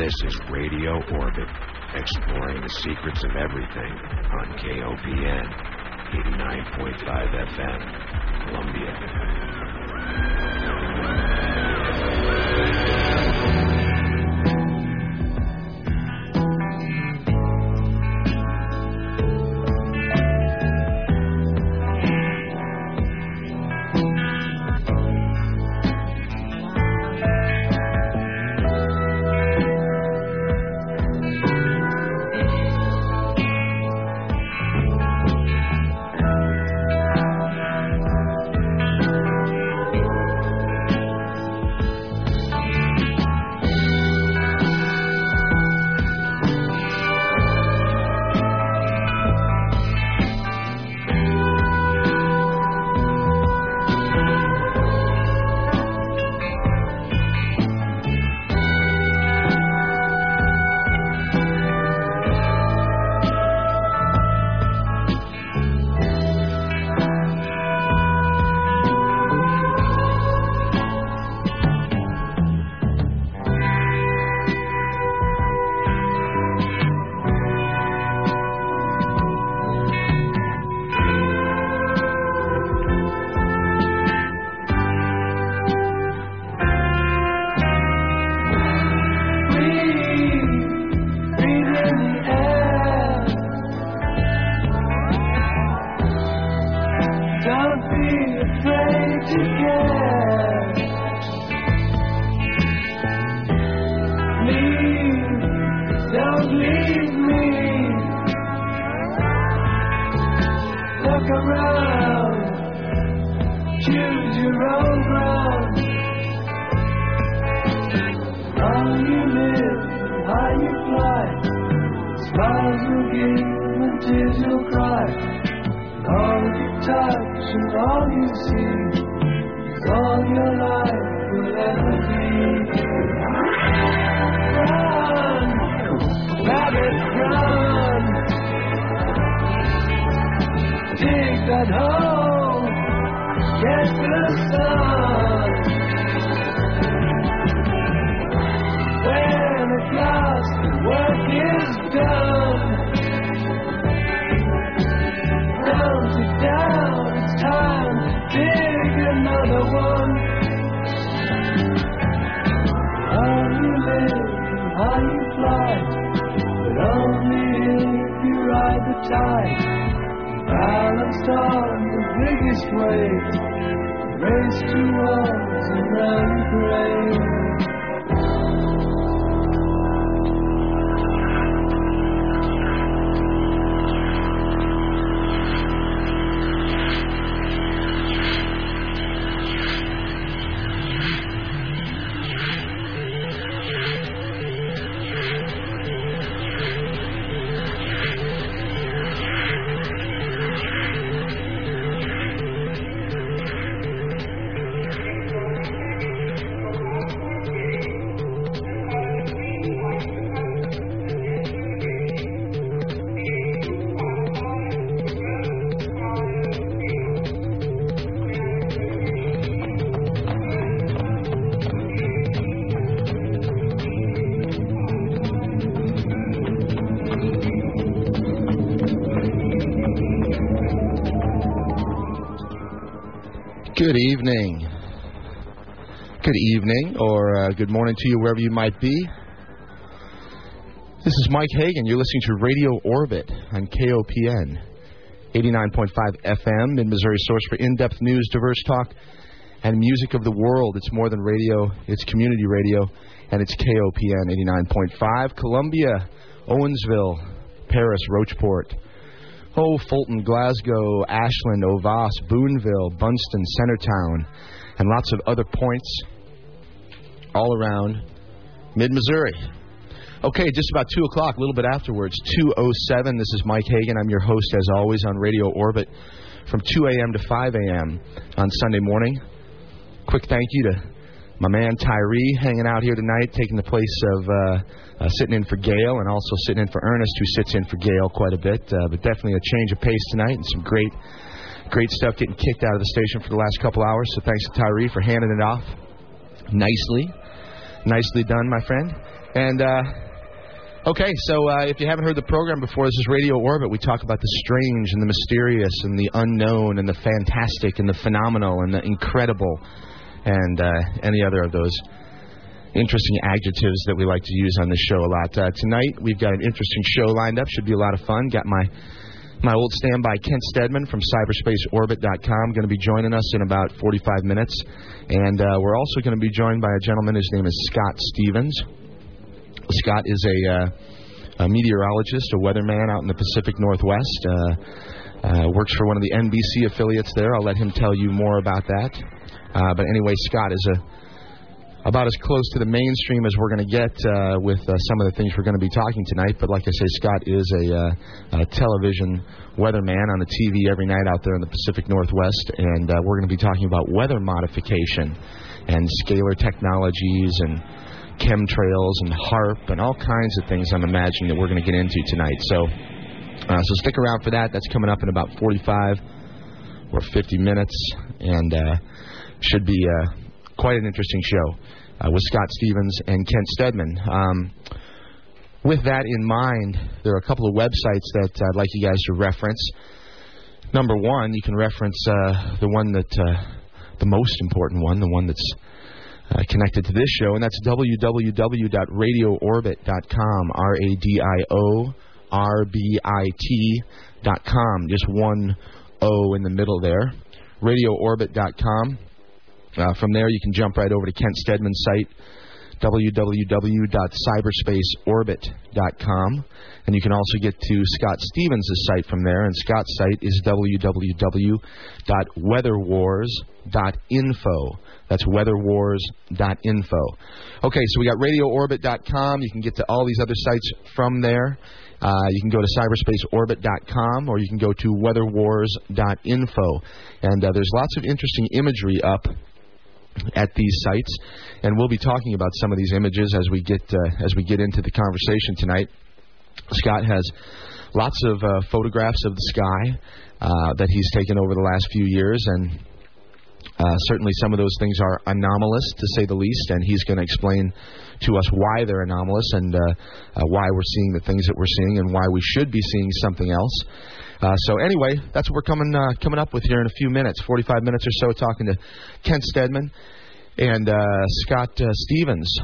This is Radio Orbit, exploring the secrets of everything on KOPN 89.5 FM, Columbia. Evening, or uh, good morning to you, wherever you might be. This is Mike Hagan. You're listening to Radio Orbit on KOPN, 89.5 FM, in Missouri source for in depth news, diverse talk, and music of the world. It's more than radio, it's community radio, and it's KOPN 89.5. Columbia, Owensville, Paris, Rocheport. Oh, Fulton, Glasgow, Ashland, Auxvasse, Boonville, Bunceton, Centertown, and lots of other points all around mid Missouri. Okay, just about 2 o'clock, a little bit afterwards, 2.07. This is Mike Hagan. I'm your host, as always, on Radio Orbit from 2 a.m. to 5 a.m. on Sunday morning. Quick thank you to my man Tyree hanging out here tonight, taking the place of uh, uh, sitting in for Gail and also sitting in for Ernest, who sits in for Gail quite a bit. Uh, but definitely a change of pace tonight and some great, great stuff getting kicked out of the station for the last couple hours. So thanks to Tyree for handing it off nicely. Nicely done, my friend. And uh, okay, so uh, if you haven't heard the program before, this is Radio Orbit. We talk about the strange and the mysterious and the unknown and the fantastic and the phenomenal and the incredible and uh, any other of those interesting adjectives that we like to use on this show a lot. Uh, tonight we've got an interesting show lined up. Should be a lot of fun. Got my my old standby Kent Steadman from cyberspaceorbit.com going to be joining us in about 45 minutes, and uh, we're also going to be joined by a gentleman. His name is Scott Stevens. Scott is a, uh, a meteorologist, a weatherman out in the Pacific Northwest. Uh, uh, works for one of the NBC affiliates there. I'll let him tell you more about that. Uh, but anyway, Scott is a about as close to the mainstream as we're going to get uh, with uh, some of the things we're going to be talking tonight. But like I say, Scott is a, uh, a television weatherman on the TV every night out there in the Pacific Northwest, and uh, we're going to be talking about weather modification and scalar technologies and chemtrails and HAARP and all kinds of things. I'm imagining that we're going to get into tonight. So, uh, so stick around for that. That's coming up in about 45 or 50 minutes, and uh, should be quite an interesting show uh, with Scott Stevens and Kent Steadman. Um, with that in mind, there are a couple of websites that I'd like you guys to reference. Number one, you can reference uh, the one that, uh, the most important one, the one that's uh, connected to this show, and that's www.radioorbit.com, R A D I O R B I T.com, just one O in the middle there. Radioorbit.com. Uh, from there, you can jump right over to Kent Steadman's site, www.cyberspaceorbit.com. And you can also get to Scott Stevens' site from there, and Scott's site is www.weatherwars.info. That's weatherwars.info. Okay, so we got radioorbit.com. You can get to all these other sites from there. Uh, you can go to cyberspaceorbit.com or you can go to weatherwars.info. And uh, there's lots of interesting imagery up at these sites, and we'll be talking about some of these images as we get uh, as we get into the conversation tonight. Scott has lots of uh, photographs of the sky uh, that he's taken over the last few years, and uh, certainly some of those things are anomalous to say the least, and he's going to explain to us why they're anomalous and uh, uh, why we're seeing the things that we're seeing and why we should be seeing something else. Uh, so anyway, that's what we're coming uh, coming up with here in a few minutes, 45 minutes or so, talking to Kent Steadman and uh, Scott uh, Stevens.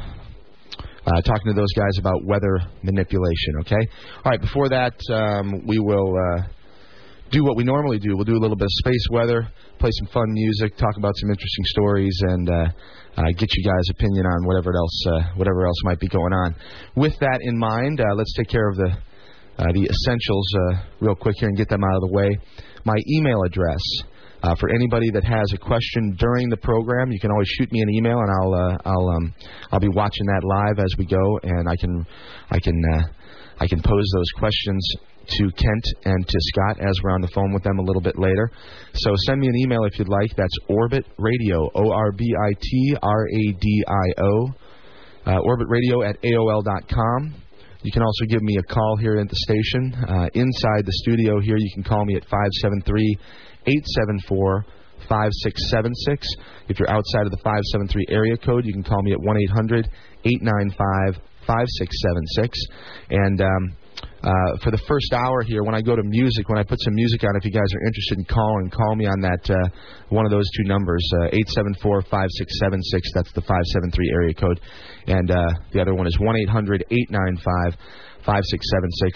Uh, talking to those guys about weather manipulation. Okay. All right. Before that, um, we will uh, do what we normally do. We'll do a little bit of space weather, play some fun music, talk about some interesting stories, and uh, uh, get you guys' opinion on whatever else uh, whatever else might be going on. With that in mind, let's take care of the the essentials uh, real quick here and get them out of the way. My email address. Uh, for anybody that has a question during the program, you can always shoot me an email, and I'll uh, I'll um, I'll be watching that live as we go, and I can I can uh, I can pose those questions to Kent and to Scott as we're on the phone with them a little bit later. So send me an email if you'd like. That's Orbit Radio, O R B I T R A D I O, uh, Orbit Radio at AOL.com. You can also give me a call here at the station. Uh, inside the studio here, you can call me at 573 874 5676. If you're outside of the 573 area code, you can call me at 1 800 895 5676. And um, uh, for the first hour here, when I go to music, when I put some music on, if you guys are interested in calling, call me on that uh, one of those two numbers, uh, eight seven four five six seven six. That's the five seven three area code, and uh, the other one is one eight hundred eight nine five five six seven six.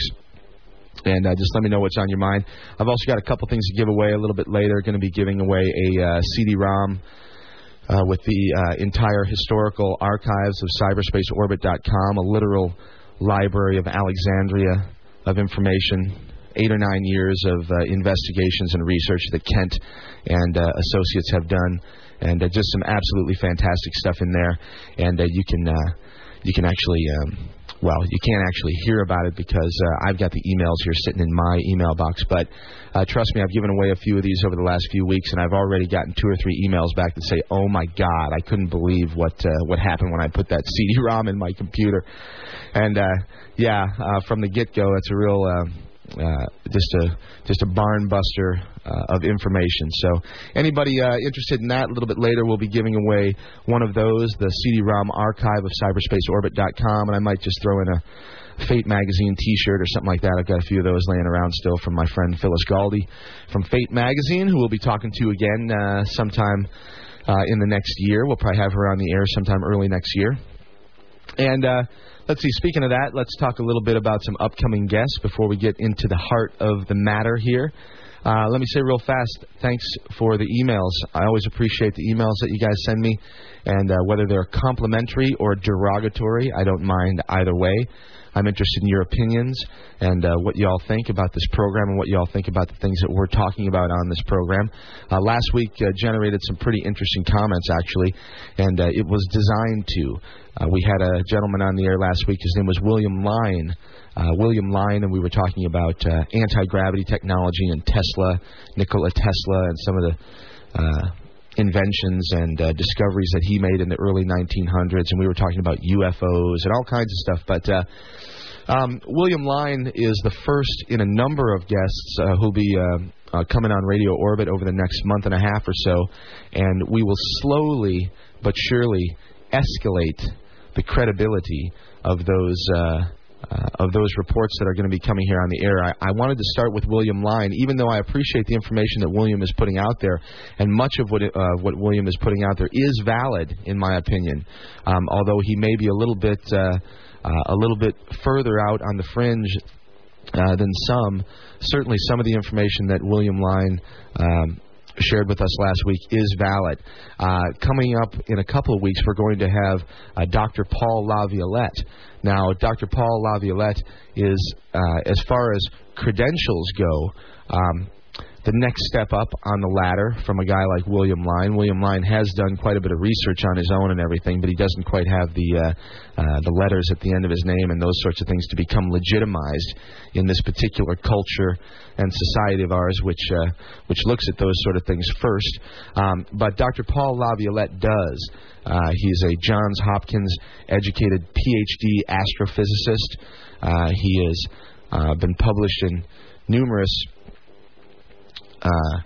And uh, just let me know what's on your mind. I've also got a couple things to give away a little bit later. Going to be giving away a uh, CD-ROM uh, with the uh, entire historical archives of cyberspaceorbit.com, a literal library of Alexandria of information, eight or nine years of uh, investigations and research that Kent and uh, associates have done, and uh, just some absolutely fantastic stuff in there. And uh, you can uh, you can actually um, well, you can't actually hear about it because uh, I've got the emails here sitting in my email box. But trust me, I've given away a few of these over the last few weeks, and I've already gotten two or three emails back that say, "Oh my God, I couldn't believe what what happened when I put that CD-ROM in my computer." And yeah, uh, from the get-go, it's a real. Uh, uh, just a just a barn buster uh, of information. So anybody uh, interested in that, a little bit later, we'll be giving away one of those, the CD-ROM archive of cyberspaceorbit.com, and I might just throw in a Fate magazine T-shirt or something like that. I've got a few of those laying around still from my friend Phyllis Galde from Fate magazine, who we'll be talking to again uh, sometime in the next year. We'll probably have her on the air sometime early next year. And uh, let's see. Speaking of that, let's talk a little bit about some upcoming guests before we get into the heart of the matter here. Uh, let me say real fast, thanks for the emails. I always appreciate the emails that you guys send me, and uh, whether they're complimentary or derogatory, I don't mind either way. I'm interested in your opinions and uh, what y'all think about this program and what y'all think about the things that we're talking about on this program. Uh, last week uh, generated some pretty interesting comments, actually, and uh, it was designed to. Uh, we had a gentleman on the air last week. His name was William Lyne. Uh, William Lyne, and we were talking about anti gravity technology and Tesla, Nikola Tesla, and some of the inventions and uh, discoveries that he made in the early 1900s, and we were talking about UFOs and all kinds of stuff. But uh, um, William Lyne is the first in a number of guests uh, who'll be uh, uh, coming on Radio Orbit over the next month and a half or so, and we will slowly but surely escalate the credibility of those uh, of those reports that are going to be coming here on the air. I, I wanted to start with William Lyne, even though I appreciate the information that William is putting out there, and much of what uh, what William is putting out there is valid, in my opinion. Um, although he may be a little bit uh, uh, a little bit further out on the fringe uh, than some. Certainly, some of the information that William Lyne um, shared with us last week is valid. Uh, coming up in a couple of weeks, we're going to have uh, Dr. Paul LaViolette. Now, Dr. Paul LaViolette is, uh, as far as credentials go, um, the next step up on the ladder from a guy like William Lyne. William Lyne has done quite a bit of research on his own and everything, but he doesn't quite have the uh, uh, the letters at the end of his name and those sorts of things to become legitimized in this particular culture and society of ours, which uh, which looks at those sort of things first. Um, but Dr. Paul LaViolette does. Uh, he's a Johns Hopkins educated PhD astrophysicist. Uh, he has uh, been published in numerous uh,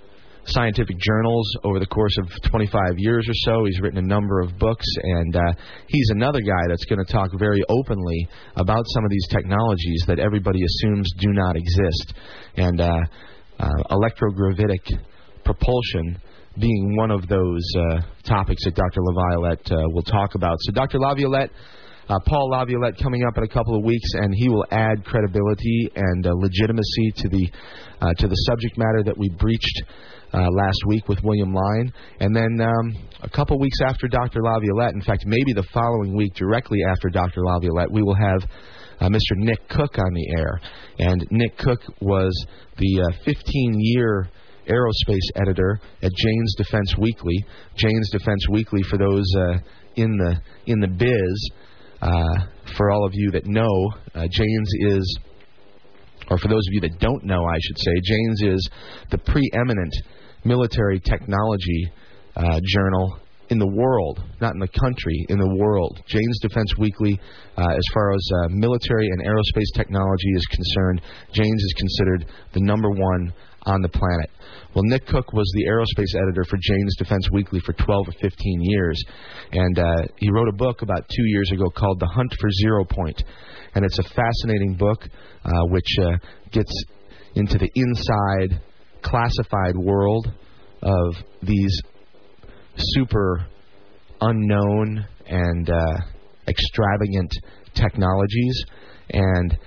scientific journals over the course of 25 years or so. He's written a number of books, and uh, he's another guy that's going to talk very openly about some of these technologies that everybody assumes do not exist. And uh, uh, electrogravitic propulsion being one of those uh, topics that Dr. LaViolette uh, will talk about. So, Dr. LaViolette. Uh, Paul LaViolette coming up in a couple of weeks, and he will add credibility and uh, legitimacy to the uh, to the subject matter that we breached uh, last week with William Lyne. And then um, a couple weeks after Dr. LaViolette, in fact, maybe the following week, directly after Dr. LaViolette, we will have uh, Mr. Nick Cook on the air. And Nick Cook was the 15 uh, year aerospace editor at Jane's Defense Weekly. Jane's Defense Weekly, for those in the in the biz, uh, for all of you that know, uh, Jane's is or for those of you that don't know, I should say, Jane's is the preeminent military technology uh, journal in the world, not in the country, in the world. Jane's Defense Weekly, uh, as far as uh, military and aerospace technology is concerned, Jane's is considered the number one on the planet. Well, Nick Cook was the aerospace editor for Jane's Defense Weekly for 12 or 15 years, and uh, he wrote a book about two years ago called The Hunt for Zero Point and it's a fascinating book uh, which uh, gets into the inside classified world of these super unknown and uh, extravagant technologies. And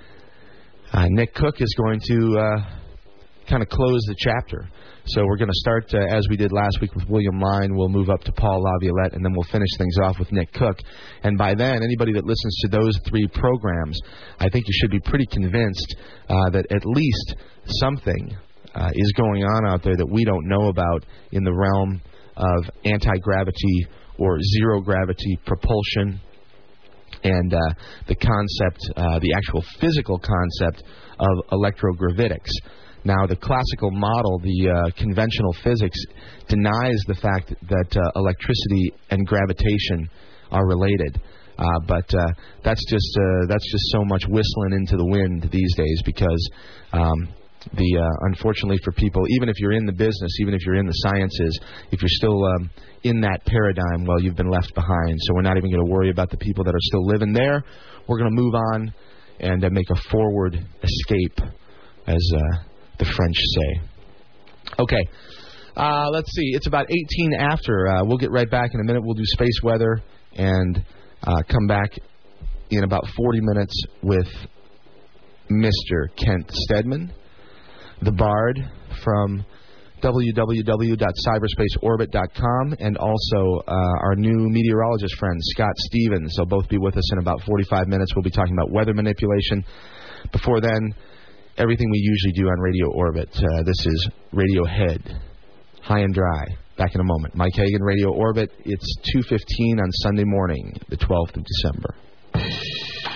uh, Nick Cook is going to uh, kind of close the chapter. So we're going to start uh, as we did last week with William Lyne. We'll move up to Paul LaViolette, and then we'll finish things off with Nick Cook. And by then, anybody that listens to those three programs, I think you should be pretty convinced uh, that at least something uh, is going on out there that we don't know about in the realm of anti gravity or zero gravity propulsion and uh, the concept, uh, the actual physical concept of electrogravitics. Now, the classical model, the uh, conventional physics, denies the fact that uh, electricity and gravitation are related. Uh, but uh, that's just uh, that's just so much whistling into the wind these days because um, the uh, unfortunately for people, even if you're in the business, even if you're in the sciences, if you're still um, in that paradigm, well, you've been left behind. So we're not even going to worry about the people that are still living there. We're going to move on and make a forward escape, as uh, the French say. Okay. Uh, let's see. It's about 18 after. Uh, we'll get right back in a minute. We'll do space weather and uh, come back in about 40 minutes with Mr. Kent Steadman, the Bard from www.cyberspaceorbit.com, and also uh, our new meteorologist friend, Scott Stevens. They'll both be with us in about 45 minutes. We'll be talking about weather manipulation. Before then, everything we usually do on Radio Orbit. Uh, this is Radiohead, High and Dry. Back in a moment. Mike Hagan, Radio Orbit. It's 2.15 on Sunday morning, the 12th of December.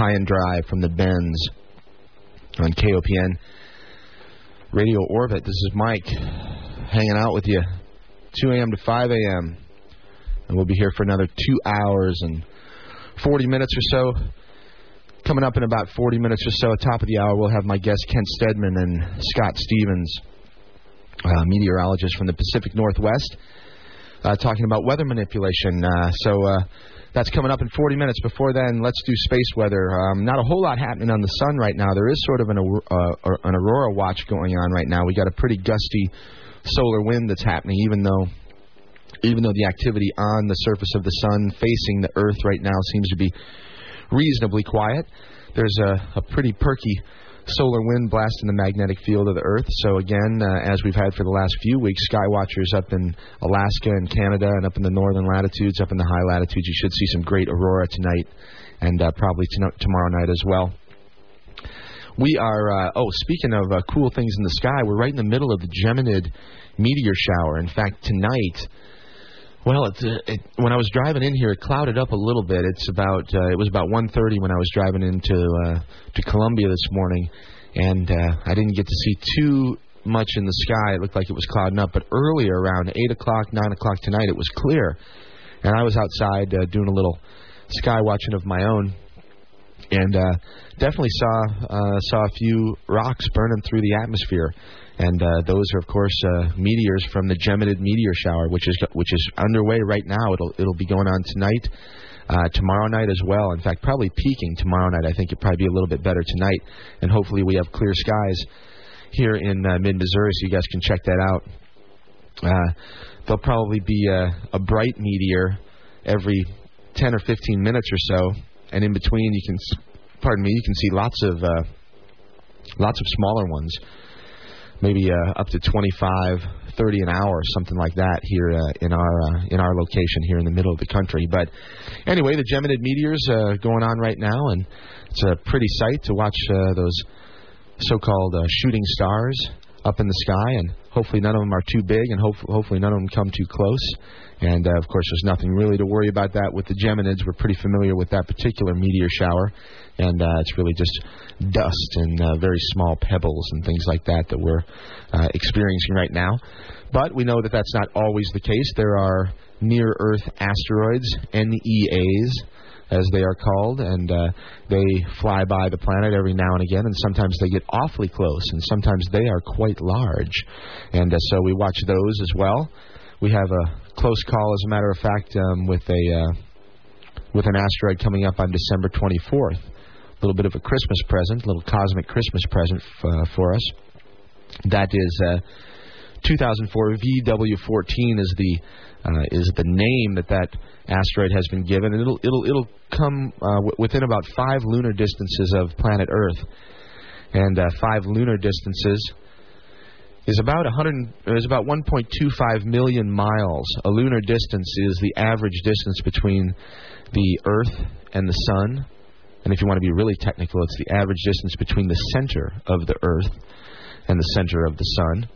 High and Dry from the Bends on KOPN. Radio Orbit. This is Mike hanging out with you 2 a.m. to 5 a.m. And we'll be here for another two hours and 40 minutes or so. Coming up in about 40 minutes or so, at top of the hour, we'll have my guests Kent Steadman and Scott Stevens, uh, meteorologist from the Pacific Northwest, uh, talking about weather manipulation. Uh, so uh, that's coming up in 40 minutes. Before then, let's do space weather. Um, not a whole lot happening on the sun right now. There is sort of an, uh, an aurora watch going on right now. We got a pretty gusty solar wind that's happening, even though even though the activity on the surface of the sun facing the Earth right now seems to be reasonably quiet. There's a, a pretty perky solar wind blasting the magnetic field of the Earth. So again, uh, as we've had for the last few weeks, sky watchers up in Alaska and Canada and up in the northern latitudes, up in the high latitudes, you should see some great aurora tonight and uh, probably t- tomorrow night as well. We are, uh, oh, speaking of uh, cool things in the sky, we're right in the middle of the Geminid meteor shower. In fact, tonight, well, it, uh, it, when I was driving in here, it clouded up a little bit. It's about uh, it was about 1:30 when I was driving into uh, to Columbia this morning, and uh, I didn't get to see too much in the sky. It looked like it was clouding up, but earlier, around eight o'clock, nine o'clock tonight, it was clear, and I was outside uh, doing a little sky watching of my own, and uh, definitely saw uh, saw a few rocks burning through the atmosphere and uh, those are of course uh, meteors from the Geminid meteor shower, which is which is underway right now. It'll it'll be going on tonight, uh, tomorrow night as well. In fact, probably peaking tomorrow night. I think it'll probably be a little bit better tonight, and hopefully we have clear skies here in uh, mid Missouri, so you guys can check that out. Uh, there'll probably be a, a bright meteor every 10 or 15 minutes or so, and in between you can, pardon me, you can see lots of uh, lots of smaller ones maybe uh, up to 25, 30 an hour, something like that here uh, in our uh, in our location here in the middle of the country. But anyway, the Geminid meteors uh, going on right now, and it's a pretty sight to watch uh, those so-called uh, shooting stars up in the sky, and hopefully none of them are too big, and hope- hopefully none of them come too close. And uh, of course, there's nothing really to worry about that with the Geminids. We're pretty familiar with that particular meteor shower, and uh, it's really just dust and uh, very small pebbles and things like that that we're uh, experiencing right now. But we know that that's not always the case. There are near Earth asteroids, NEAs, as they are called, and uh, they fly by the planet every now and again, and sometimes they get awfully close, and sometimes they are quite large. And uh, so we watch those as well. We have a close call, as a matter of fact, um, with a uh, with an asteroid coming up on December 24th. A little bit of a Christmas present, a little cosmic Christmas present f- uh, for us. That is uh, 2004 VW14 is the uh, is the name that that asteroid has been given, and it'll it'll it'll come uh, w- within about five lunar distances of planet Earth, and uh, five lunar distances is about 100 is about 1.25 million miles. A lunar distance is the average distance between the Earth and the Sun, and if you want to be really technical, it's the average distance between the center of the Earth and the center of the Sun.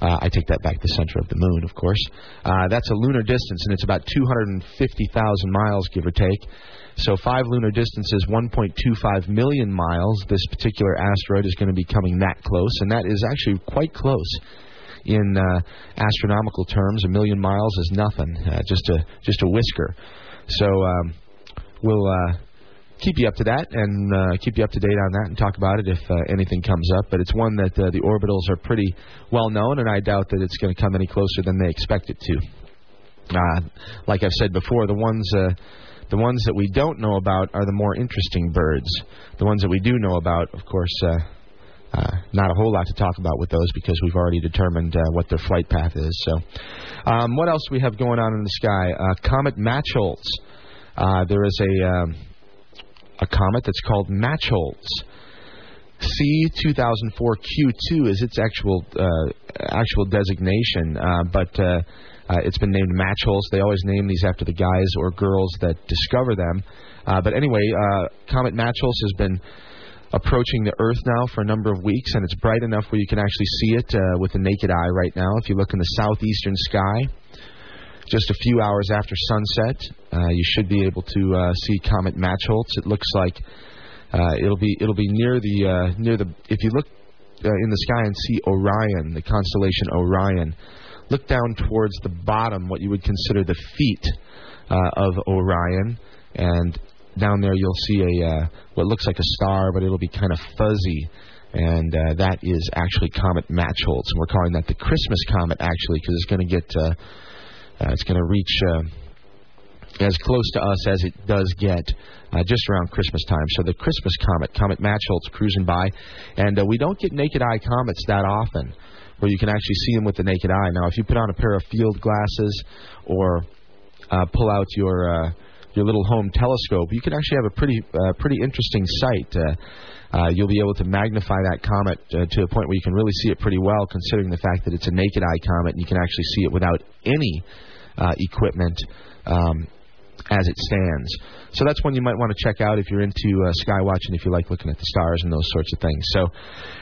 Uh, I take that back, the center of the moon, of course. Uh, that's a lunar distance, and it's about 250,000 miles, give or take. So five lunar distances, 1.25 million miles. This particular asteroid is going to be coming that close, and that is actually quite close in uh, astronomical terms. A million miles is nothing, uh, just a just a whisker. So um, we'll uh, keep you up to that and uh, keep you up to date on that and talk about it if uh, anything comes up. But it's one that uh, the orbitals are pretty well known, and I doubt that it's going to come any closer than they expect it to. Uh, like I've said before, the ones uh, the ones that we don't know about are the more interesting birds. The ones that we do know about, of course, uh, uh, not a whole lot to talk about with those because we've already determined uh, what their flight path is. So, um, what else we have going on in the sky? Uh, Comet Machholz. Uh, there is a um, a comet that's called Machholz. C2004Q2 is its actual uh, actual designation, uh, but uh, uh, it's been named Machholz. They always name these after the guys or girls that discover them. Uh, but anyway, uh, Comet Machholz has been approaching the Earth now for a number of weeks, and it's bright enough where you can actually see it with the naked eye right now. If you look in the southeastern sky, just a few hours after sunset. Uh, you should be able to uh, see Comet Machholz. It looks like uh, it'll be it'll be near the uh, near the if you look uh, in the sky and see Orion, the constellation Orion. Look down towards the bottom, what you would consider the feet uh, of Orion, and down there you'll see a what looks like a star, but it'll be kind of fuzzy. And uh, that is actually Comet Machholz, and we're calling that the Christmas comet actually because it's going to get uh, it's going to reach uh, as close to us as it does get uh, just around Christmas time. So the Christmas comet, Comet Machholz, cruising by, and uh, we don't get naked eye comets that often, where you can actually see them with the naked eye. Now, if you put on a pair of field glasses or uh, pull out your uh, your little home telescope, you can actually have a pretty uh, pretty interesting sight. Uh, you'll be able to magnify that comet uh, to a point where you can really see it pretty well, considering the fact that it's a naked eye comet and you can actually see it without any uh, equipment um, as it stands. So that's one you might want to check out if you're into uh, sky watching, if you like looking at the stars and those sorts of things. So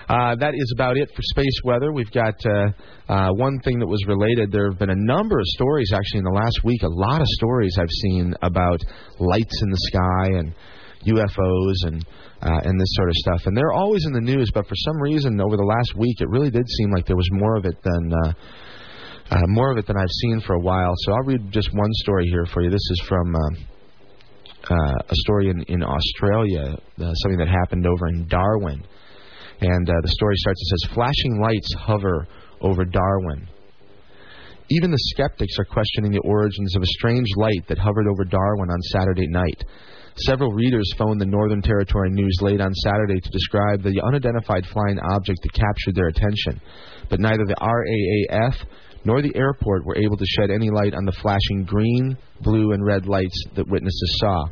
uh, that is about it for space weather. We've got uh, uh, one thing that was related. There have been a number of stories actually in the last week. A lot of stories I've seen about lights in the sky and UFOs and uh, and this sort of stuff. And they're always in the news, but for some reason over the last week, it really did seem like there was more of it than. Uh, uh, more of it than I've seen for a while. So I'll read just one story here for you. This is from uh, uh, a story in, in Australia, uh, something that happened over in Darwin. And uh, the story starts, it says, Flashing lights hover over Darwin. Even the skeptics are questioning the origins of a strange light that hovered over Darwin on Saturday night. Several readers phoned the Northern Territory News late on Saturday to describe the unidentified flying object that captured their attention. But neither the RAAF nor the airport were able to shed any light on the flashing green, blue, and red lights that witnesses saw.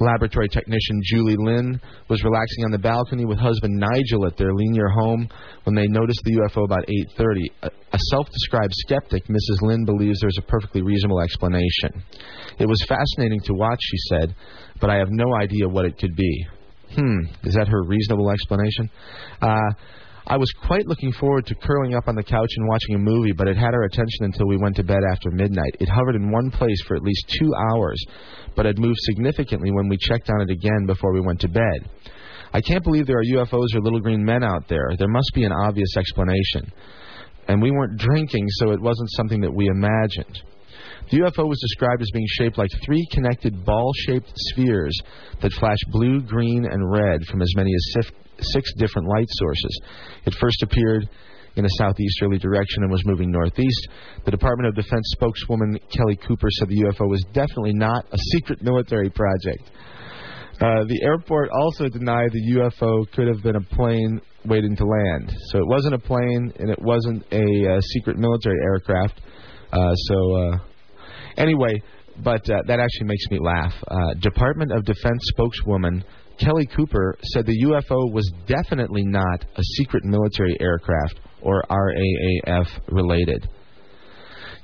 Laboratory technician Julie Lynn was relaxing on the balcony with husband Nigel at their Leanyer home when they noticed the UFO about 8:30. A, a self-described skeptic, Mrs. Lynn believes there's a perfectly reasonable explanation. It was fascinating to watch, she said, but I have no idea what it could be. Hmm, is that her reasonable explanation? Uh, I was quite looking forward to curling up on the couch and watching a movie, but it had our attention until we went to bed after midnight. It hovered in one place for at least two hours, but had moved significantly when we checked on it again before we went to bed. I can't believe there are UFOs or little green men out there. There must be an obvious explanation. And we weren't drinking, so it wasn't something that we imagined. The UFO was described as being shaped like three connected ball shaped spheres that flash blue, green, and red from as many as six different light sources. It first appeared in a southeasterly direction and was moving northeast. The Department of Defense spokeswoman Kelly Cooper said the UFO was definitely not a secret military project. Uh, the airport also denied the UFO could have been a plane waiting to land. So it wasn't a plane and it wasn't a uh, secret military aircraft. Uh, so uh, anyway, but uh, that actually makes me laugh. Uh, Department of Defense spokeswoman Kelly Cooper said the UFO was definitely not a secret military aircraft or RAAF related.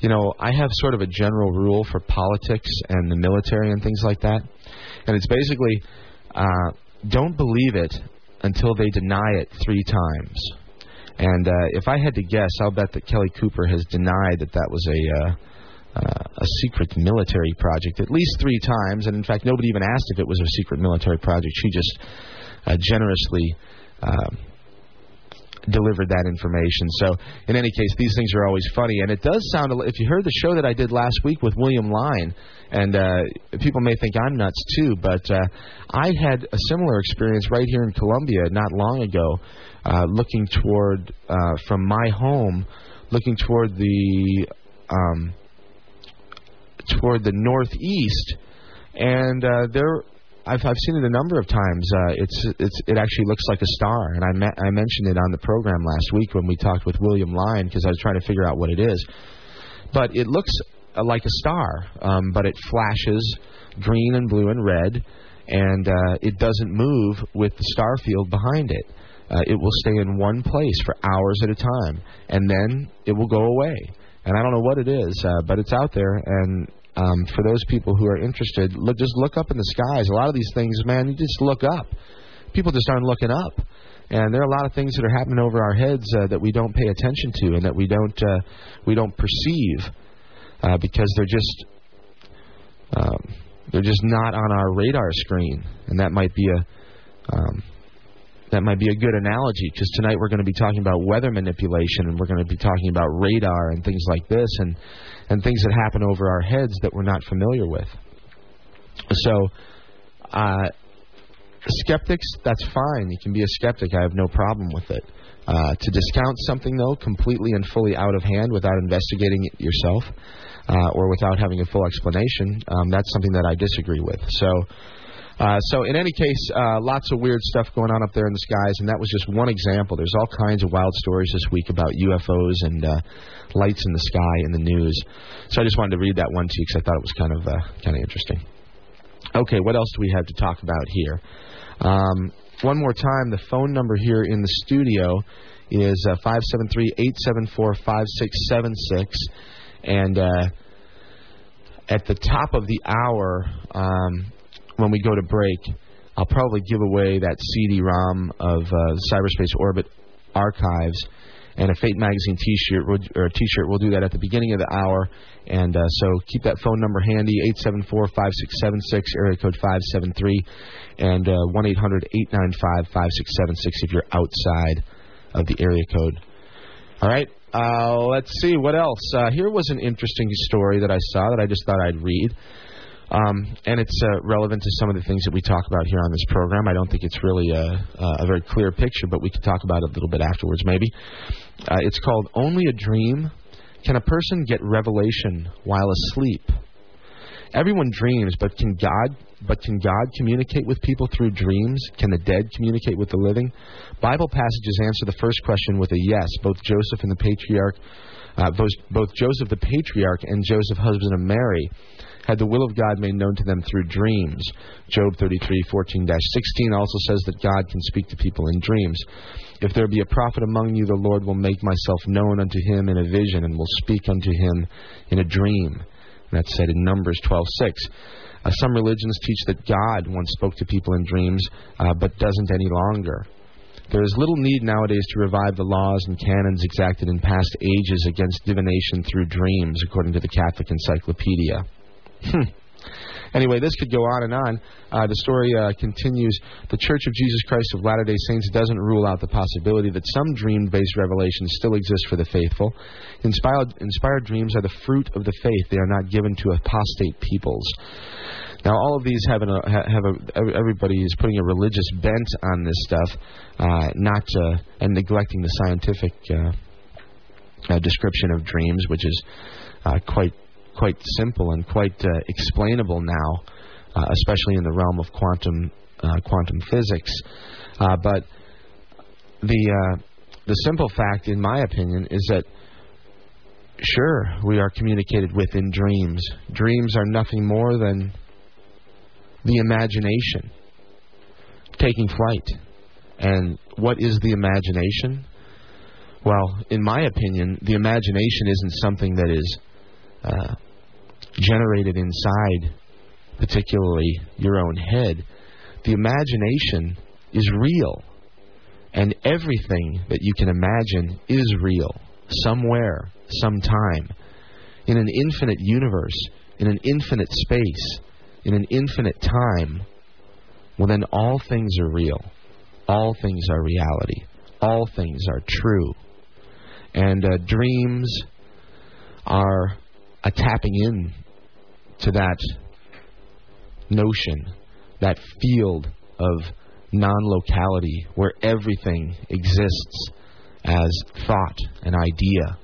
You know, I have sort of a general rule for politics and the military and things like that. And it's basically uh, don't believe it until they deny it three times. And uh, if I had to guess, I'll bet that Kelly Cooper has denied that that was a. Uh, a secret military project at least three times, and in fact, nobody even asked if it was a secret military project. She just uh, generously uh, delivered that information. So, in any case, these things are always funny, and it does sound. If you heard the show that I did last week with William Lyne, and uh, people may think I'm nuts too, but uh, I had a similar experience right here in Columbia not long ago, uh, looking toward uh, from my home, looking toward the. Um, toward the northeast, and uh, there I've I've seen it a number of times. Uh, it's it's it actually looks like a star, and I me- I mentioned it on the program last week when we talked with William Lyne because I was trying to figure out what it is. But it looks uh, like a star, um, but it flashes green and blue and red, and uh, it doesn't move with the star field behind it. Uh, it will stay in one place for hours at a time, and then it will go away. And I don't know what it is, uh, but it's out there, and um, for those people who are interested, look, just look up in the skies. A lot of these things, man, you just look up. People just aren't looking up. and there are a lot of things that are happening over our heads uh, that we don't pay attention to and that we don't uh, we don't perceive uh, because they're just um, they're just not on our radar screen, and that might be a um, that might be a good analogy because tonight we're going to be talking about weather manipulation and we're going to be talking about radar and things like this and and things that happen over our heads that we're not familiar with. So, uh, skeptics, that's fine. You can be a skeptic. I have no problem with it. Uh, to discount something though completely and fully out of hand without investigating it yourself uh, or without having a full explanation, um, that's something that I disagree with. So. Uh, so in any case, uh, lots of weird stuff going on up there in the skies, and that was just one example. There's all kinds of wild stories this week about UFOs and uh, lights in the sky in the news. So I just wanted to read that one to you because I thought it was kind of uh, kind of interesting. Okay, what else do we have to talk about here? Um, one more time, the phone number here in the studio is uh, five seven three eight seven four five six seven six, and uh, at the top of the hour. Um, when we go to break, I'll probably give away that CD-ROM of uh, Cyberspace Orbit archives and a Fate Magazine T-shirt or a T-shirt. We'll do that at the beginning of the hour, and uh, so keep that phone number handy: eight seven four five six seven six, area code five seven three, and uh, one eight hundred eight nine five five six seven six if you're outside of the area code. All right. Uh, let's see what else. Uh, here was an interesting story that I saw that I just thought I'd read. Um, and it's uh, relevant to some of the things that we talk about here on this program. I don't think it's really a, a very clear picture, but we can talk about it a little bit afterwards, maybe. Uh, it's called Only a Dream. Can a person get revelation while asleep? Everyone dreams, but can God but can God communicate with people through dreams? Can the dead communicate with the living? Bible passages answer the first question with a yes. Both Joseph and the patriarch, uh, both, both Joseph the patriarch and Joseph, husband of Mary, had the will of God made known to them through dreams. Job 33:14-16 also says that God can speak to people in dreams. If there be a prophet among you, the Lord will make myself known unto him in a vision and will speak unto him in a dream. And that's said in Numbers 12:6. Uh, some religions teach that God once spoke to people in dreams, uh, but doesn't any longer. There is little need nowadays to revive the laws and canons exacted in past ages against divination through dreams, according to the Catholic Encyclopedia. Hmm. Anyway, this could go on and on. Uh, the story uh, continues. The Church of Jesus Christ of Latter day Saints doesn't rule out the possibility that some dream based revelations still exist for the faithful. Inspired, inspired dreams are the fruit of the faith, they are not given to apostate peoples. Now, all of these have, an, uh, have a, everybody is putting a religious bent on this stuff, uh, not uh, and neglecting the scientific uh, description of dreams, which is quite quite simple and quite uh, explainable now, uh, especially in the realm of quantum uh, quantum physics. Uh, but the uh, the simple fact, in my opinion, is that sure we are communicated with in dreams. Dreams are nothing more than the imagination taking flight. And what is the imagination? Well, in my opinion, the imagination isn't something that is uh, generated inside, particularly your own head, the imagination is real. And everything that you can imagine is real, somewhere, sometime, in an infinite universe, in an infinite space, in an infinite time. Well, then all things are real. All things are reality. All things are true. And uh, dreams are a tapping in to that notion, that field of non locality where everything exists as thought and idea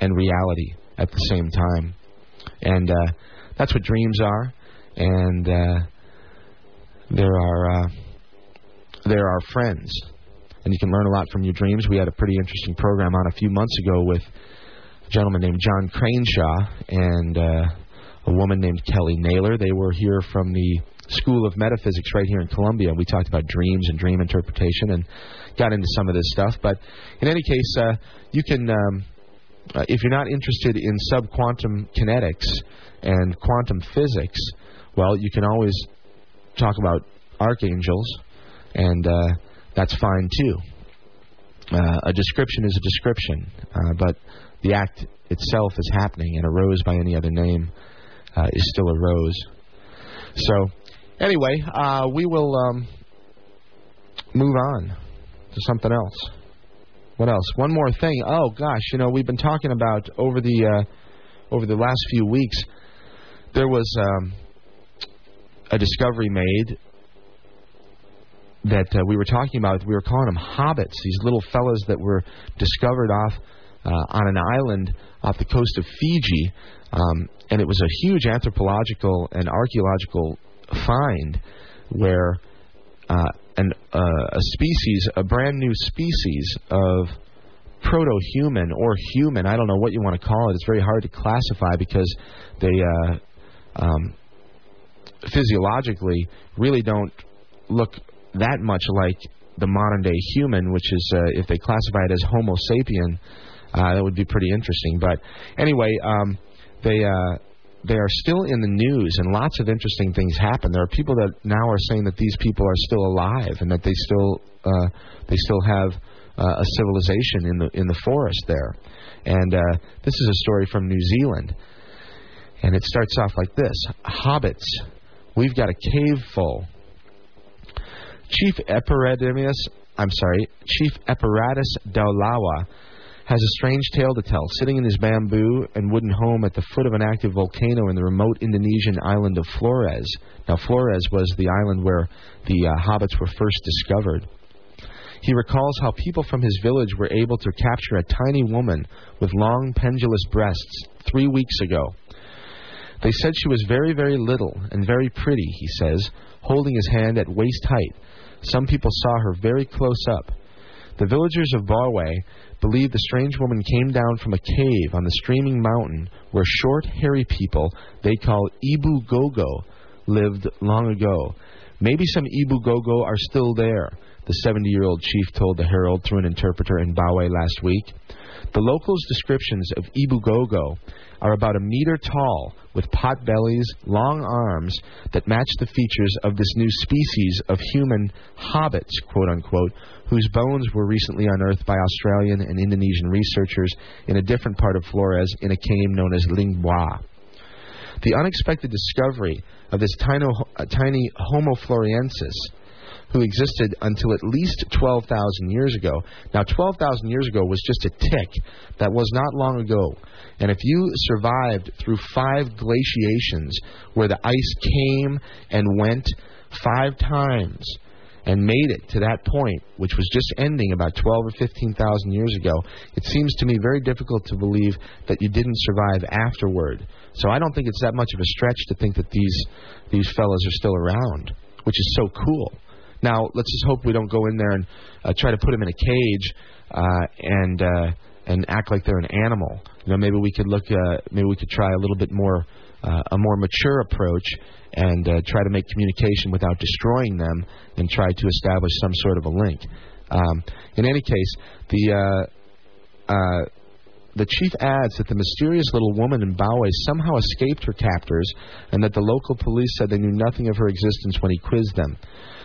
and reality at the same time. And uh, that's what dreams are. And uh, there are uh, there are friends, and you can learn a lot from your dreams. We had a pretty interesting program on a few months ago with gentleman named John Craneshaw and uh, a woman named Kelly Naylor. They were here from the School of Metaphysics right here in Columbia. We talked about dreams and dream interpretation and got into some of this stuff. But in any case, uh, you can, um, uh, if you're not interested in subquantum kinetics and quantum physics, well, you can always talk about archangels and uh, that's fine too. Uh, a description is a description, uh, but the act itself is happening, and a rose by any other name uh, is still a rose. So, anyway, uh, we will um, move on to something else. What else? One more thing. Oh gosh, you know we've been talking about over the uh, over the last few weeks. There was um, a discovery made that uh, we were talking about. We were calling them hobbits. These little fellas that were discovered off uh, on an island off the coast of Fiji, um, and it was a huge anthropological and archaeological find where uh, an, uh, a species, a brand new species of proto-human or human. I don't know what you want to call it. It's very hard to classify because they uh, um, physiologically really don't look that much like the modern day human, which is uh, if they classify it as Homo sapien, uh, that would be pretty interesting. But anyway, um, they uh, they are still in the news, and lots of interesting things happen. There are people that now are saying that these people are still alive and that they still uh, they still have uh, a civilization in the in the forest there. And uh, this is a story from New Zealand, and it starts off like this: Hobbits, we've got a cave full. Chief Epidemius, I'm sorry, Chief Epiratus Daulawa has a strange tale to tell, sitting in his bamboo and wooden home at the foot of an active volcano in the remote Indonesian island of Flores. Now, Flores was the island where the uh, hobbits were first discovered. He recalls how people from his village were able to capture a tiny woman with long, pendulous breasts three weeks ago. They said she was very, very little and very pretty, he says, holding his hand at waist height. Some people saw her very close up. The villagers of Bawai believe the strange woman came down from a cave on the streaming mountain where short, hairy people they call Ebu Gogo lived long ago. Maybe some Ebu Gogo are still there, the 70 year old chief told the Herald through an interpreter in Bawai last week. The locals' descriptions of Ebu Gogo are about a meter tall, with pot bellies, long arms that match the features of this new species of human hobbits, quote unquote, whose bones were recently unearthed by Australian and Indonesian researchers in a different part of Flores in a cave known as Liang Bua. The unexpected discovery of this tiny, uh, tiny Homo floresiensis who existed until at least 12,000 years ago. Now, 12,000 years ago was just a tick. That was not long ago. And if you survived through five glaciations where the ice came and went five times and made it to that point, which was just ending about 12 or 15,000 years ago, it seems to me very difficult to believe that you didn't survive afterward. So I don't think it's that much of a stretch to think that these these fellas are still around, which is so cool. Now, let's just hope we don't go in there and uh, try to put them in a cage uh, and uh, and act like they're an animal. You know, maybe we could look, uh, maybe we could try a little bit more, uh, a more mature approach, and uh, try to make communication without destroying them, and try to establish some sort of a link. Um, in any case, the uh, uh, the chief adds that the mysterious little woman in Bawai somehow escaped her captors, and that the local police said they knew nothing of her existence when he quizzed them.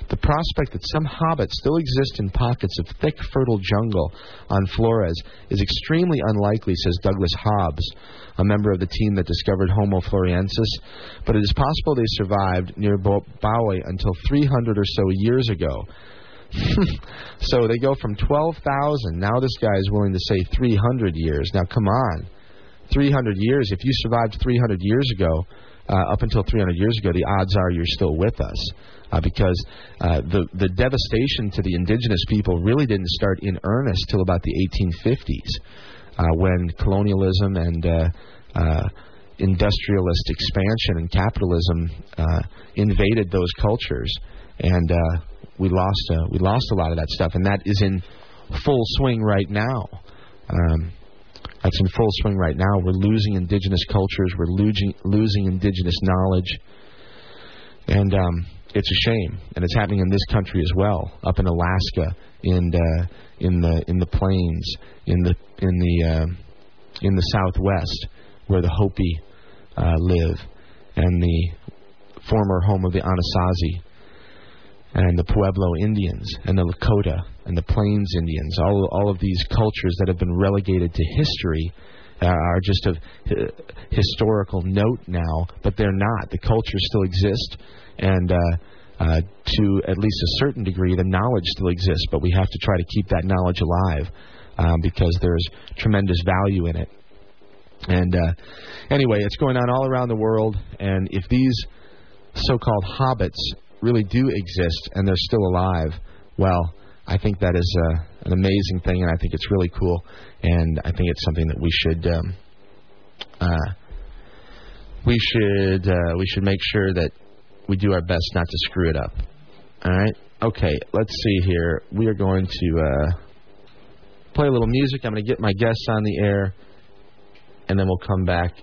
The prospect that some hobbits still exist in pockets of thick, fertile jungle on Flores is extremely unlikely, says Douglas Hobbs, a member of the team that discovered Homo floresiensis, but it is possible they survived near Bawai until 300 or so years ago. so they go from 12,000. Now this guy is willing to say 300 years. Now come on. 300 years. If you survived 300 years ago, uh, up until 300 years ago, the odds are you're still with us uh, because uh, the the devastation to the indigenous people really didn't start in earnest till about the 1850s, uh, when colonialism and uh, uh, industrialist expansion and capitalism uh, invaded those cultures, and uh, we lost uh, we lost a lot of that stuff, and that is in full swing right now. Um, that's in full swing right now. We're losing indigenous cultures. We're losing losing indigenous knowledge, and um, it's a shame, and it's happening in this country as well, up in Alaska, in uh, in the in the plains, in the in the uh, in the Southwest, where the Hopi uh, live, and the former home of the Anasazi. and the Pueblo Indians and the Lakota and the Plains Indians, all all of these cultures that have been relegated to history uh, are just of uh, historical note now, but they're not. The cultures still exist, and uh, uh, to at least a certain degree, the knowledge still exists. But we have to try to keep that knowledge alive um, because there's tremendous value in it. And uh, anyway, it's going on all around the world, and if these so-called hobbits really do exist and they're still alive, well, I think that is uh, an amazing thing, and I think it's really cool, and I think it's something that we should um, uh, we should uh, we should make sure that we do our best not to screw it up. All right. Okay. Let's see here. We are going to uh, play a little music. I'm going to get my guests on the air, and then we'll come back,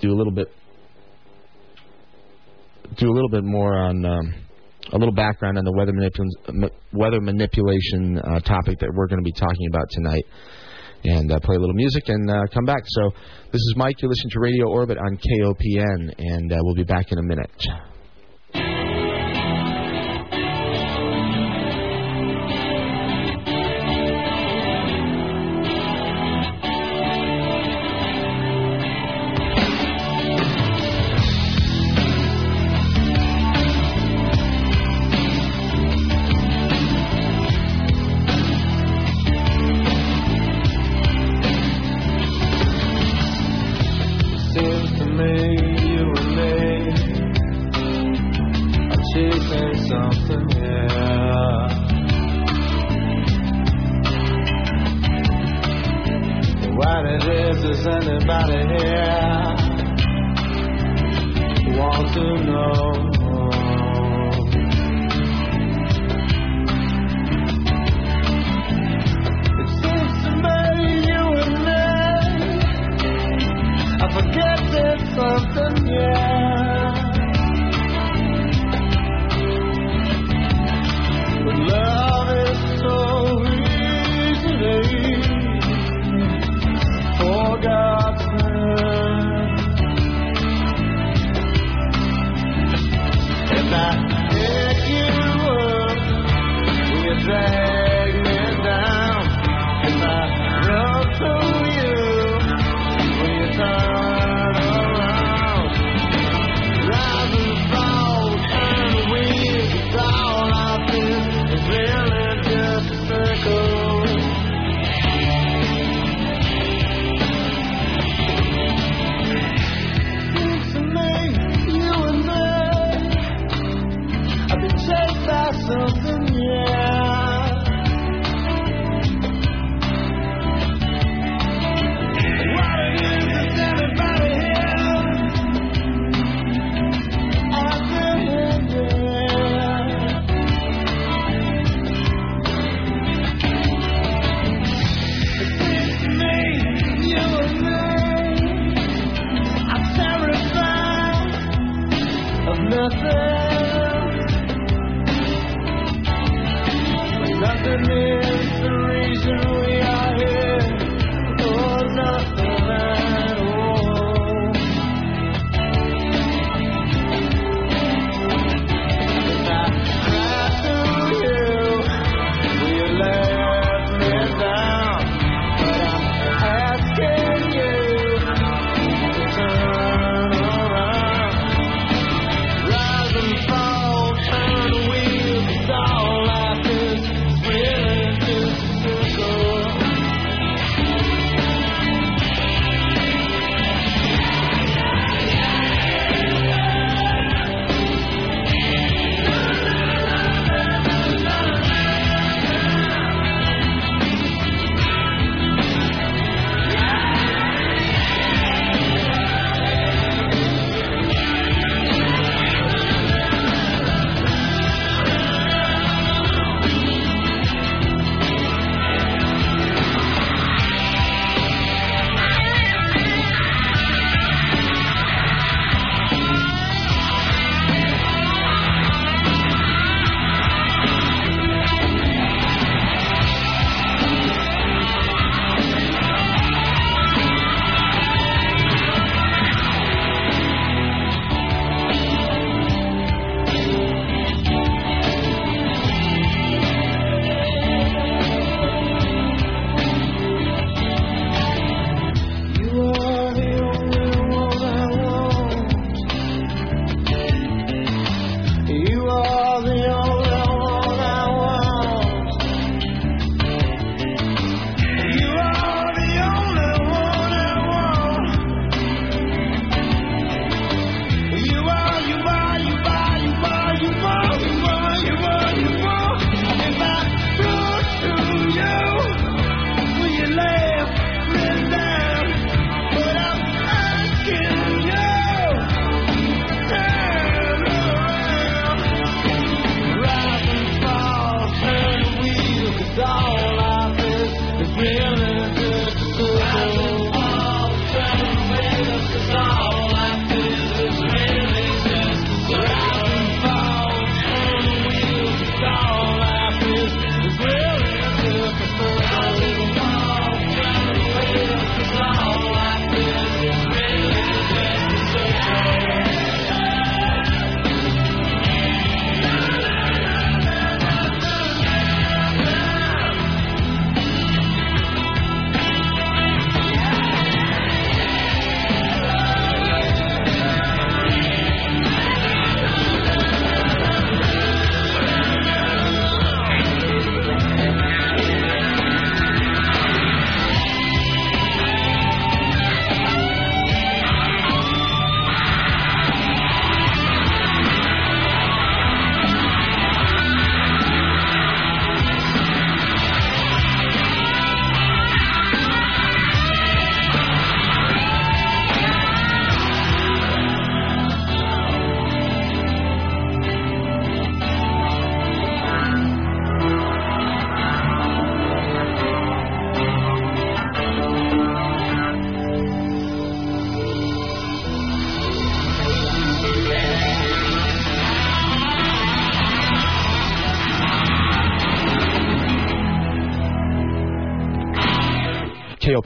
do a little bit, do a little bit more on. Um, a little background on the weather, manipul- weather manipulation uh, topic that we're going to be talking about tonight, and uh, play a little music and uh, come back. So, this is Mike. You're listening to Radio Orbit on KOPN, and uh, we'll be back in a minute.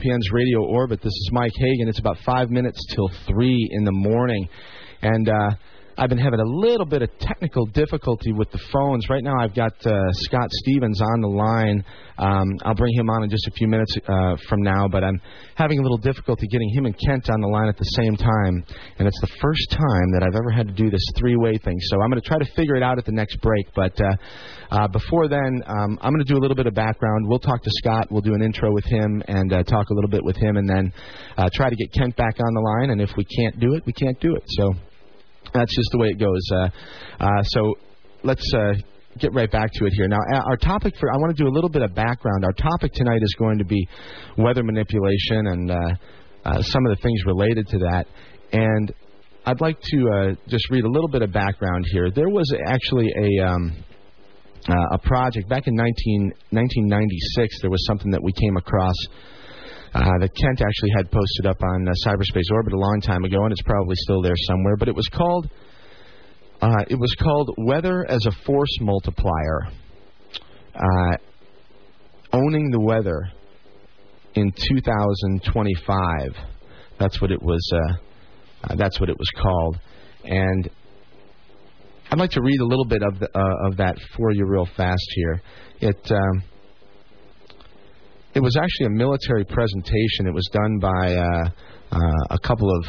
KOPN's Radio Orbit. This is Mike Hagan. It's about five minutes till three in the morning, and uh, I've been having a little bit of technical difficulty with the phones. Right now, I've got uh, Scott Stevens on the line. Um, I'll bring him on in just a few minutes uh, from now, but I'm having a little difficulty getting him and Kent on the line at the same time, and it's the first time that I've ever had to do this three-way thing. So I'm going to try to figure it out at the next break, but uh, uh, before then, um, I'm going to do a little bit of background. We'll talk to Scott. We'll do an intro with him and uh, talk a little bit with him, and then uh, try to get Kent back on the line. And if we can't do it, we can't do it. So that's just the way it goes. Uh, uh, so let's uh, get right back to it here. Now, our topic for I want to do a little bit of background. Our topic tonight is going to be weather manipulation and uh, uh, some of the things related to that. And I'd like to uh, just read a little bit of background here. There was actually a um, a project back in 19, 1996. There was something that we came across uh, that Kent actually had posted up on uh, Cyberspace Orbit a long time ago, and it's probably still there somewhere. But it was called uh, it was called Weather as a Force Multiplier, uh, owning the weather in 2025. That's what it was. Uh, that's what it was called, and I'd like to read a little bit of the, of that for you real fast here. It. Um, it was actually a military presentation. It was done by uh, uh, a couple of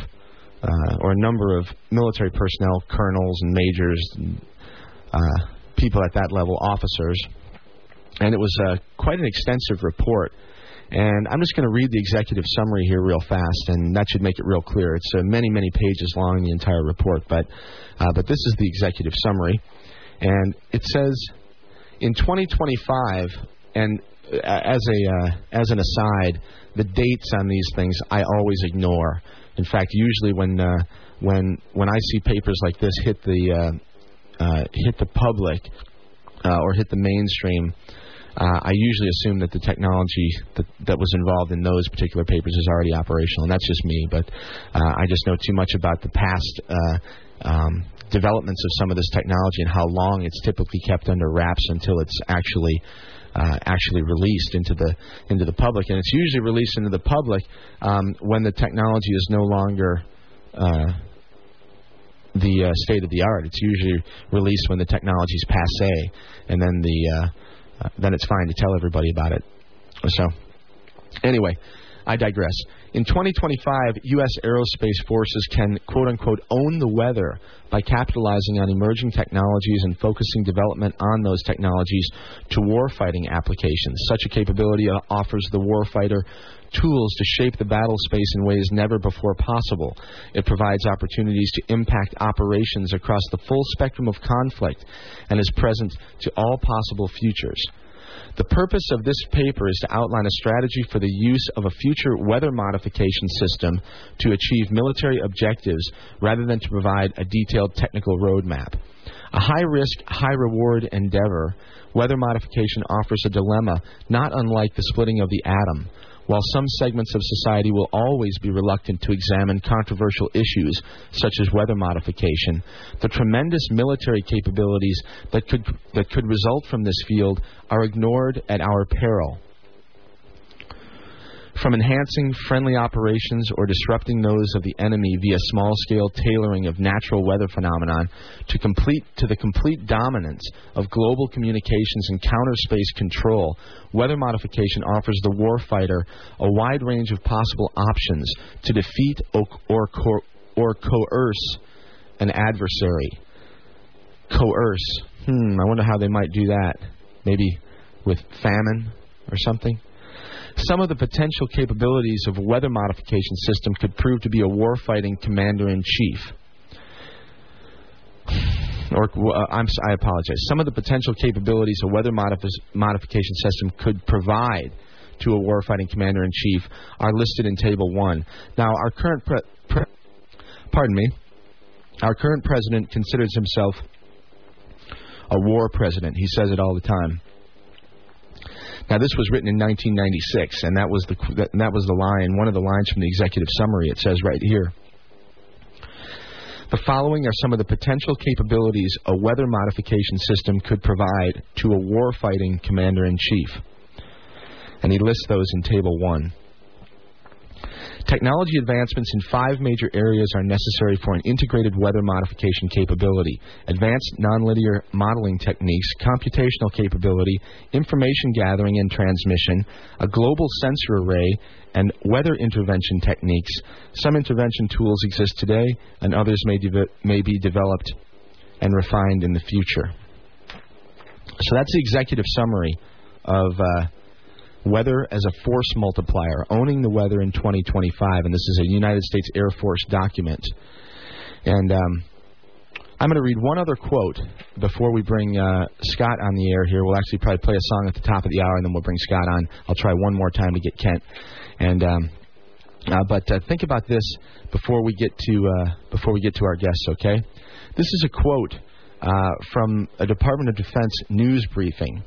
uh, or a number of military personnel, colonels and majors, and, uh, people at that level, officers, and it was uh, quite an extensive report. And I'm just going to read the executive summary here real fast, and that should make it real clear. It's uh, many, many pages long, the entire report, but but this is the executive summary, and it says in 2025, and as a uh, as an aside, the dates on these things I always ignore. In fact, usually when uh, when when I see papers like this hit the uh, uh, hit the public uh, or hit the mainstream, uh, I usually assume that the technology that, that was involved in those particular papers is already operational, and that's just me. But I just know too much about the past um, developments of some of this technology and how long it's typically kept under wraps until it's actually uh, actually released into the into the public, and it's usually released into the public um, when the technology is no longer uh, the uh, state of the art. It's usually released when the technology is passe, and then the uh, uh, then it's fine to tell everybody about it. So, anyway, I digress. In 2025, U.S. aerospace forces can, quote unquote, own the weather by capitalizing on emerging technologies and focusing development on those technologies to warfighting applications. Such a capability uh, offers the warfighter tools to shape the battle space in ways never before possible. It provides opportunities to impact operations across the full spectrum of conflict and is present to all possible futures. The purpose of this paper is to outline a strategy for the use of a future weather modification system to achieve military objectives rather than to provide a detailed technical roadmap. A high risk, high reward endeavor, weather modification offers a dilemma not unlike the splitting of the atom. While some segments of society will always be reluctant to examine controversial issues such as weather modification, the tremendous military capabilities that could that could result from this field are ignored at our peril. From enhancing friendly operations or disrupting those of the enemy via small-scale tailoring of natural weather phenomenon to complete to the complete dominance of global communications and counter space control, weather modification offers the warfighter a wide range of possible options to defeat or or, co- or coerce an adversary. Coerce. Hmm, I wonder how they might do that. Maybe with famine or something. Some of the potential capabilities of a weather modification system could prove to be a warfighting commander in chief. Or uh, I apologize. Some of the potential capabilities a weather modif- modification system could provide to a warfighting commander in chief are listed in Table One. Now, our current pre- pre- pardon me, our current president considers himself a war president. He says it all the time. Now, this was written in 1996, and that was the that was the line, one of the lines from the executive summary. It says right here. The following are some of the potential capabilities a weather modification system could provide to a warfighting commander in chief. And he lists those in Table 1. Technology advancements in five major areas are necessary for an integrated weather modification capability advanced nonlinear modeling techniques, computational capability, information gathering and transmission, a global sensor array, and weather intervention techniques. Some intervention tools exist today, and others may, de- may be developed and refined in the future. So that's the executive summary of. Uh, Weather as a Force Multiplier, Owning the Weather in 2025. And this is a United States Air Force document. And um, I'm going to read one other quote before we bring uh, Scott on the air here. We'll actually probably play a song at the top of the hour, and then we'll bring Scott on. I'll try one more time to get Kent. And um, uh, but uh, think about this before we get to uh, before we get to our guests. Okay, this is a quote uh, from a Department of Defense news briefing.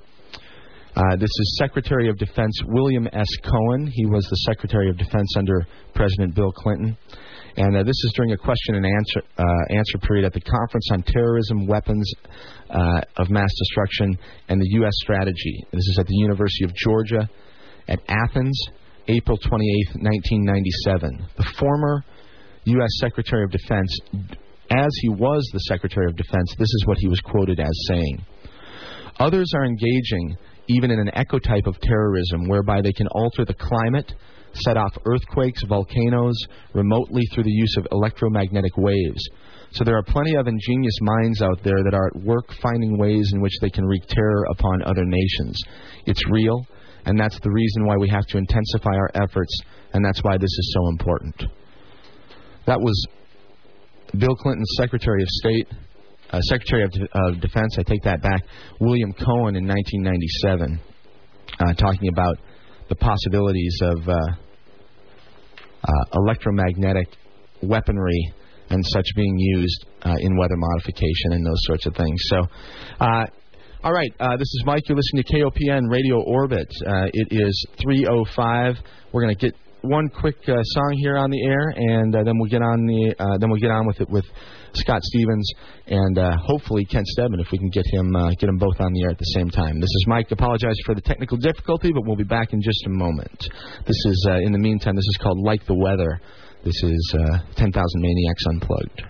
Uh, this is Secretary of Defense William S. Cohen. He was the Secretary of Defense under President Bill Clinton. And uh, this is during a question and answer uh, answer period at the Conference on Terrorism, Weapons uh, of Mass Destruction, and the U.S. Strategy. This is at the University of Georgia at Athens, April 28, 1997. The former U.S. Secretary of Defense, as he was the Secretary of Defense, this is what he was quoted as saying. Others are engaging even in an echo type of terrorism whereby they can alter the climate, set off earthquakes, volcanoes remotely through the use of electromagnetic waves. So there are plenty of ingenious minds out there that are at work finding ways in which they can wreak terror upon other nations. It's real, and that's the reason why we have to intensify our efforts, and that's why this is so important. That was Bill Clinton's Secretary of State, uh, Secretary of, De- of, Defense, I take that back, William Cohen in 1997, uh, talking about the possibilities of uh, uh, electromagnetic weaponry and such being used uh, in weather modification and those sorts of things. So, all right, this is Mike. You're listening to KOPN Radio Orbit. it is 3:05. We're going to get one quick song here on the air, and then we'll get on the then we'll get on with it with Scott Stevens, and uh, hopefully Kent Steadman if we can get him uh, get them both on the air at the same time. This is Mike. Apologize for the technical difficulty, but we'll be back in just a moment. This is uh, in the meantime. This is called Like the Weather. This is uh, 10,000 Maniacs Unplugged.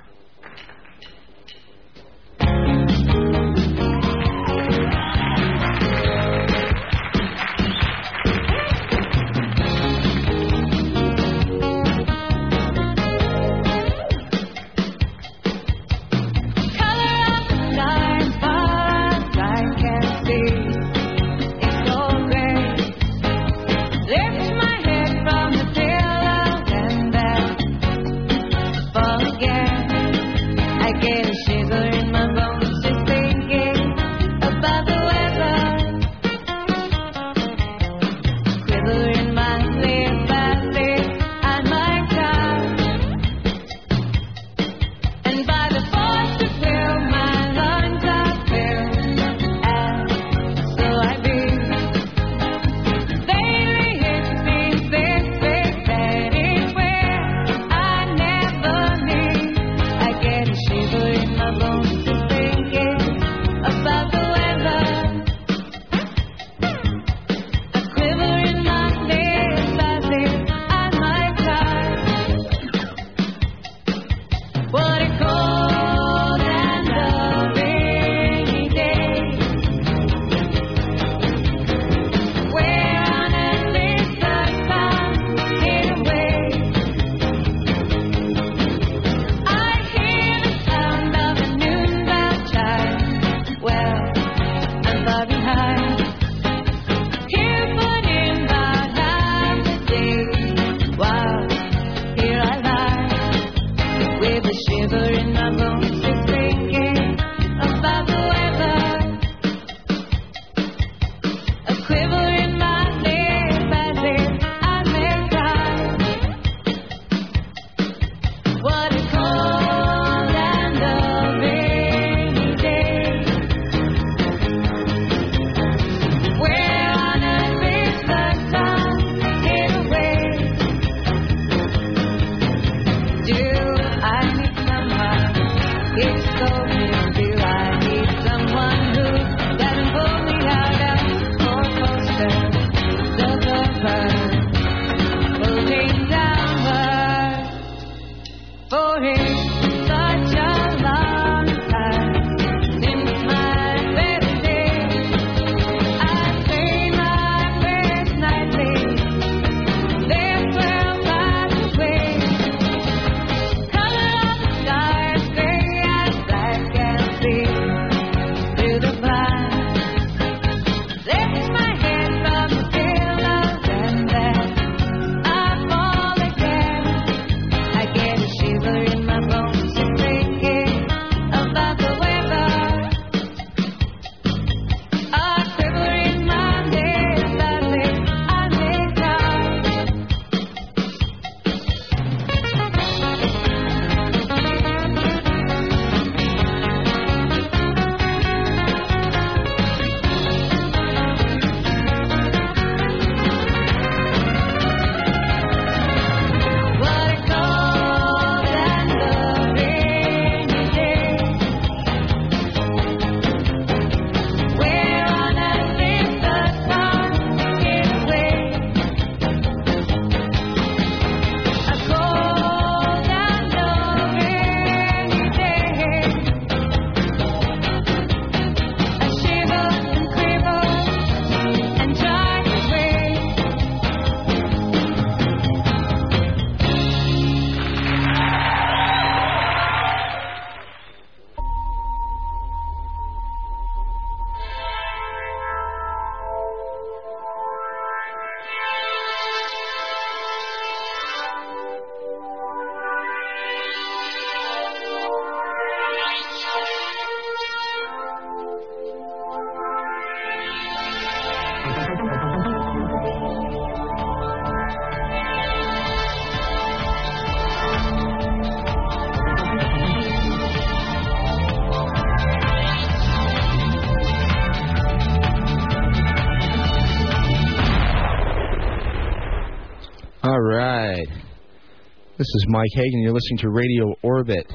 Is Mike Hagan. You're listening to Radio Orbit.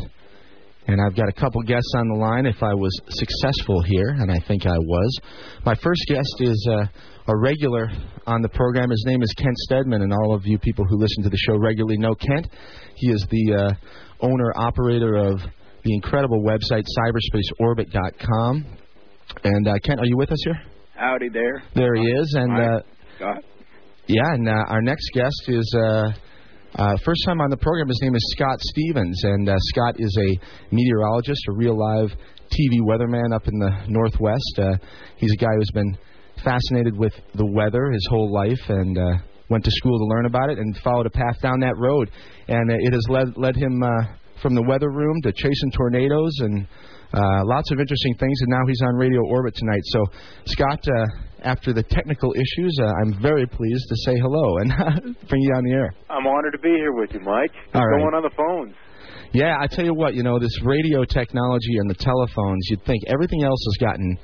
And I've got a couple guests on the line if I was successful here, and I think I was. My first guest is uh, a regular on the program. His name is Kent Steadman, and all of you people who listen to the show regularly know Kent. He is the uh, owner operator of the incredible website cyberspaceorbit.com. And uh, Kent, are you with us here? Howdy there. There he is, and uh, Scott. yeah, and uh, our next guest is uh, first time on the program. His name is Scott Stevens, and uh, Scott is a meteorologist, a real live TV weatherman up in the Northwest. Uh, he's a guy who's been fascinated with the weather his whole life, and uh, went to school to learn about it, and followed a path down that road, and uh, it has led led him uh, from the weather room to chasing tornadoes and. Uh, lots of interesting things, and now he's on Radio Orbit tonight. So, Scott, uh, after the technical issues, uh, I'm very pleased to say hello and bring you on the air. I'm honored to be here with you, Mike. What's All right. going on the phones? Yeah, I tell you what, you know, this radio technology and the telephones, you'd think everything else has gotten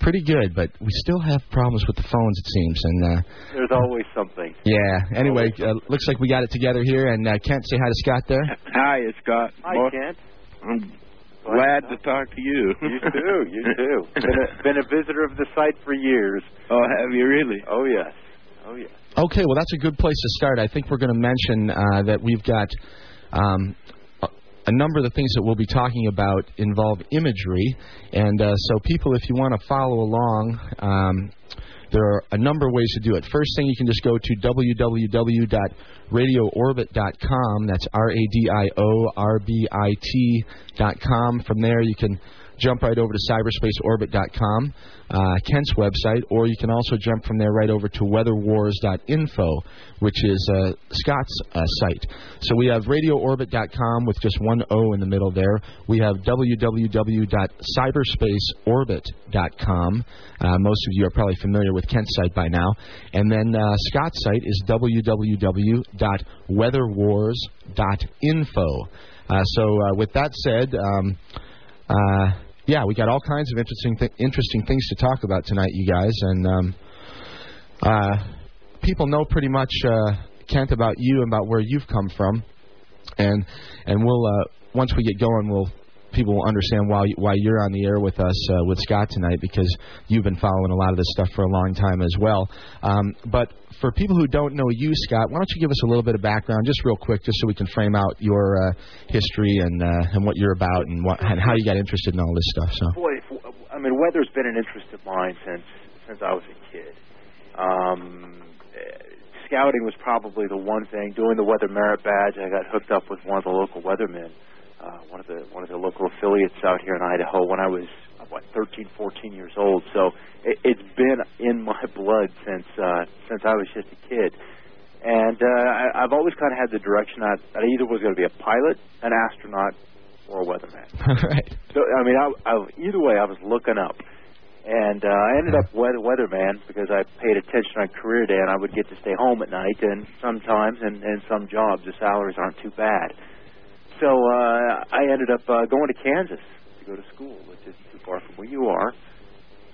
pretty good, but we still have problems with the phones, it seems. And uh, There's always something. yeah, anyway, uh, looks like we got it together here. And uh, Kent, say hi to Scott there. Hi, it's Scott. Hi, Mo- Kent. I'm glad to talk to you. You too. You too. Been a, been a visitor of the site for years. oh, have you really? Oh yes. Oh yes. Okay, well, that's a good place to start. I think we're going to mention uh, that we've got um, a- a number of the things that we'll be talking about involve imagery, and uh, so people, if you want to follow along. Um, there are a number of ways to do it. First thing, you can just go to www.radioorbit.com. That's R A D I O R B I T.com. From there, you can jump right over to cyberspaceorbit.com, uh, Kent's website, or you can also jump from there right over to weatherwars.info, which is uh, Scott's uh, site. So we have radioorbit.com with just one O in the middle there. We have www.cyberspaceorbit.com. Uh, most of you are probably familiar with Kent's site by now. And then uh, Scott's site is www.weatherwars.info. Uh, so uh, with that said, um, uh, yeah, we got all kinds of interesting th- interesting things to talk about tonight, you guys, and um, uh, people know pretty much uh, Kent about you and about where you've come from, and and we'll uh, once we get going, we'll people will understand why why you're on the air with us uh, with Scott tonight because you've been following a lot of this stuff for a long time as well. Um, but for people who don't know you, Scott, why don't you give us a little bit of background, just real quick, just so we can frame out your uh, history and uh, and what you're about and what and how you got interested in all this stuff. So. Boy, I mean, weather's been an interest of mine since since I was a kid. Um, scouting was probably the one thing. Doing the weather merit badge, I got hooked up with one of the local weathermen, uh, one of the one of the local affiliates out here in Idaho when I was what 13, 14 years old. So it, it's been in my blood since uh, since I was just a kid. And uh, I, I've always kind of had the direction that I either was going to be a pilot, an astronaut, or a weatherman. right. So I mean, I, I either way, I was looking up, and uh, I ended up weather weatherman because I paid attention on career day, and I would get to stay home at night. And sometimes, and in some jobs, the salaries aren't too bad. So uh, I ended up uh, going to Kansas to go to school, which too far from where you are,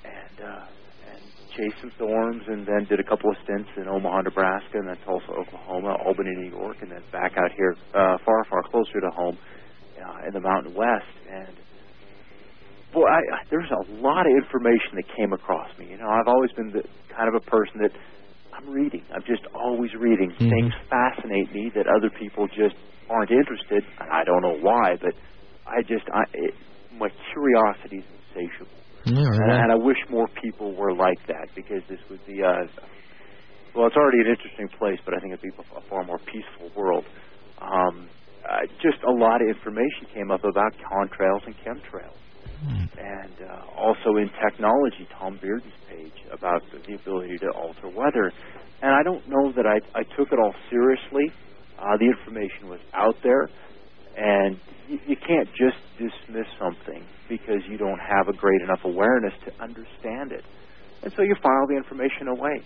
and uh, and chased some storms, and then did a couple of stints in Omaha, Nebraska, and then Tulsa, Oklahoma, Albany, New York, and then back out here, uh, far, far closer to home uh, in the Mountain West, and boy, I, I, there's a lot of information that came across me. You know, I've always been the kind of a person that I'm reading. I'm just always reading. Mhm. Things fascinate me that other people just aren't interested. and I don't know why, but I just, I, it, my curiosity is insatiable. Yeah, And, right. and I wish more people were like that because this would be, uh, well, it's already an interesting place, but I think it'd be a far more peaceful world. Um, uh, just a lot of information came up about contrails and chemtrails. And uh, also in technology, Tom Bearden's page about the ability to alter weather. And I don't know that I, I took it all seriously. Uh, the information was out there, and you, you can't just dismiss something because you don't have a great enough awareness to understand it. And so you file the information away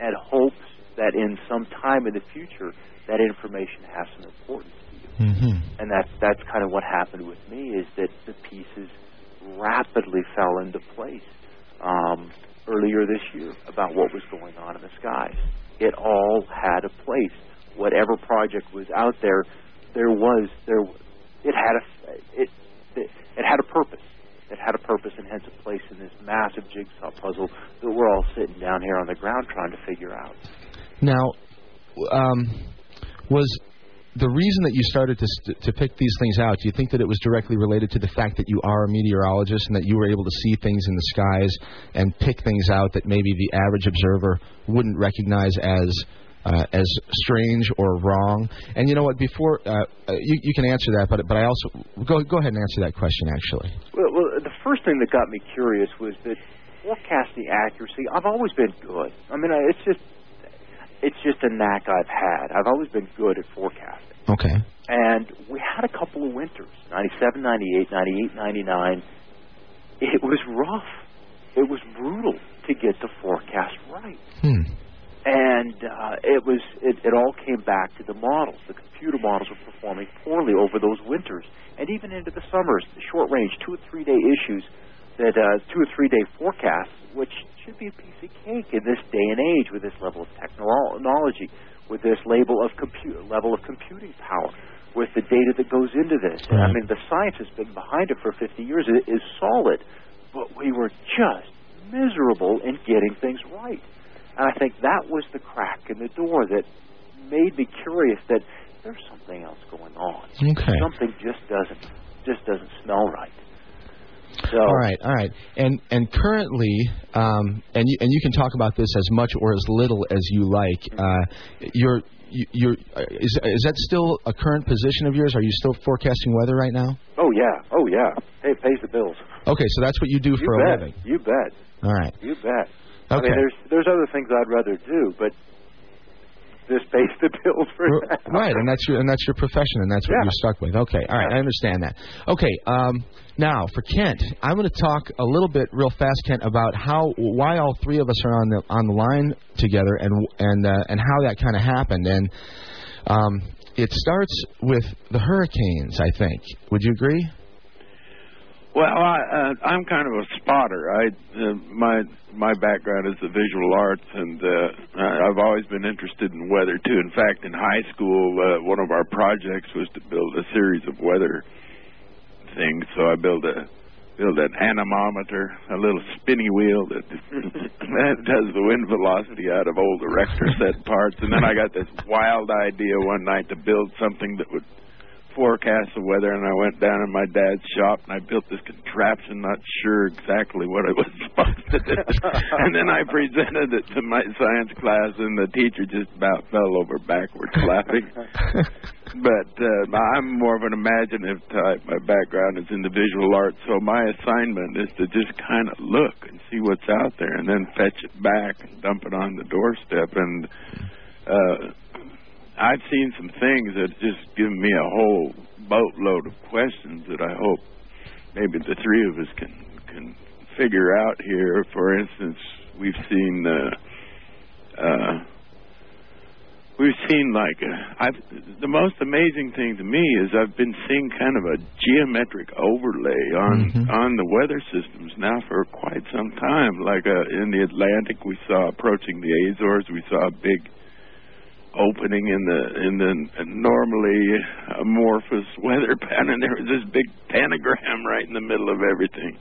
and hopes that in some time in the future that information has some importance to you hmm and that's that's kind of what happened with me is that the pieces rapidly fell into place um, earlier this year about what was going on in the skies. It all had a place whatever project was out there, there was there it had a it it, it had a purpose. It had a purpose and hence a place in this massive jigsaw puzzle that we're all sitting down here on the ground trying to figure out. Now, um, was the reason that you started to st- to pick these things out? Do you think that it was directly related to the fact that you are a meteorologist and that you were able to see things in the skies and pick things out that maybe the average observer wouldn't recognize as uh, as strange or wrong? And you know what? Before uh, uh, you you can answer that, but but I also go go ahead and answer that question actually. Well, well, the first thing that got me curious was that forecasting accuracy. I've always been good. I mean, I- it's just it's just a knack I've had. I've always been good at forecasting. Okay. And we had a couple of winters, 97, 98, 98, 99. It was rough. It was brutal to get the forecast right. Hmm. And uh, it was it, it all came back to the models. The computer models were performing poorly over those winters and even into the summers. The short range two or three day issues that uh, two or three day forecasts, which should be a piece of cake in this day and age with this level of technology, with this label of compute level of computing power, with the data that goes into this. And, I mean, the science has been behind it for 50 years. It is solid, but we were just miserable in getting things right. And I think that was the crack in the door that made me curious that there's something else going on. Okay. Something just doesn't just doesn't smell right. So All right, all right, and and currently, um, and you and you can talk about this as much or as little as you like. Uh, you're you- you're uh, is is that still a current position of yours? Are you still forecasting weather right now? Oh yeah, oh yeah. Hey, it pays the bills. Okay, so that's what you do You for a bet. living. You bet. All right. You bet. I Okay. mean, there's there's other things I'd rather do, but this pays the bills for that. Right, and that's your and that's your profession, and that's what Yeah. you're stuck with. Okay, all right, I understand that. Okay, um, now for Kent, I'm going to talk a little bit, real fast, Kent, about how why all three of us are on the on the line together, and and uh, and how that kind of happened, and um, it starts with the hurricanes. I think. Would you agree? Well, I, uh, I'm kind of a spotter. I uh, my my background is the visual arts, and uh, I've always been interested in weather too. In fact, in high school, uh, one of our projects was to build a series of weather things. So I built a built an anemometer, a little spinny wheel that that does the wind velocity out of old erector set parts, and then I got this wild idea one night to build something that would forecast the weather and I went down in my dad's shop and I built this contraption not sure exactly what it was supposed to do. and then I presented it to my science class and the teacher just about fell over backwards laughing. But uh, I'm more of an imaginative type. My background is in the visual arts, so my assignment is to just kind of look and see what's out there, and then fetch it back and dump it on the doorstep. And uh, I've seen some things that just given me a whole boatload of questions that I hope maybe the three of us can can figure out here. For instance, we've seen uh, uh, we've seen like uh, I've the most amazing thing to me is I've been seeing kind of a geometric overlay on Mhm. on the weather systems now for quite some time. Like uh, in the Atlantic, we saw approaching the Azores, we saw a big opening in the in the normally amorphous weather pattern. There was this big pentagram right in the middle of everything.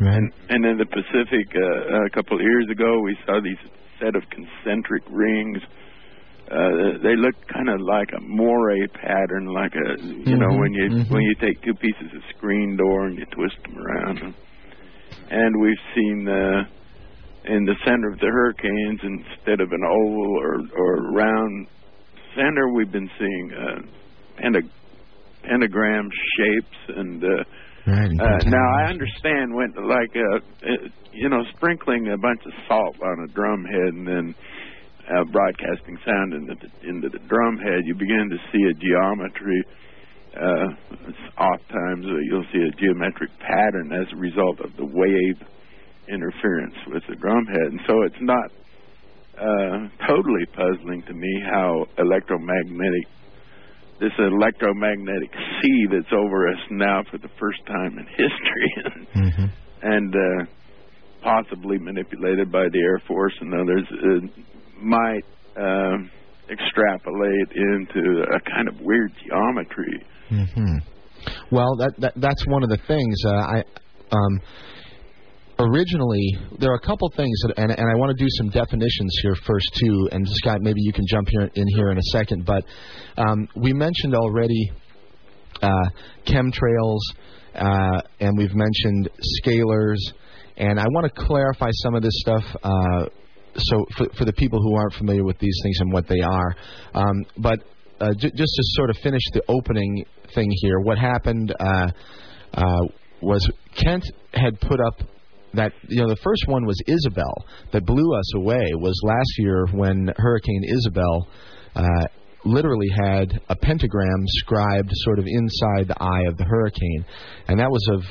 Right. And in the Pacific, uh, a couple of years ago, we saw these set of concentric rings. Uh, they look kind of like a moire pattern, like a you know Mhm, when you mhm. when you take two pieces of screen door and you twist them around. And we've seen uh, in the center of the hurricanes, instead of an oval or or round center, we've been seeing uh, pentag- pentagram shapes and. Uh, Right. uh, now I understand when, like, uh, uh, you know, sprinkling a bunch of salt on a drum head and then uh, broadcasting sound into the, into the drum head, you begin to see a geometry. Uh, oft times uh, you'll see a geometric pattern as a result of the wave interference with the drum head, and so it's not uh, totally puzzling to me how electromagnetic this electromagnetic sea that's over us now for the first time in history Mhm. and uh, possibly manipulated by the Air Force and others uh, might uh, extrapolate into a kind of weird geometry. hmm Well, that, that that's one of the things. Uh, I um, originally there are a couple things, that, and and I want to do some definitions here first too. And Scott, maybe you can jump here in here in a second. But um, we mentioned already uh, chemtrails, uh, and we've mentioned scalars, and I want to clarify some of this stuff. Uh, so for, for the people who aren't familiar with these things and what they are, um, but uh, j- just to sort of finish the opening thing here, what happened uh, uh, was Kent had put up that you know the first one was Isabel that blew us away was last year when Hurricane Isabel uh, literally had a pentagram scribed sort of inside the eye of the hurricane, and that was of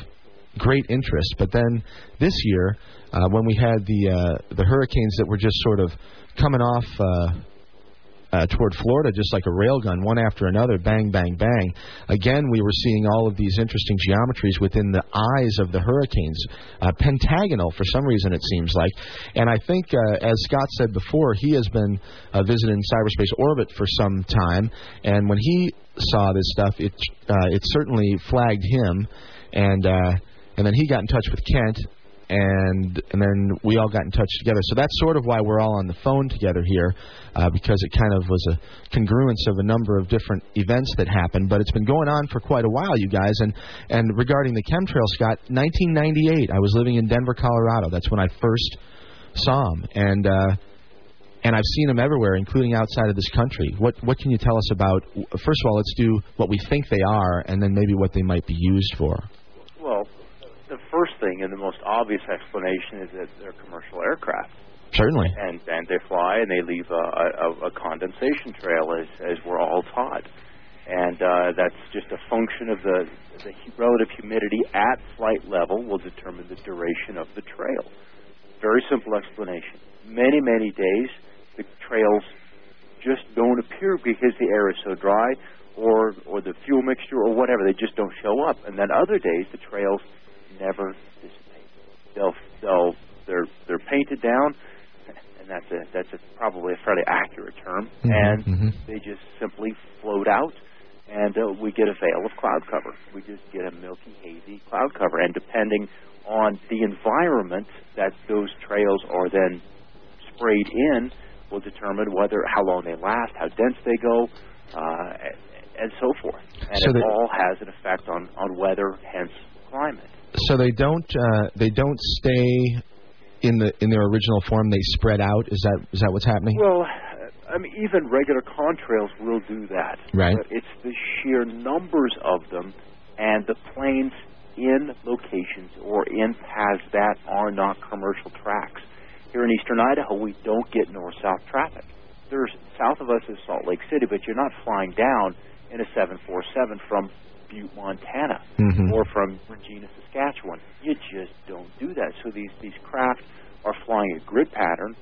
great interest. But then this year, uh, when we had the uh, the hurricanes that were just sort of coming off. Uh, toward Florida, just like a railgun, one after another, bang, bang, bang. Again, we were seeing all of these interesting geometries within the eyes of the hurricanes, uh, pentagonal for some reason it seems like. And I think, uh, as Scott said before, he has been uh, visiting cyberspace orbit for some time, and when he saw this stuff, it uh, it certainly flagged him, and uh, and then he got in touch with Kent, and and then we all got in touch together. So that's sort of why we're all on the phone together here, uh, because it kind of was a congruence of a number of different events that happened. But it's been going on for quite a while, you guys. And and regarding the chemtrail, Scott, 1998, I was living in Denver, Colorado. That's when I first saw them, and. uh and I've seen them everywhere, including outside of this country. What what can you tell us about? First of all, let's do what we think they are, and then maybe what they might be used for. Well, first thing and the most obvious explanation is that they're commercial aircraft, Certainly. and and they fly and they leave a, a, a condensation trail, as as we're all taught, and uh, that's just a function of the the relative humidity at flight level will determine the duration of the trail. Very simple explanation. Many many days, the trails just don't appear because the air is so dry, or or the fuel mixture, or whatever. They just don't show up. And then other days, the trails never dissipate. They'll they'll they're they're painted down, and that's a that's a, probably a fairly accurate term. Mhm, and mhm. they just simply float out, and uh, we get a veil of cloud cover. We just get a milky, hazy cloud cover, and depending on the environment that those trails are then sprayed in, will determine whether how long they last, how dense they go. Uh, and so forth, and So it all has an effect on, on weather, hence climate. So they don't uh, they don't stay in the in their original form. They spread out. Is that is that what's happening? Well, I mean, even regular contrails will do that. Right. But it's the sheer numbers of them and the planes in locations or in paths that are not commercial tracks. Here in eastern Idaho, we don't get north-south traffic. There's south of us is Salt Lake City, but you're not flying down in a 747 from Butte, Montana, Mhm. or from Regina, Saskatchewan. You just don't do that. So these these craft are flying a grid pattern,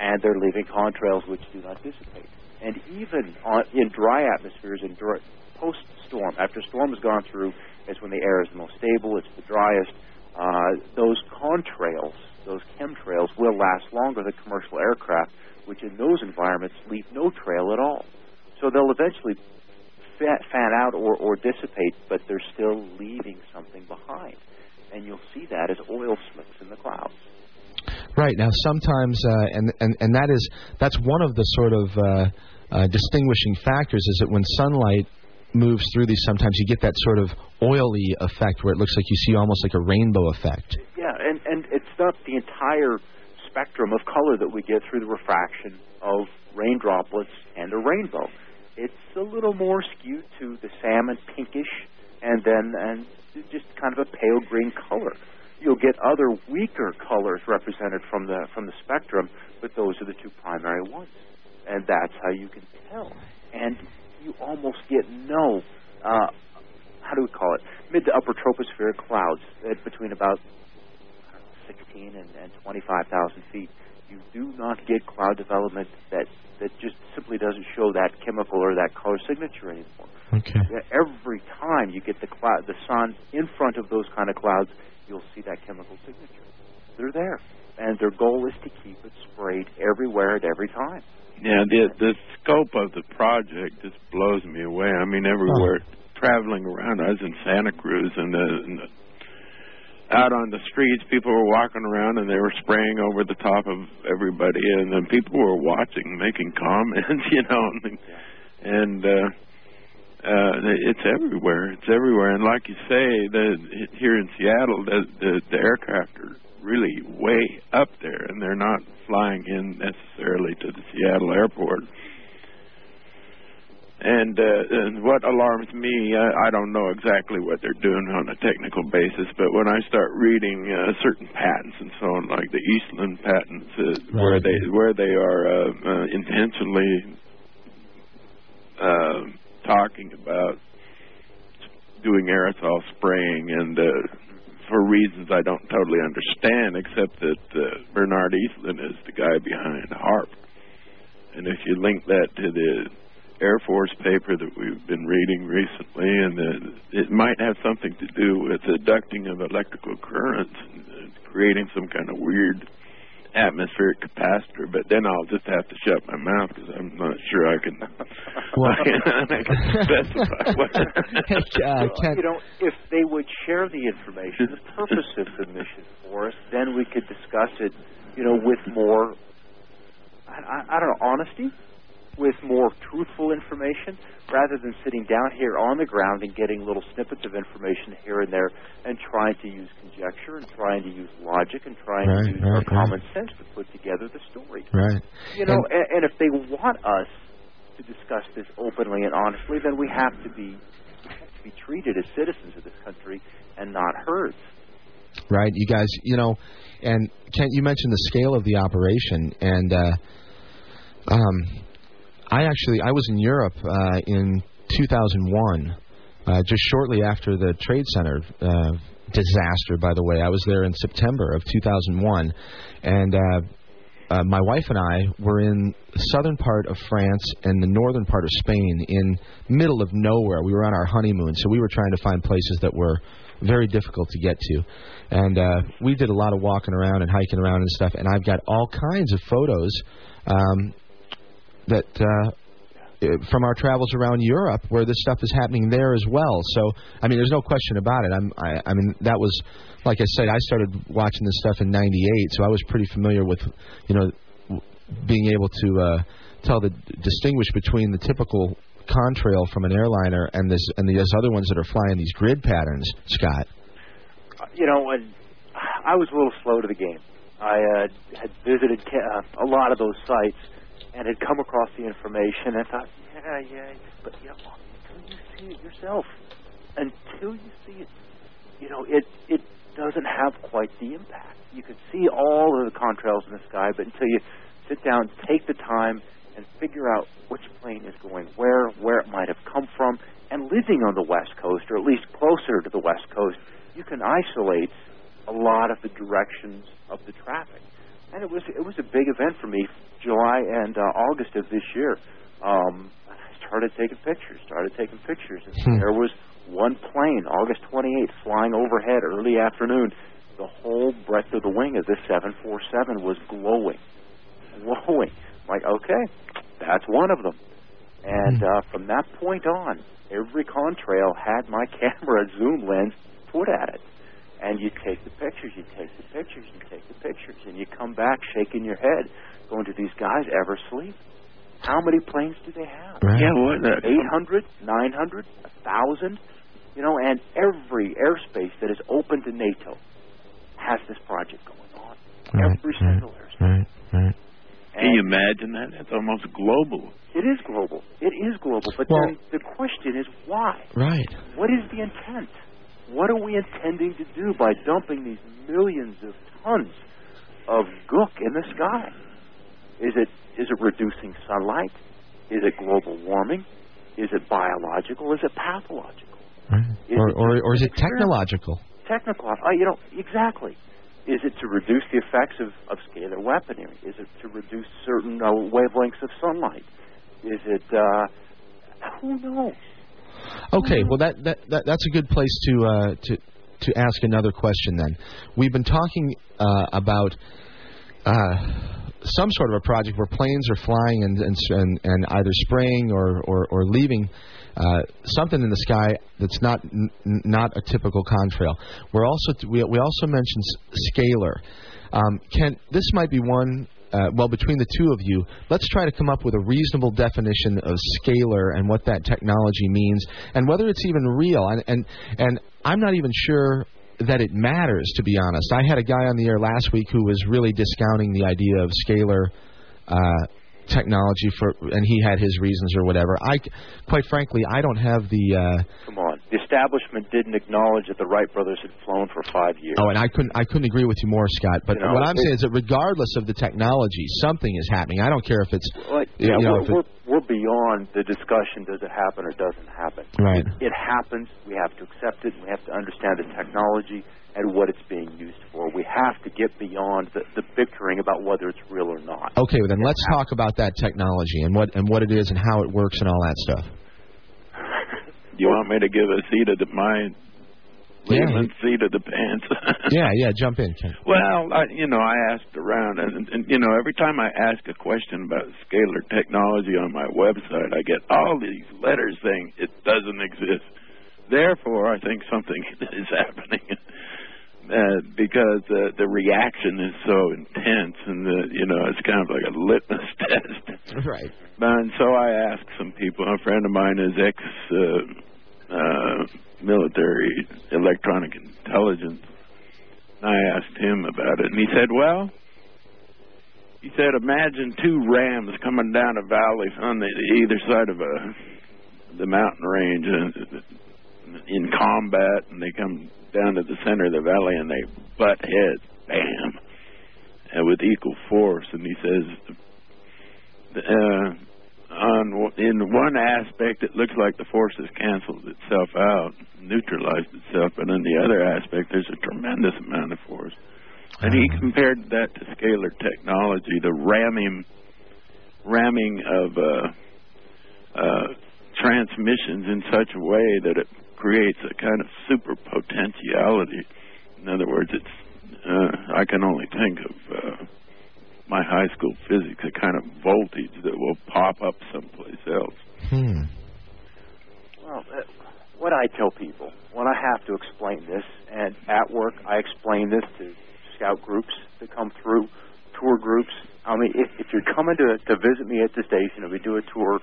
and they're leaving contrails which do not dissipate. And even on, in dry atmospheres, in dry, post-storm, after storm has gone through, is when the air is the most stable. It's the driest. Uh, those contrails, those chemtrails, will last longer than commercial aircraft, which in those environments leave no trail at all. So they'll eventually fa- fan out or, or dissipate, but they're still leaving something behind. And you'll see that as oil slicks in the clouds. Right now, sometimes, uh, and and and that is that's one of the sort of uh, uh, distinguishing factors is that when sunlight moves through these, sometimes you get that sort of oily effect where it looks like you see almost like a rainbow effect. Yeah, and, and it's not the entire spectrum of color that we get through the refraction of rain droplets and a rainbow. It's a little more skewed to the salmon pinkish and then and just kind of a pale green color. You'll get other weaker colors represented from the from the spectrum, but those are the two primary ones. And that's how you can tell. And you almost get no uh, how do we call it? Mid to upper tropospheric clouds at between about I don't know, 16 and, and 25,000 feet. You do not get cloud development that that just simply doesn't show that chemical or that color signature anymore. Okay. Yeah, Every time you get the cloud, the sun in front of those kind of clouds, you'll see that chemical signature. They're there. and their goal is to keep it sprayed everywhere at every time. Yeah, the the scope of the project just blows me away. I mean, everywhere traveling around, I was in Santa Cruz and, uh, and out on the streets, people were walking around and they were spraying over the top of everybody, and then people were watching, making comments, you know, and, and uh, uh, it's everywhere. It's everywhere, and like you say, the here in Seattle, the the, the aircraft are really way up there, and they're not flying in necessarily to the Seattle airport. And, uh, and what alarms me, I, I don't know exactly what they're doing on a technical basis, but when I start reading uh, certain patents and so on, like the Eastlund patents, uh, Right. where they where they are uh, uh, intentionally uh, talking about doing aerosol spraying and uh, for reasons I don't totally understand, except that uh, Bernard Eastlund is the guy behind HAARP. And if you link that to the Air Force paper that we've been reading recently, and the, it might have something to do with the ducting of electrical currents, and, uh, creating some kind of weird atmospheric capacitor. But then I'll just have to shut my mouth because I'm not sure I can, Well- I can specify what. uh, Ken, you know, if they would share the information, the purpose of the mission for us, then we could discuss it, you know, with more, I, I, I don't know, honesty, with more truthful information, rather than sitting down here on the ground and getting little snippets of information here and there, and trying to use conjecture and trying to use logic and trying Right, to use right, our right. common sense to put together the story. right. You know, And- and, and if they want us to discuss this openly and honestly, then we have to be we have to be treated as citizens of this country and not herds. right? You guys, you know, and Kent, you mentioned the scale of the operation, and uh, um, I actually I was in Europe uh, in 2001, uh, just shortly after the Trade Center uh, disaster. By the way, I was there in September of 2001, and. Uh, uh, my wife and I were in the southern part of France and the northern part of Spain, in middle of nowhere. We were on our honeymoon, so we were trying to find places that were very difficult to get to. And uh, we did a lot of walking around and hiking around and stuff. And I've got all kinds of photos um, that uh, from our travels around Europe where this stuff is happening there as well. So I mean, there's no question about it. I'm, I, I mean, that was like I said, I started watching this stuff in '98, so I was pretty familiar with, you know, being able to uh, tell the distinguish between the typical contrail from an airliner and this and these other ones that are flying these grid patterns. Scott, You know, I was a little slow to the game. I uh, had visited uh, a lot of those sites and had come across the information and thought, yeah, yeah, but know, until you see it yourself, until you see it, you know, it it doesn't have quite the impact. You can see all of the contrails in the sky, but until you sit down, take the time, and figure out which plane is going where, where it might have come from, and living on the West Coast, or at least closer to the West Coast, you can isolate a lot of the directions of the traffic. And it was it was a big event for me, July and uh, August of this year. Um, I started taking pictures, started taking pictures, and Hmm. there was one plane, August 28th, flying overhead early afternoon. The whole breadth of the wing of this 747 was glowing, glowing. Like, okay, that's one of them. And uh, from that point on, every contrail had my camera zoom lens put at it. And you take the pictures, you take the pictures, you take the pictures, and you come back shaking your head, going, "Do these guys ever sleep? How many planes do they have? right? Yeah, what? Uh, 800, 900, 1,000, you know, and every airspace that is open to NATO has this project going on. Right, every right, single airspace. right, right. Can you imagine that? That's almost global. it is global. It is global. But Well- then the question is why? Right. What is the intent? What are we intending to do by dumping these millions of tons of gook in the sky? Is it is it reducing sunlight? Is it global warming? Is it biological? Is it pathological? right. Is Or, it or, or is it technological? Technical. Uh, you know exactly. Is it to reduce the effects of, of scalar weaponry? Is it to reduce certain uh, wavelengths of sunlight? Is it uh, who knows? Okay, well that, that, that that's a good place to uh, to to ask another question then. We've been talking uh, about uh, some sort of a project where planes are flying and and and, either spraying or or, or leaving. Uh, something in the sky that's not n- not a typical contrail. We're also we, we also mentioned scalar. Um, Ken, this might be one. Uh, well, between the two of you, let's try to come up with a reasonable definition of scalar and what that technology means, and whether it's even real. And and and I'm not even sure that it matters, to be honest. I had a guy on the air last week who was really discounting the idea of scalar uh, technology for, and he had his reasons or whatever. I, quite frankly, I don't have the. Uh, Come on, the establishment didn't acknowledge that the Wright brothers had flown for five years. Oh, and I couldn't I couldn't agree with you more, Scott. But You know, what I'm it- saying is that regardless of the technology, something is happening. I don't care if it's Well, you yeah, know, we're, if it- we're, we're beyond the discussion does it happen or doesn't happen. Right. It happens. We have to accept it. We have to understand the technology and what it's being used for. We have to get beyond the, the bickering about whether it's real or not. Okay, well then let's talk about that technology and what and what it is and how it works and all that stuff. Do you want me to give a seat of the my Yeah. layman's seat of the pants? Yeah, yeah, jump in, Ken. Well, I, you know, I asked around, and, and you know, every time I ask a question about scalar technology on my website, I get all these letters saying it doesn't exist. Therefore, I think something is happening uh, because uh, the reaction is so intense, and the, you know, it's kind of like a litmus test. Right. And so I asked some people. A friend of mine is ex uh, uh, military electronic intelligence. I asked him about it, and he said, "Well, he said, imagine two rams coming down a valley on the either side of a the mountain range uh, in combat, and they come down to the center of the valley and they butt heads, bam, and with equal force." And he says, uh, on in one aspect, it looks like the force has canceled itself out, neutralized itself, but in the other aspect, there's a tremendous amount of force. And he compared that to scalar technology, the ramming, ramming of uh, uh, transmissions in such a way that it creates a kind of super potentiality. In other words, it's uh, I can only think of. Uh, my high school physics, a kind of voltage that will pop up someplace else. Hmm. Well, uh, what I tell people when I have to explain this, and at work I explain this to scout groups that come through, tour groups. I mean, if, if you're coming to to visit me at the station and we do a tour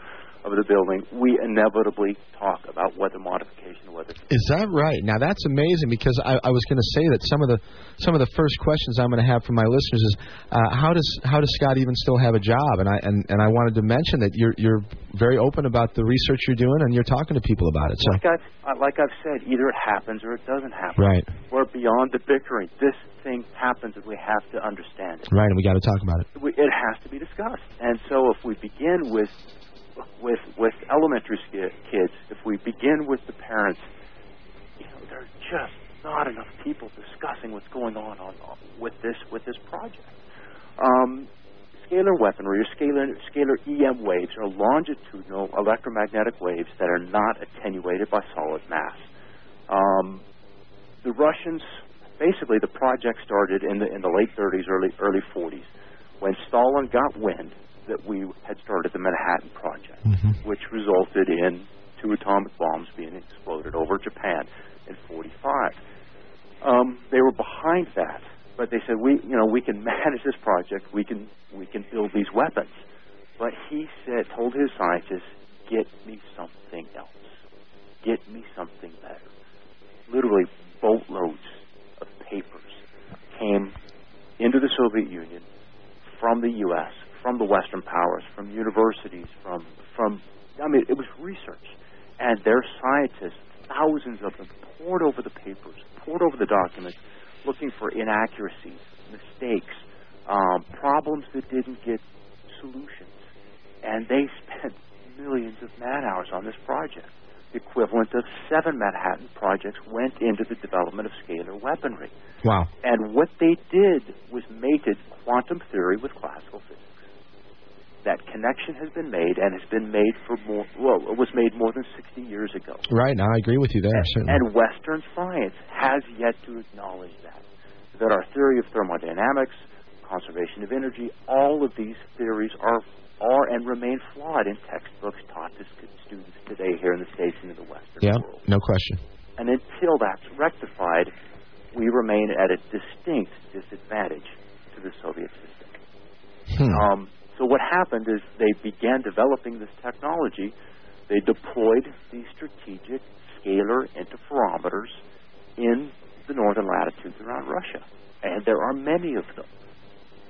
of the building, we inevitably talk about weather modification, weather. Is that right? Now that's amazing because I, I was going to say that some of the some of the first questions I'm going to have from my listeners is uh, how does how does Scott even still have a job? And I and, and I wanted to mention that you're you're very open about the research you're doing and you're talking to people about it. So Like I've uh, like I've said, either it happens or it doesn't happen. right, We're beyond the bickering. This thing happens, and we have to understand it. right, and we got to talk about it. it has to be discussed. And so, if we begin with with with elementary kids, if we begin with the parents, you know, there are just not enough people discussing what's going on on, on with this with this project. Um, scalar weaponry or scalar scalar EM waves are longitudinal electromagnetic waves that are not attenuated by solid mass. Um, the Russians, basically, the project started in the in the late 30s, early early 40s, when Stalin got wind that we had started the Manhattan Project, which resulted in two atomic bombs being exploded over Japan in 45. Um, they were behind that, but they said we, you know, we can manage this project. We can we can build these weapons. But he said, told his scientists, get me something else. Get me something better. Literally boatloads of papers came into the Soviet Union from the U.S., from the Western powers, from universities, from from. I mean, it was research, and their scientists, thousands of them, poured over the papers, poured over the documents, looking for inaccuracies, mistakes, um, problems that didn't get solutions, and they spent millions of man hours on this project. The equivalent of seven Manhattan projects went into the development of scalar weaponry. Wow. And what they did was mated quantum theory with classical physics. That connection has been made and has been made for more, well, it was made more than 60 years ago. Right. Now I agree with you there. certainly. And Western science has yet to acknowledge that. That our theory of thermodynamics, conservation of energy. All of these theories are are and remain flawed in textbooks taught to students today here in the states and in the Western Yeah, world. no question. And until that's rectified, we remain at a distinct disadvantage to the Soviet system. Hmm. Um, so what happened is they began developing this technology. They deployed these strategic scalar interferometers in the northern latitudes around Russia, and there are many of them.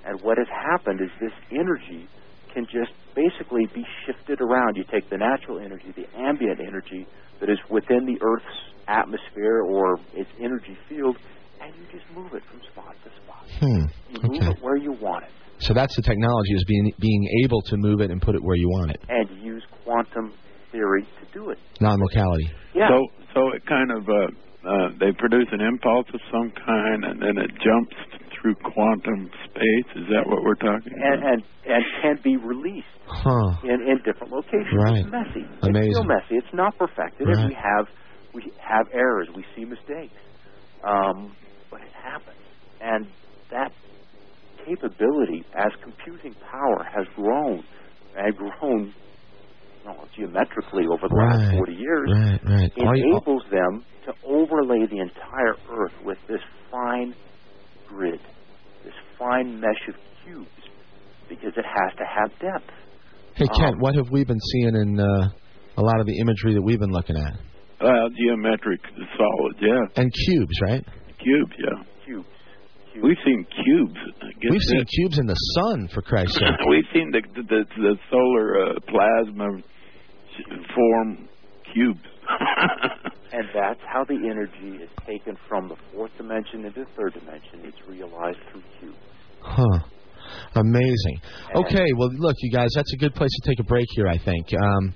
And what has happened is this energy can just basically be shifted around. You take the natural energy, the ambient energy that is within the Earth's atmosphere or its energy field, and you just move it from spot to spot. Hmm. You move Okay. it where you want it. So that's the technology is being being able to move it and put it where you want it. and use quantum theory to do it. Non-locality. Yeah. So so it kind of uh, uh, they produce an impulse of some kind, and then it jumps through quantum space. Is that what we're talking and, about? and and can be released Huh. in, in different locations. Right. It's messy. Amazing. It's still messy. It's not perfected, Right. and we have we have errors. We see mistakes, um, but it happens, and that capability as computing power has grown and grown well, geometrically over the Right. last 40 years. Right. Right. All you- enables them to overlay the entire Earth with this fine grid, this fine mesh of cubes, because it has to have depth. Hey Kent, um, what have we been seeing in uh, a lot of the imagery that we've been looking at? Well, geometric solid, yeah. And cubes, right? Cubes, yeah. Cubes. cubes. We've seen cubes. We've seen this. cubes in the sun, for Christ's sake. We've seen the the, the solar uh, plasma form cubes. and that's how the energy is taken from the fourth dimension into the third dimension. It's realized through cubes. Huh. Amazing. And- Okay, well, look, you guys, that's a good place to take a break here, I think. Um,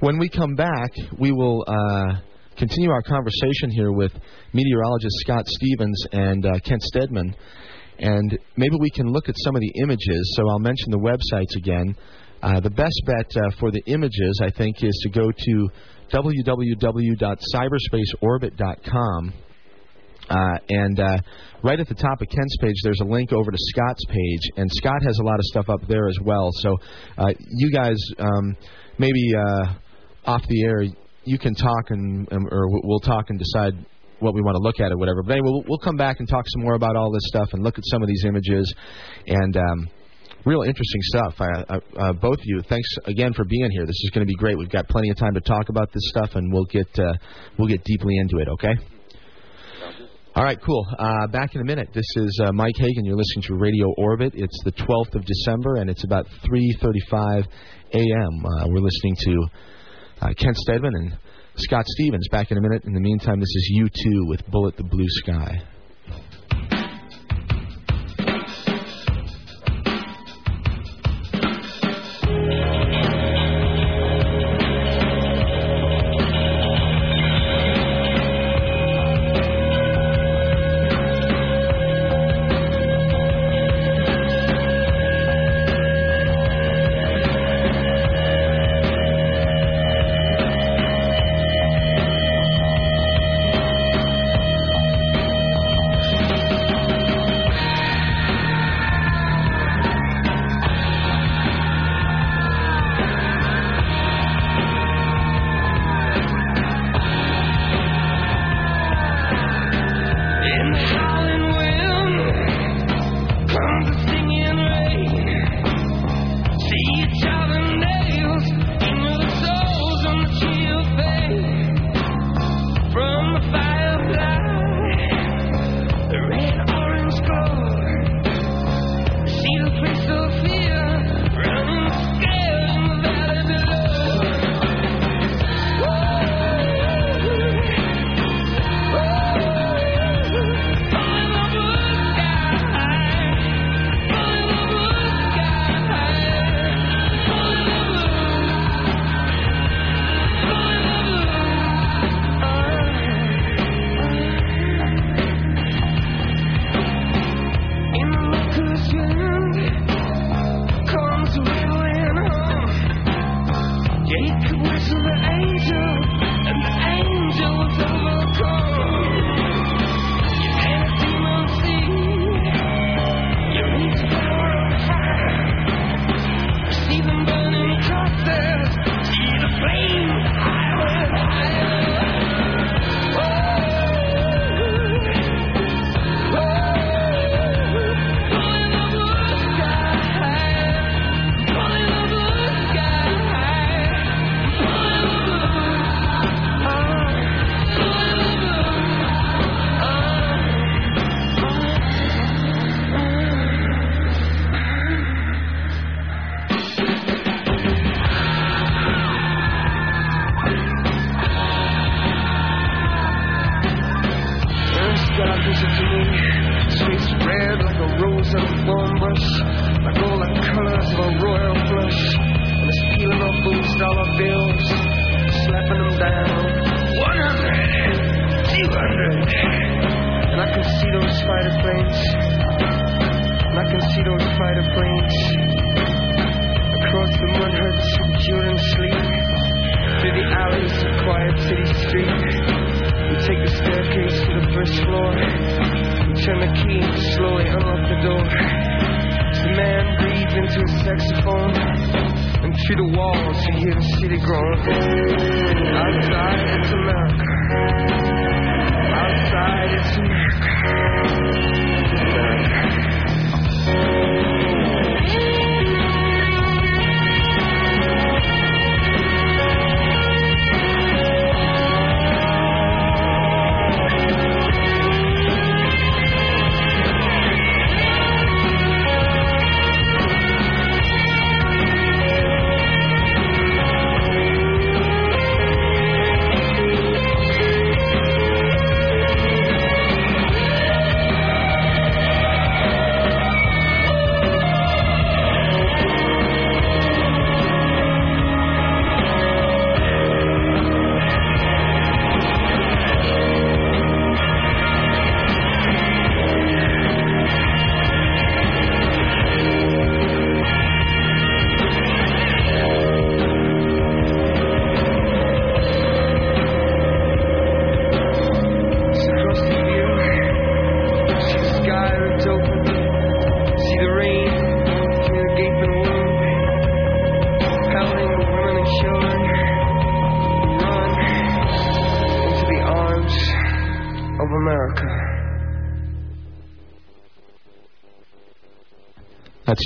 when we come back, we will uh, continue our conversation here with meteorologist Scott Stevens and uh, Kent Steadman. And maybe we can look at some of the images. So I'll mention the websites again. Uh, the best bet uh, for the images, I think, is to go to www.cyberspaceorbit.com. Uh, and uh, right at the top of Kent's page, there's a link over to Scott's page, and Scott has a lot of stuff up there as well. So uh, you guys, um, maybe uh, off the air, you can talk and um, or we'll talk and decide what we want to look at or whatever. But anyway, we'll, we'll come back and talk some more about all this stuff and look at some of these images and. Um, Real interesting stuff. I, I, uh, both of you, thanks again for being here. This is going to be great. We've got plenty of time to talk about this stuff, and we'll get uh, we'll get deeply into it. Okay. All right, cool. Uh, back in a minute. This is uh, Mike Hagan. You're listening to Radio Orbit. It's the 12th of December, and it's about 3:35 a.m. Uh, we're listening to uh, Kent Steadman and Scott Stevens. Back in a minute. In the meantime, this is U2 with "Bullet the Blue Sky."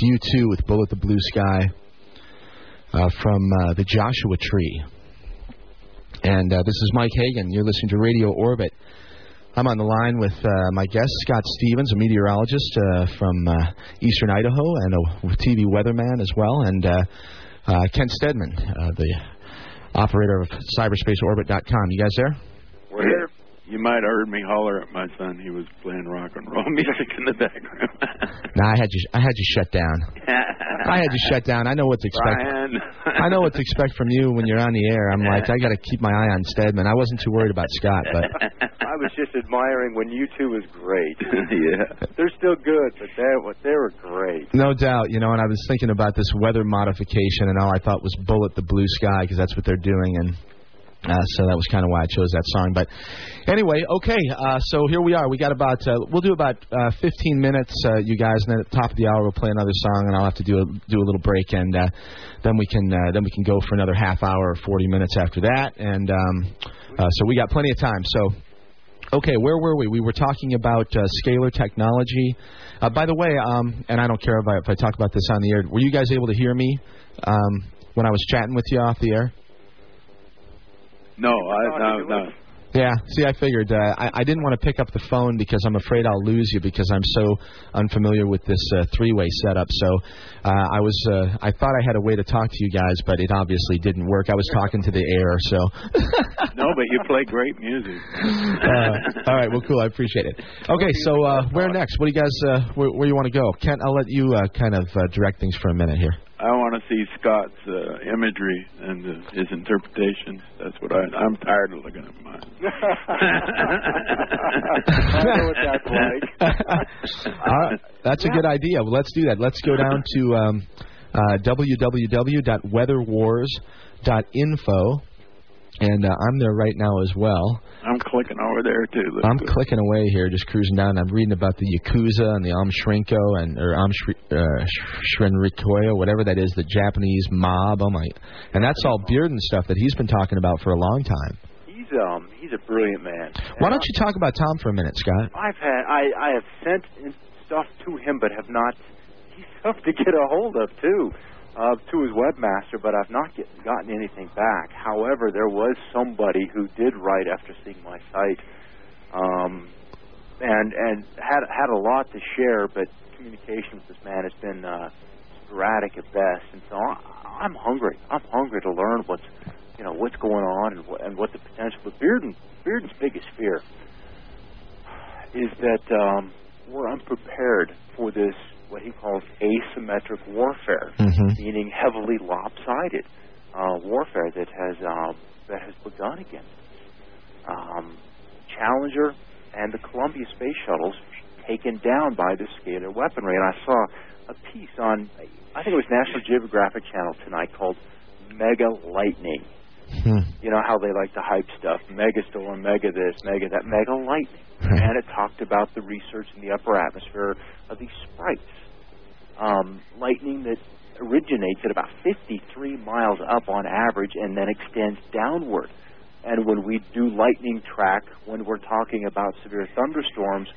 U2 with Bullet the Blue Sky uh, from uh, the Joshua Tree. And uh, this is Mike Hagan. You're listening to Radio Orbit. I'm on the line with uh, my guest, Scott Stevens, a meteorologist uh, from eastern Idaho and a TV weatherman as well, and Kent Steadman, the operator of cyberspaceorbit.com. You guys there? We're here. You might have heard me holler at my son. He was playing rock and roll music in the background. No, I had you. I had you shut down. I had you shut down. I know what to expect. Brian. I know what to expect from you when you're on the air. I'm like, I got to keep my eye on Steadman. I wasn't too worried about Scott, but I was just admiring when you two was great. yeah. They're still good, but they they were great. no doubt, you know. And I was thinking about this weather modification, and all I thought was "Bullet the Blue Sky" because that's what they're doing, and uh, so that was kind of why I chose that song. But anyway, okay. Uh, so here we are. We got about uh, we'll do about uh, 15 minutes, uh, you guys, and then at the top of the hour we'll play another song, and I'll have to do a do a little break, and uh, then we can then we can go for another half hour or 40 minutes after that, and um, so we got plenty of time. So. Okay, where were we? We were talking about scalar technology. By the way, um, and I don't care if I, if I talk about this on the air. Were you guys able to hear me um, when I was chatting with you off the air? No, I no no. Yeah. See, I figured uh, I, I didn't want to pick up the phone because I'm afraid I'll lose you because I'm so unfamiliar with this uh, three-way setup. So uh, I was uh, I thought I had a way to talk to you guys, but it obviously didn't work. I was talking to the air, so. No, but you play great music. uh, all right. Well, cool. I appreciate it. Okay. So uh, where next? What do you guys? Uh, where, where you want to go? Kent, I'll let you uh, kind of uh, direct things for a minute here. I want to see Scott's uh, imagery and uh, his interpretation. That's what I. I'm tired of looking at mine. I know what that's like. All right. That's a good idea. Well, let's do that. Let's go down to um, uh, www.weatherwars.info. and uh, I'm there right now as well. I'm clicking over there too. I'm good. clicking away here, just cruising down. I'm reading about the Yakuza and the Aum Shinrikyo and or Amshri, uh, whatever that is, the Japanese mob. Oh my! And that's all Bearden stuff that he's been talking about for a long time. He's um he's a brilliant man. Why don't you talk about Tom for a minute, Scott? I've had I I have sent stuff to him, but have not. He's tough to get a hold of too. Uh, to his webmaster, but I've not get, gotten anything back. However, there was somebody who did write after seeing my site, um, and and had had a lot to share, but communication with this man has been uh, sporadic at best. And so I, I'm hungry. I'm hungry to learn what's you know what's going on and what, and what the potential. But Bearden Bearden's biggest fear is that um, we're unprepared for this what he calls asymmetric warfare, Mhm. meaning heavily lopsided uh, warfare that has um, that has begun against us. Um, Challenger and the Columbia space shuttles taken down by this scalar weaponry, and I saw a piece on I think it was National Geographic Channel tonight called Mega Lightning. Hmm. You know how they like to hype stuff, mega storm, mega this, mega that, mega lightning. and it talked about the research in the upper atmosphere of these sprites. Um, lightning that originates at about 53 miles up on average and then extends downward. And when we do lightning track, when we're talking about severe thunderstorms,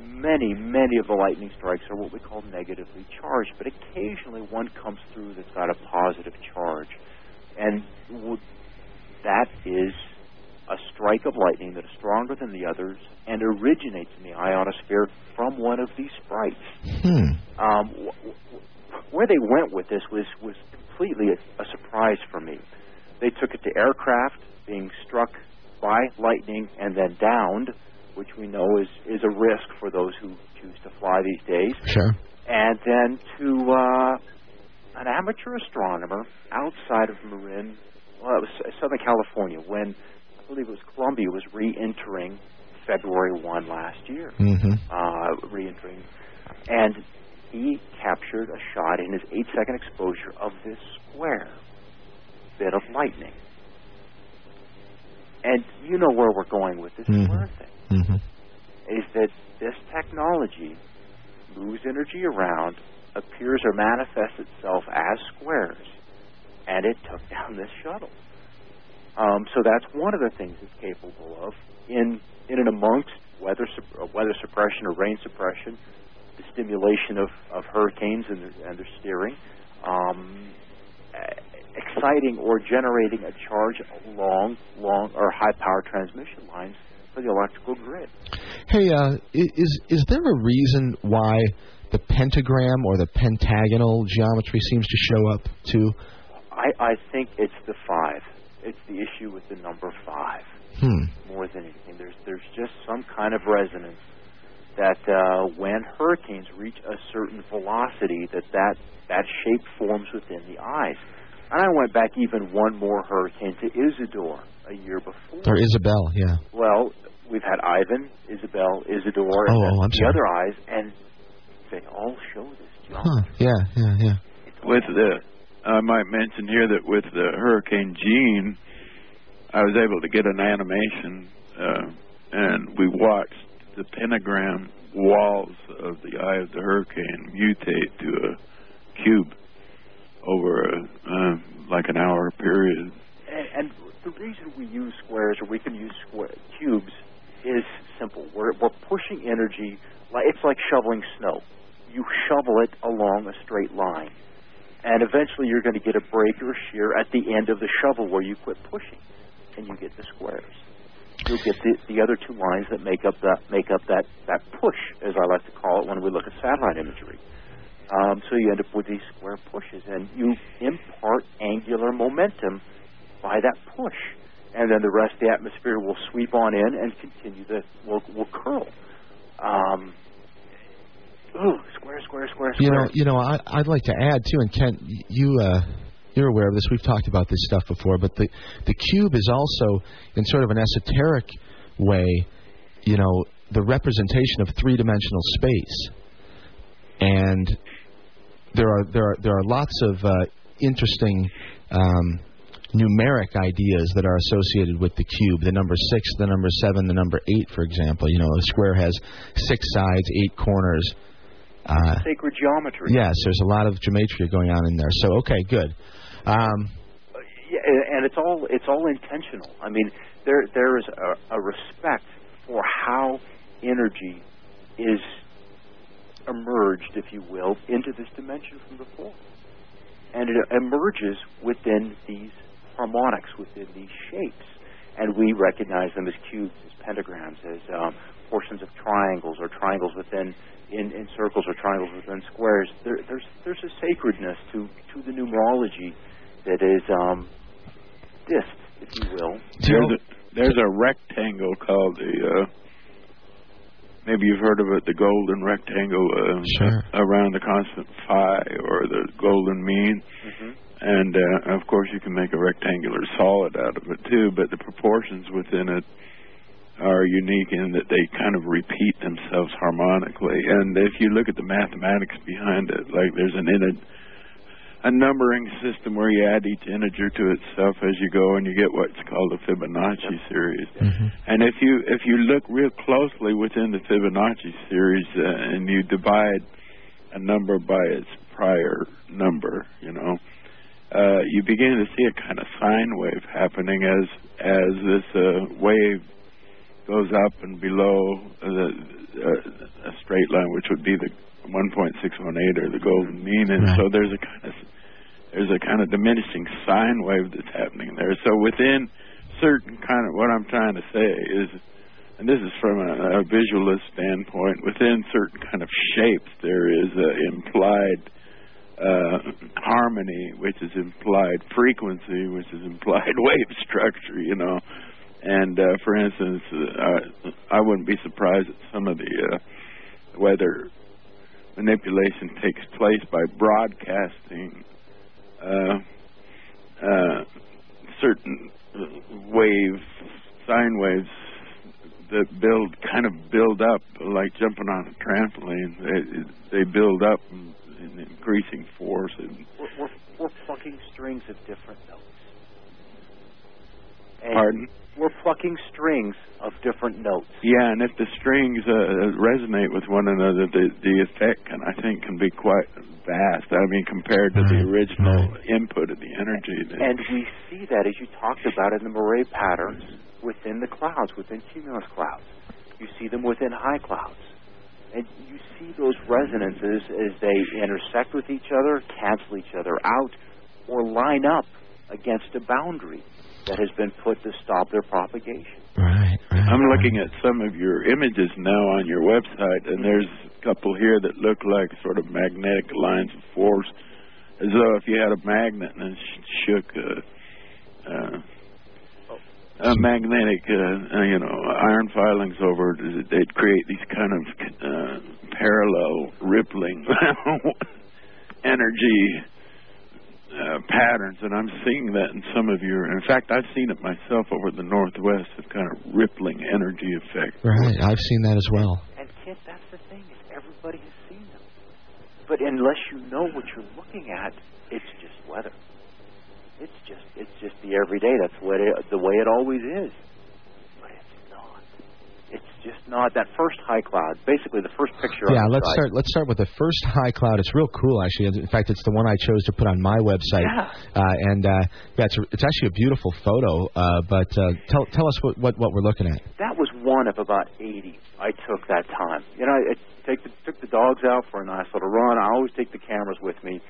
many, many of the lightning strikes are what we call negatively charged, but occasionally one comes through that's got a positive charge. And that is a strike of lightning that is stronger than the others and originates in the ionosphere from one of these sprites. Hmm. Um, wh- wh- where they went with this was, was completely a, a surprise for me. They took it to aircraft being struck by lightning and then downed, which we know is, is a risk for those who choose to fly these days Sure. and then to uh, an amateur astronomer outside of Marin, well, it was Southern California, when I believe it was Columbia was re-entering February 1 last year, Mm-hmm. uh, re-entering, and he captured a shot in his eight-second exposure of this square bit of lightning. And you know where we're going with this Mhm. square thing Mm-hmm. is that this technology moves energy around, appears or manifests itself as squares, and it took down this shuttle. Um, so that's one of the things it's capable of in in and amongst weather uh, weather suppression or rain suppression, the stimulation of, of hurricanes and their, and their steering, um, exciting or generating a charge along long or high power transmission lines for the electrical grid. Hey, uh, is is there a reason why the pentagram or the pentagonal geometry seems to show up too? I, I think it's the five. It's the issue with the number five Hmm. more than anything. There's there's just some kind of resonance that uh, when hurricanes reach a certain velocity, that that that shape forms within the eyes. And I went back even one more hurricane to Isidore a year before. Or Isabel? Yeah. Well, we've had Ivan, Isabel, Isidore, and Oh, the, oh, the sorry. other eyes, and they all show this Huh. geometry. Yeah. Yeah. Yeah. with the I might mention here that with the Hurricane Jeanne, I was able to get an animation, uh, and we watched the pentagram walls of the eye of the hurricane mutate to a cube over a, uh, like an hour period. And, and the reason we use squares, or we can use square, cubes, is simple. We're, we're pushing energy. Like it's like shoveling snow. You shovel it along a straight line, and eventually you're going to get a break or shear at the end of the shovel where you quit pushing, and you get the squares. You'll get the, the other two lines that make up that make up that that push, as I like to call it when we look at satellite imagery. Um, so you end up with these square pushes, and you impart angular momentum by that push, and then the rest of the atmosphere will sweep on in and continue to will will curl. Um, ooh, square, square, square, square. You know, you know, I, I'd like to add too, and Kent, you, uh, you're aware of this. We've talked about this stuff before, but the the cube is also, in sort of an esoteric way, you know, the representation of three dimensional space, and there are there are there are lots of uh, interesting um, numeric ideas that are associated with the cube. The number six, the number seven, the number eight, for example. You know, a square has six sides, eight corners. Uh, Sacred geometry. yes, there's a lot of gematria going on in there. So okay, good. Um, Yeah, and it's all it's all intentional. I mean, there there is a, a respect for how energy is emerged, if you will, into this dimension from before, and it emerges within these harmonics, within these shapes, and we recognize them as cubes, as pentagrams, as um, portions of triangles, or triangles within in, in circles, or triangles within squares. There, there's there's a sacredness to to the numerology that is um, dist, if you will. There's a, there's a rectangle called the. Uh, maybe you've heard of it, the golden rectangle uh, Sure. around the constant phi or the golden mean. hmm And uh, of course, you can make a rectangular solid out of it too, but the proportions within it are unique in that they kind of repeat themselves harmonically. And if you look at the mathematics behind it, like there's an in a numbering system where you add each integer to itself as you go, and you get what's called a Fibonacci series. mhm. And if you if you look real closely within the Fibonacci series uh, and you divide a number by its prior number, you know, uh, you begin to see a kind of sine wave happening as as this uh, wave goes up and below the uh, a straight line, which would be the 1.618 or the golden mean, and Right. so there's a kind of there's a kind of diminishing sine wave that's happening there. So within certain kind of what I'm trying to say is, and this is from a, a visualist standpoint, within certain kind of shapes there is a implied uh, harmony, which is implied frequency, which is implied wave structure, you know. And uh, for instance, uh, I wouldn't be surprised that some of the uh, weather manipulation takes place by broadcasting uh, uh, certain uh, wave sine waves that build kind of build up like jumping on a trampoline. They, they build up in, in increasing force and We're, we're, we're plucking strings of different notes. And pardon. We're plucking strings of different notes. Yeah, and if the strings uh, resonate with one another, the the effect can I think can be quite vast. I mean, compared to the original input of the energy. that- And we see that, as you talked about, in the moiré patterns within the clouds, within cumulus clouds. You see them within high clouds. And you see those resonances as they intersect with each other, cancel each other out, or line up against a boundary that has been put to stop their propagation. Right, right. I'm right. looking at some of your images now on your website, and there's a couple here that look like sort of magnetic lines of force, as though if you had a magnet and sh- shook a, uh, a magnetic, uh, uh, you know, iron filings over it, they'd create these kind of uh, parallel rippling energy uh, patterns, and I'm seeing that in some of your. In fact, I've seen it myself over the Northwest, of kind of rippling energy effect. Right, I've seen that as well. And Kent, that's the thing is everybody has seen them. But unless you know what you're looking at, it's just weather. It's just it's just the everyday. That's what it, the way it always is. But it's not. It's just not that first high cloud. Basically, the first picture. Yeah, let's side. start. Let's start with the first high cloud. It's real cool, actually. In fact, it's the one I chose to put on my website. Yeah. Uh, and uh, yeah, it's, a, it's actually a beautiful photo. Uh, but uh, tell tell us what, what what we're looking at. That was one of about 80 I took that time. You know, I take the, took the dogs out for a nice little run. I always take the cameras with me,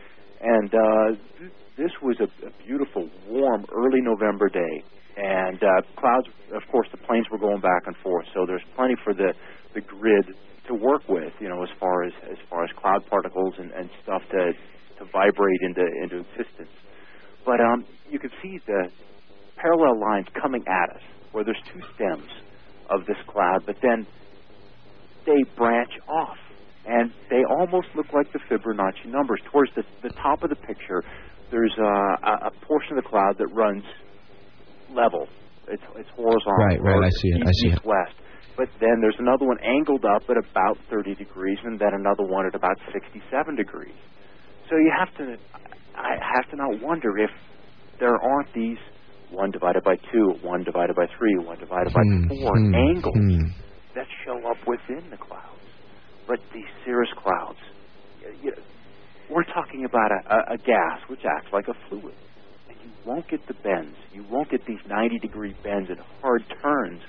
and uh, th- this was a, a beautiful, warm, early November day. And uh, clouds, of course, the planes were going back and forth, so there's plenty for the the grid to work with. You know, as far as as far as cloud particles and, and stuff to to vibrate into into existence. But um, you can see the parallel lines coming at us, where there's two stems of this cloud, but then they branch off, and they almost look like the Fibonacci numbers. Towards the, the top of the picture, there's a, a, a portion of the cloud that runs level. It's, it's horizontal. Right, right, I see it, I east- see it. East-west. But then there's another one angled up at about 30 degrees, and then another one at about 67 degrees. So you have to, I have to not wonder if there aren't these one divided by two, one divided by three, one divided by Hmm, four hmm, angles hmm. that show up within the clouds. But these cirrus clouds, you know, we're talking about a, a, a gas which acts like a fluid. Won't get the bends. You won't get these 90 degree bends and hard turns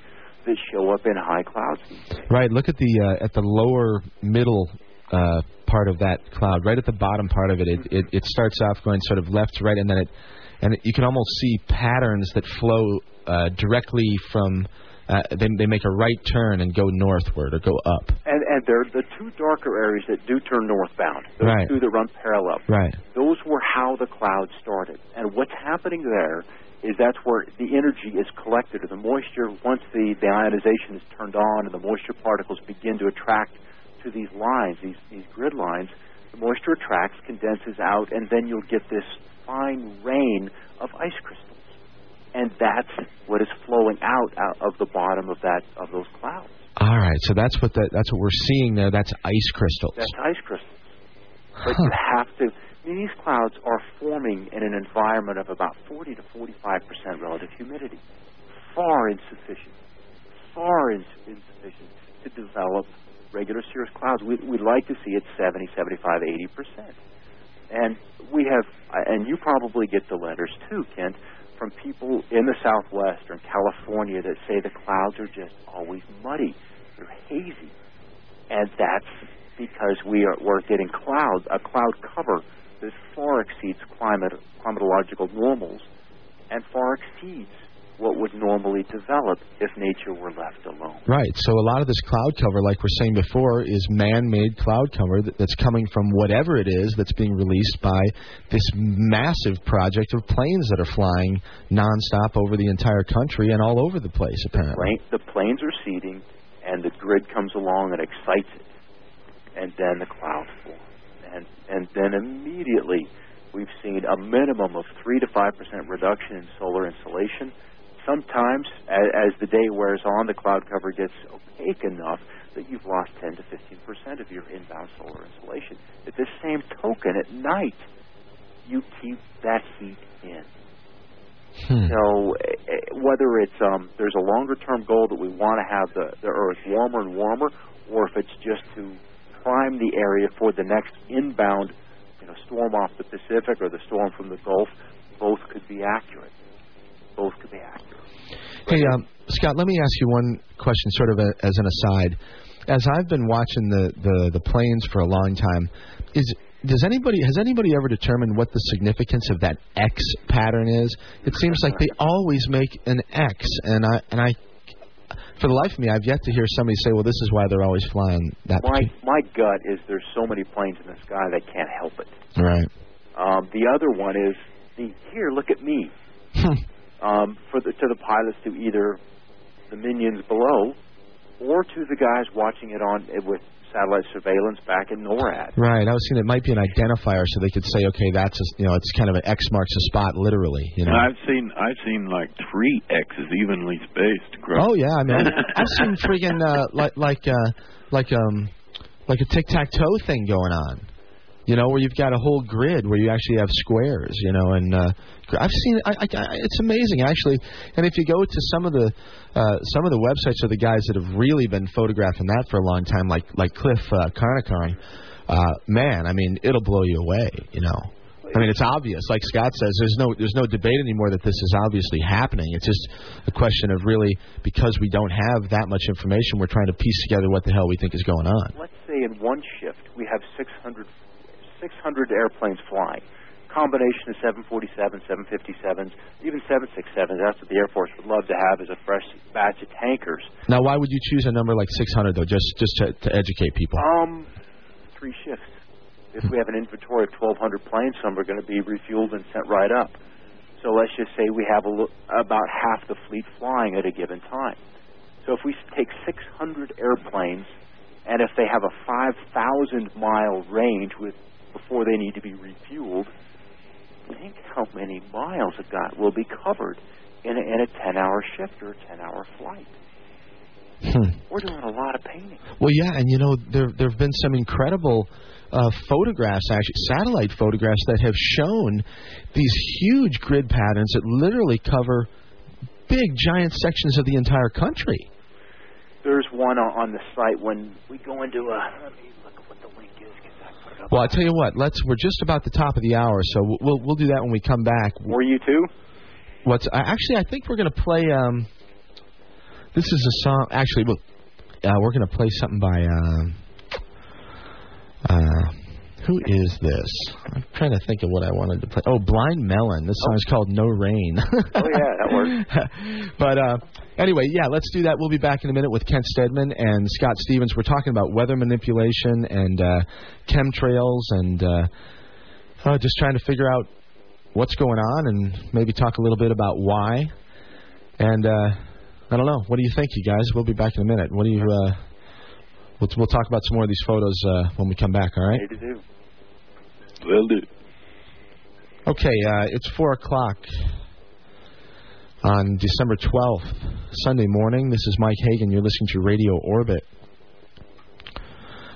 that show up in high clouds. Right. Look at the uh, at the lower middle uh, part of that cloud. Right at the bottom part of it, it, it it starts off going sort of left to right, and then it and you can almost see patterns that flow uh, directly from. Uh, they they make a right turn and go northward or go up. And, and they're the two darker areas that do turn northbound. Those Right. two that run parallel. Right. Those were how the cloud started. And what's happening there is that's where the energy is collected, or the moisture, once the, the ionization is turned on and the moisture particles begin to attract to these lines, these, these grid lines, the moisture attracts, condenses out, and then you'll get this fine rain of ice crystals. And that's what is flowing out, out of the bottom of that of those clouds. All right. So that's what that that's what we're seeing there. That's ice crystals. That's ice crystals. But you have to. I mean, these clouds are forming in an environment of about 40 to 45 percent relative humidity. Far insufficient. Far ins- insufficient to develop regular cirrus clouds. We, we'd like to see it 70, 75, 80 percent. And we have, and you probably get the letters too, Kent, from people in the Southwest or in California that say the clouds are just always muddy. They're hazy and that's because we are we're getting clouds a cloud cover that far exceeds climate climatological normals and far exceeds what would normally develop if nature were left alone. Right. So a lot of this cloud cover, like we're saying before, is man-made cloud cover that's coming from whatever it is that's being released by this massive project of planes that are flying nonstop over the entire country and all over the place, apparently. Plane, the planes are seeding, and the grid comes along and excites it, and then the clouds form, and and then immediately we've seen a minimum of three to five percent reduction in solar insolation. Sometimes, as, as the day wears on, the cloud cover gets opaque enough that you've lost 10 to 15 percent of your inbound solar insolation. At the same token, at night, you keep that heat in. Hmm. So eh, eh, whether it's um, there's a longer term goal that we want to have the, the Earth warmer and warmer, or if it's just to prime the area for the next inbound, you know, storm off the Pacific or the storm from the Gulf, both could be accurate. Both could be accurate. Hey, um, Scott, let me ask you one question, sort of a, as an aside. As I've been watching the, the, the planes for a long time, is does anybody has anybody ever determined what the significance of that X pattern is? It seems like they always make an X, and I and I, for the life of me, I've yet to hear somebody say, "Well, this is why they're always flying that." My my gut is there's so many planes in the sky they can't help it. Right. Um, the other one is the here, look at me. um, for the to the pilots to either the minions below or to the guys watching it on eh, with satellite surveillance back in NORAD. Right. I was thinking it might be an identifier, so they could say, "Okay, that's a, you know, it's kind of an X marks a spot, literally." You know. And I've seen I've seen like three X's evenly spaced. Across. Oh yeah, I mean, I've seen friggin' uh, like like uh, like um like a tic tac toe thing going on. You know, where you've got a whole grid where you actually have squares. You know, and uh, I've seen I, I, I, it's amazing actually. And if you go to some of the uh, some of the websites of the guys that have really been photographing that for a long time, like like Cliff uh, Carnicom, uh, man, I mean, it'll blow you away. You know. I mean, it's obvious. Like Scott says, there's no there's no debate anymore that this is obviously happening. It's just a question of really because we don't have that much information, we're trying to piece together what the hell we think is going on. Let's say in one shift we have 600, 600 airplanes flying. Combination of 747, 757s, even 767s. That's what the Air Force would love to have as a fresh batch of tankers. Now, why would you choose a number like 600 though? Just just to, to educate people. Um, three shifts. If we have an inventory of 1,200 planes, some are going to be refueled and sent right up. So let's just say we have a, about half the fleet flying at a given time. So if we take 600 airplanes, and if they have a 5,000 mile range with before they need to be refueled, think how many miles it got will be covered in a, in a 10 hour shift or a 10 hour flight. Hmm. We're doing a lot of painting. Well, yeah, and you know there there have been some incredible uh, photographs, actually satellite photographs that have shown these huge grid patterns that literally cover big, giant sections of the entire country. There's one on, on the site when we go into a. Let me look at what the link is because I put it up. Well, I tell you what, let's. We're just about the top of the hour, so we'll we'll, we'll do that when we come back. Were you too? What's I actually? I think we're going to play. Um, this is a song. Actually, well, uh, we're going to play something by. Um, uh, who is this? I'm trying to think of what I wanted to play. Oh, Blind Melon. This song is called No Rain. Oh yeah, that works. but uh, anyway, yeah, let's do that. We'll be back in a minute with Kent Steadman and Scott Stevens. We're talking about weather manipulation and uh, chemtrails and uh, uh, just trying to figure out what's going on and maybe talk a little bit about why. And uh, I don't know. What do you think, you guys? We'll be back in a minute. What do you? Uh, we'll we'll talk about some more of these photos uh, when we come back. All right. Will do. Okay, uh, it's 4 o'clock on December 12th, Sunday morning. This is Mike Hagan. You're listening to Radio Orbit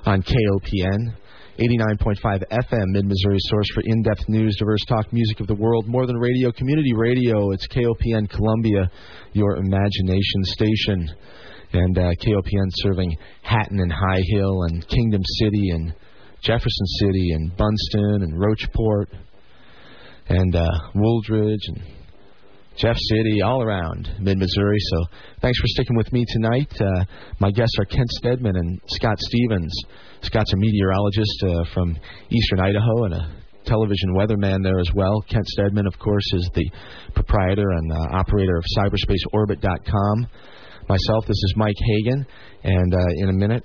on KOPN. 89.5 FM, Mid Missouri source for in depth news, diverse talk, music of the world, more than radio, community radio. It's KOPN Columbia, your imagination station. And uh, KOPN serving Hatton and High Hill and Kingdom City and Jefferson City and Bunceton and Rocheport and uh, Wooldridge and Jeff City, all around mid Missouri. So thanks for sticking with me tonight. Uh, my guests are Kent Steadman and Scott Stevens. Scott's a meteorologist uh, from eastern Idaho and a television weatherman there as well. Kent Steadman, of course, is the proprietor and uh, operator of cyberspaceorbit.com. Myself, this is Mike Hagan, and uh, in a minute,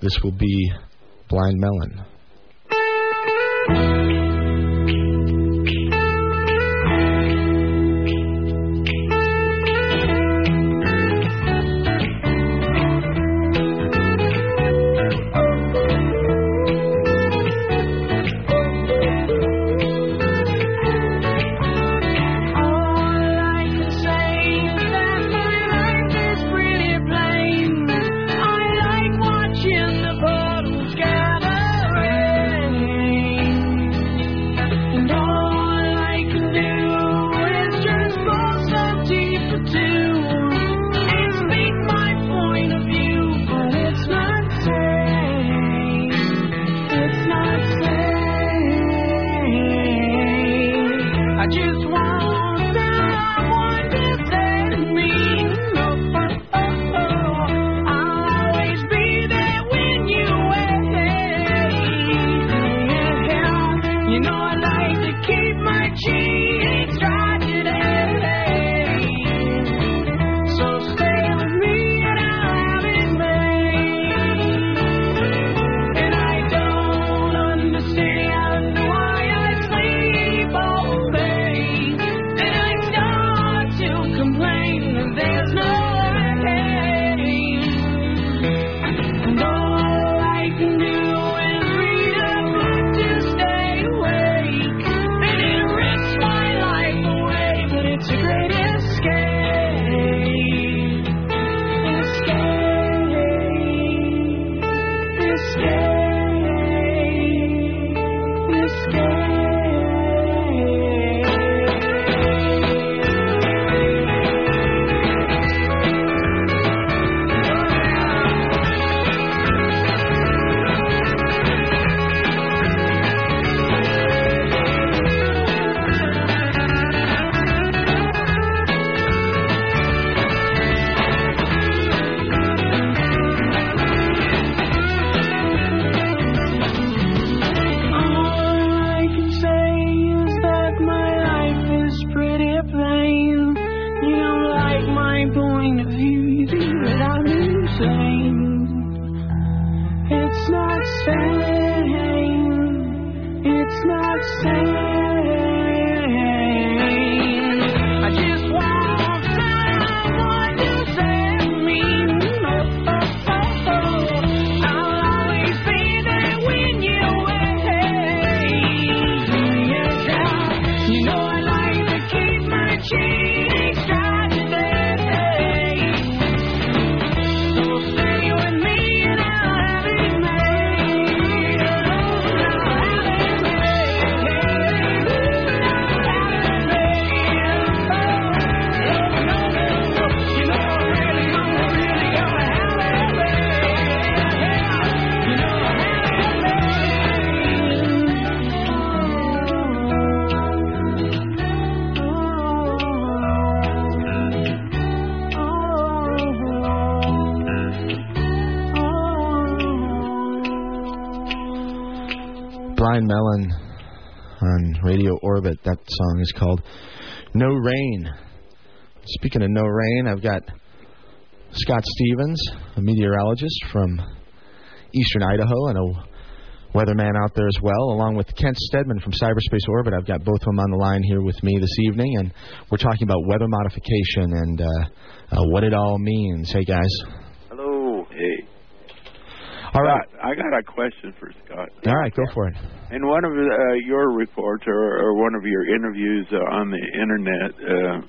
this will be Blind Melon. Is called No Rain. Speaking of no rain, I've got Scott Stevens, a meteorologist from eastern Idaho and a weatherman out there as well, along with Kent Steadman from Cyberspace Orbit. I've got both of them on the line here with me this evening, and we're talking about weather modification and uh, uh, what it all means. Hey, guys. Hello. Hey. All right. I got a question for Scott. All right, go for it. In one of uh, your reports or, or one of your interviews uh, on the internet, uh,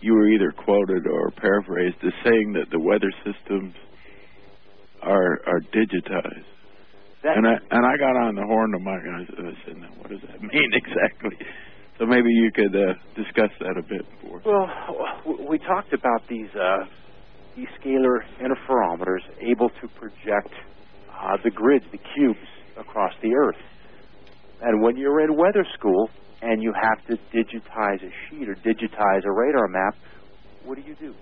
you were either quoted or paraphrased as saying that the weather systems are are digitized. That, And I and I got on the horn to my guys and I said, now, what does that mean exactly? So maybe you could uh, discuss that a bit for us. well, we talked about these uh, interferometers able to project uh, the grids, the cubes across the Earth. And when you're in weather school and you have to digitize a sheet or digitize a radar map, what do you do?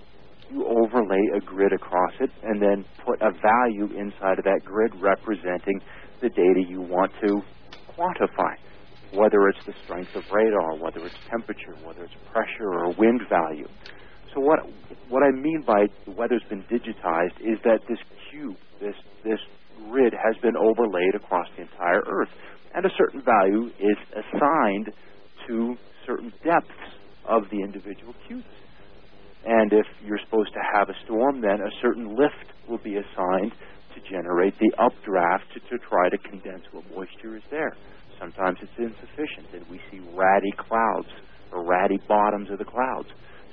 You overlay a grid across it and then put a value inside of that grid representing the data you want to quantify. Whether it's the strength of radar, whether it's temperature, whether it's pressure or wind value. So what what I mean by the weather's been digitized is that this cube, this this grid has been overlaid across the entire Earth, and a certain value is assigned to certain depths of the individual cubes. And if you're supposed to have a storm, then a certain lift will be assigned to generate the updraft to, to try to condense what moisture is there. Sometimes it's insufficient, and we see ratty clouds or ratty bottoms of the clouds.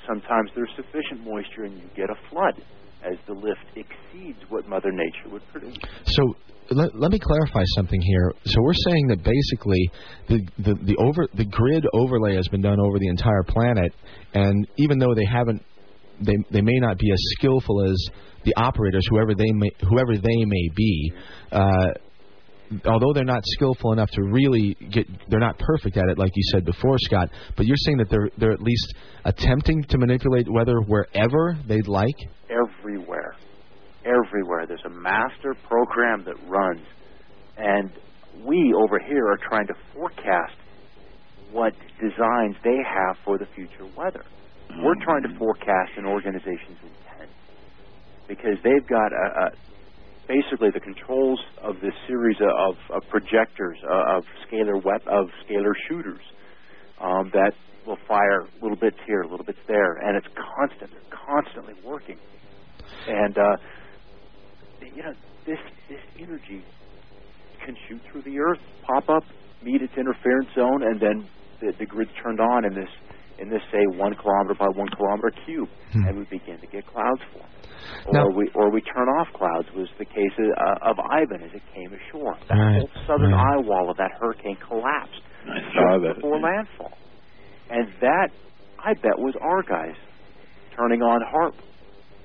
Sometimes there's sufficient moisture, and you get a flood as the lift exceeds what Mother Nature would produce. So let, let me clarify something here. So we're saying that basically the, the the over the grid overlay has been done over the entire planet, and even though they haven't, they they may not be as skillful as the operators, whoever they may whoever they may be. Uh, Although they're not skillful enough to really get, they're not perfect at it, like you said before, Scott. But you're saying that they're they're at least attempting to manipulate weather wherever they'd like. everywhere. Everywhere. There's a master program that runs, and we over here are trying to forecast what designs they have for the future weather. We're trying to mm-hmm. forecast an organization's intent because they've got a, a basically the controls of this series of, of projectors uh, of scalar web of scalar shooters um, that will fire little bits here, little bits there, and it's constant. They're constantly working, and uh, you know this this energy can shoot through the earth, pop up, meet its interference zone, and then the, the grid's turned on in this in this say one kilometer by one kilometer cube, Hmm. and we begin to get clouds form. Or Now- we or we turn off clouds was the case of, uh, of Ivan as it came ashore. That Right, whole southern right. eye wall of that hurricane collapsed I saw just that. before landfall, and that I bet was our guys turning on HAARP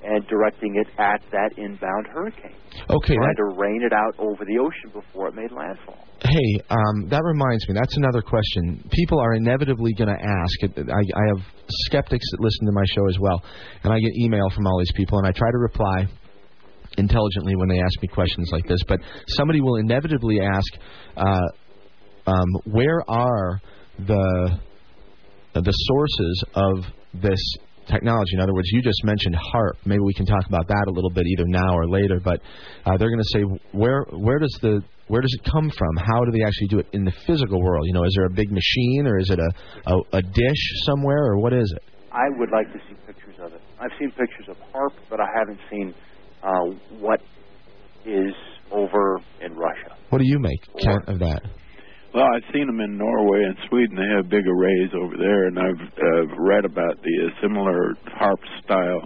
and directing it at that inbound hurricane, Okay, trying that, to rain it out over the ocean before it made landfall. Hey, um, that reminds me. That's another question. People are inevitably going to ask. I, I have skeptics that listen to my show as well, and I get email from all these people, and I try to reply intelligently when they ask me questions like this. But somebody will inevitably ask, uh, um, "Where are the the sources of this technology. In other words, you just mentioned HAARP. Maybe we can talk about that a little bit either now or later. But uh, they're going to say where where does the where does it come from? How do they actually do it in the physical world? You know, is there a big machine or is it a a, a dish somewhere or what is it? I would like to see pictures of it. I've seen pictures of HAARP, but I haven't seen uh, what is over in Russia. What do you make, Kent, of that? Well, I've seen them in Norway and Sweden. They have big arrays over there, and I've uh, read about the uh, similar HAARP style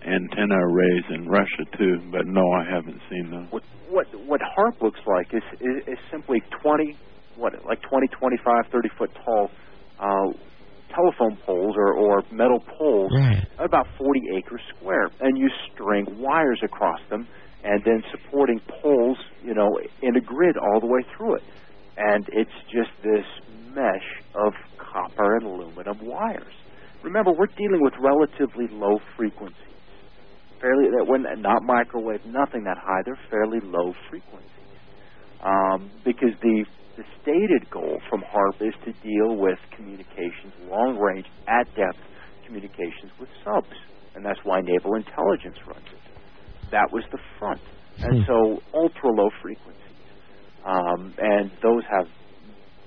antenna arrays in Russia too. But no, I haven't seen those. What what what HAARP looks like is is, is simply 20 what like 20, 25, 30 foot tall uh, telephone poles or or metal poles Right. about 40 acres square, and you string wires across them, and then supporting poles, you know, in a grid all the way through it, and it's just this mesh of copper and aluminum wires. Remember, we're dealing with relatively low frequencies, fairly that when not microwave, nothing that high. They're fairly low frequencies, um, because the the stated goal from HAARP is to deal with communications, long range, at depth communications with subs. And that's why Naval Intelligence runs it. That was the front. And so ultra low frequencies. Um, and those have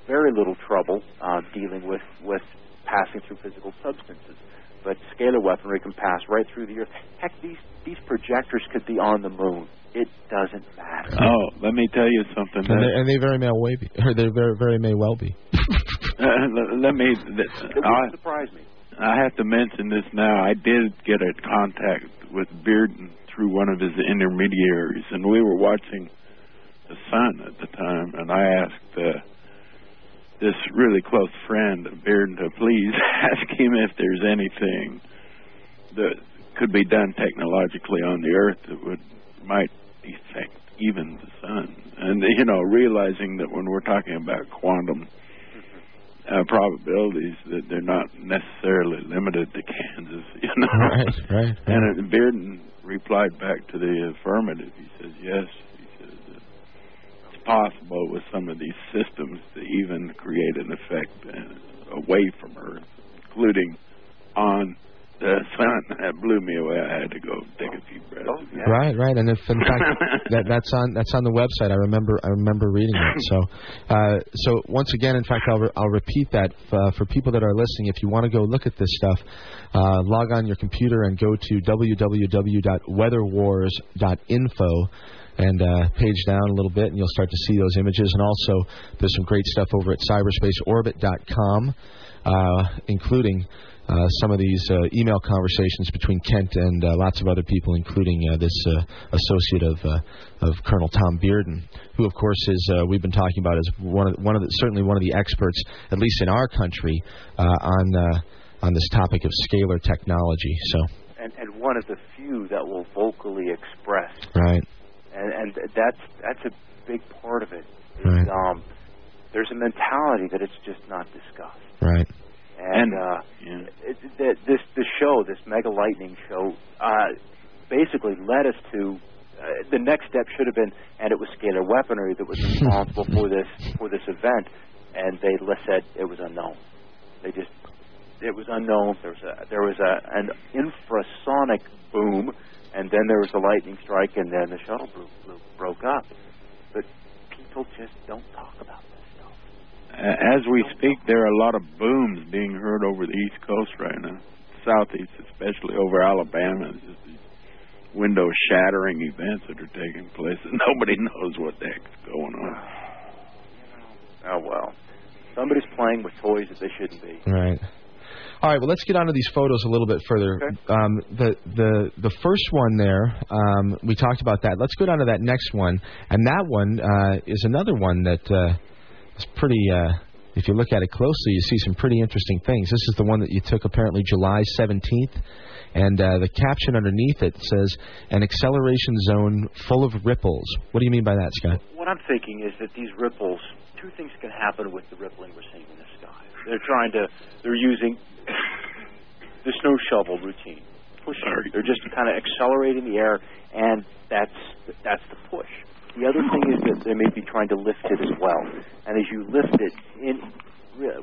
very little trouble uh, dealing with, with passing through physical substances. But scalar weaponry can pass right through the earth. Heck, these, these projectors could be on the moon. It doesn't matter. Oh, let me tell you something. And, they, and they very may well be, or they very very may well be. Uh, let, let me. It I, would surprise me. I have to mention this now. I did get a contact with Bearden through one of his intermediaries, and we were watching the sun at the time, and I asked uh, this really close friend of Bearden to please ask him if there's anything that could be done technologically on the Earth that would might affect even the sun. And you know, realizing that when we're talking about quantum uh, probabilities, that they're not necessarily limited to Kansas. You know, Right, right. and uh, Bearden replied back to the affirmative. He says, "Yes." He says, uh, "It's possible with some of these systems to even create an effect uh, away from Earth, including on the sun." That blew me away. I had to go take a few breaths. Oh, yeah. Right, right, and if in fact that that's on that's on the website, I remember I remember reading it. So, uh, so once again, in fact, I'll re- I'll repeat that uh, for people that are listening. If you want to go look at this stuff, uh, log on your computer and go to www.weatherwars.info and uh, page down a little bit, and you'll start to see those images. And also, there's some great stuff over at cyberspaceorbit.com, uh, including uh, some of these uh, email conversations between Kent and uh, lots of other people, including uh, this uh, associate of uh, of Colonel Tom Bearden, who, of course, is uh, we've been talking about as one of one of the, certainly one of the experts, at least in our country, uh, on uh, on this topic of scalar technology. So, And, and one of the few that will vocally express right, and and that's that's a big part of it. Is, Right. um, there's a mentality that it's just not discussed, right, and, And- uh, Yeah. it, that this this show, this Mega Lightning show, uh, basically led us to. Uh, the next step should have been, and it was scalar weaponry that was responsible for this for this event, and they said it was unknown. They just it was unknown. There was a there was a an infrasonic boom, and then there was a lightning strike, and then the shuttle blew, blew, broke up. But people just don't talk about this stuff. As we speak, there are a lot of booms being heard over the East Coast right now, Southeast, especially over Alabama. It's just these window shattering events that are taking place, and nobody knows what the heck's going on. Oh well, somebody's playing with toys that they shouldn't be. right. All right, well, let's get onto these photos a little bit further. Okay. Um, the the the first one there, um, we talked about that. Let's go down to that next one, and that one uh, is another one that uh, is pretty. Uh, if you look at it closely, you see some pretty interesting things. This is the one that you took apparently July 17th, and uh, the caption underneath it says "an acceleration zone full of ripples." What do you mean by that, Scott? What I'm thinking is that these ripples, two things can happen with the rippling we're seeing in the sky. They're trying to, they're using the snow shovel routine, pushing. Sorry. They're just kind of accelerating the air, and that's that's the push. The other thing is that they may be trying to lift it as well. And as you lift it, in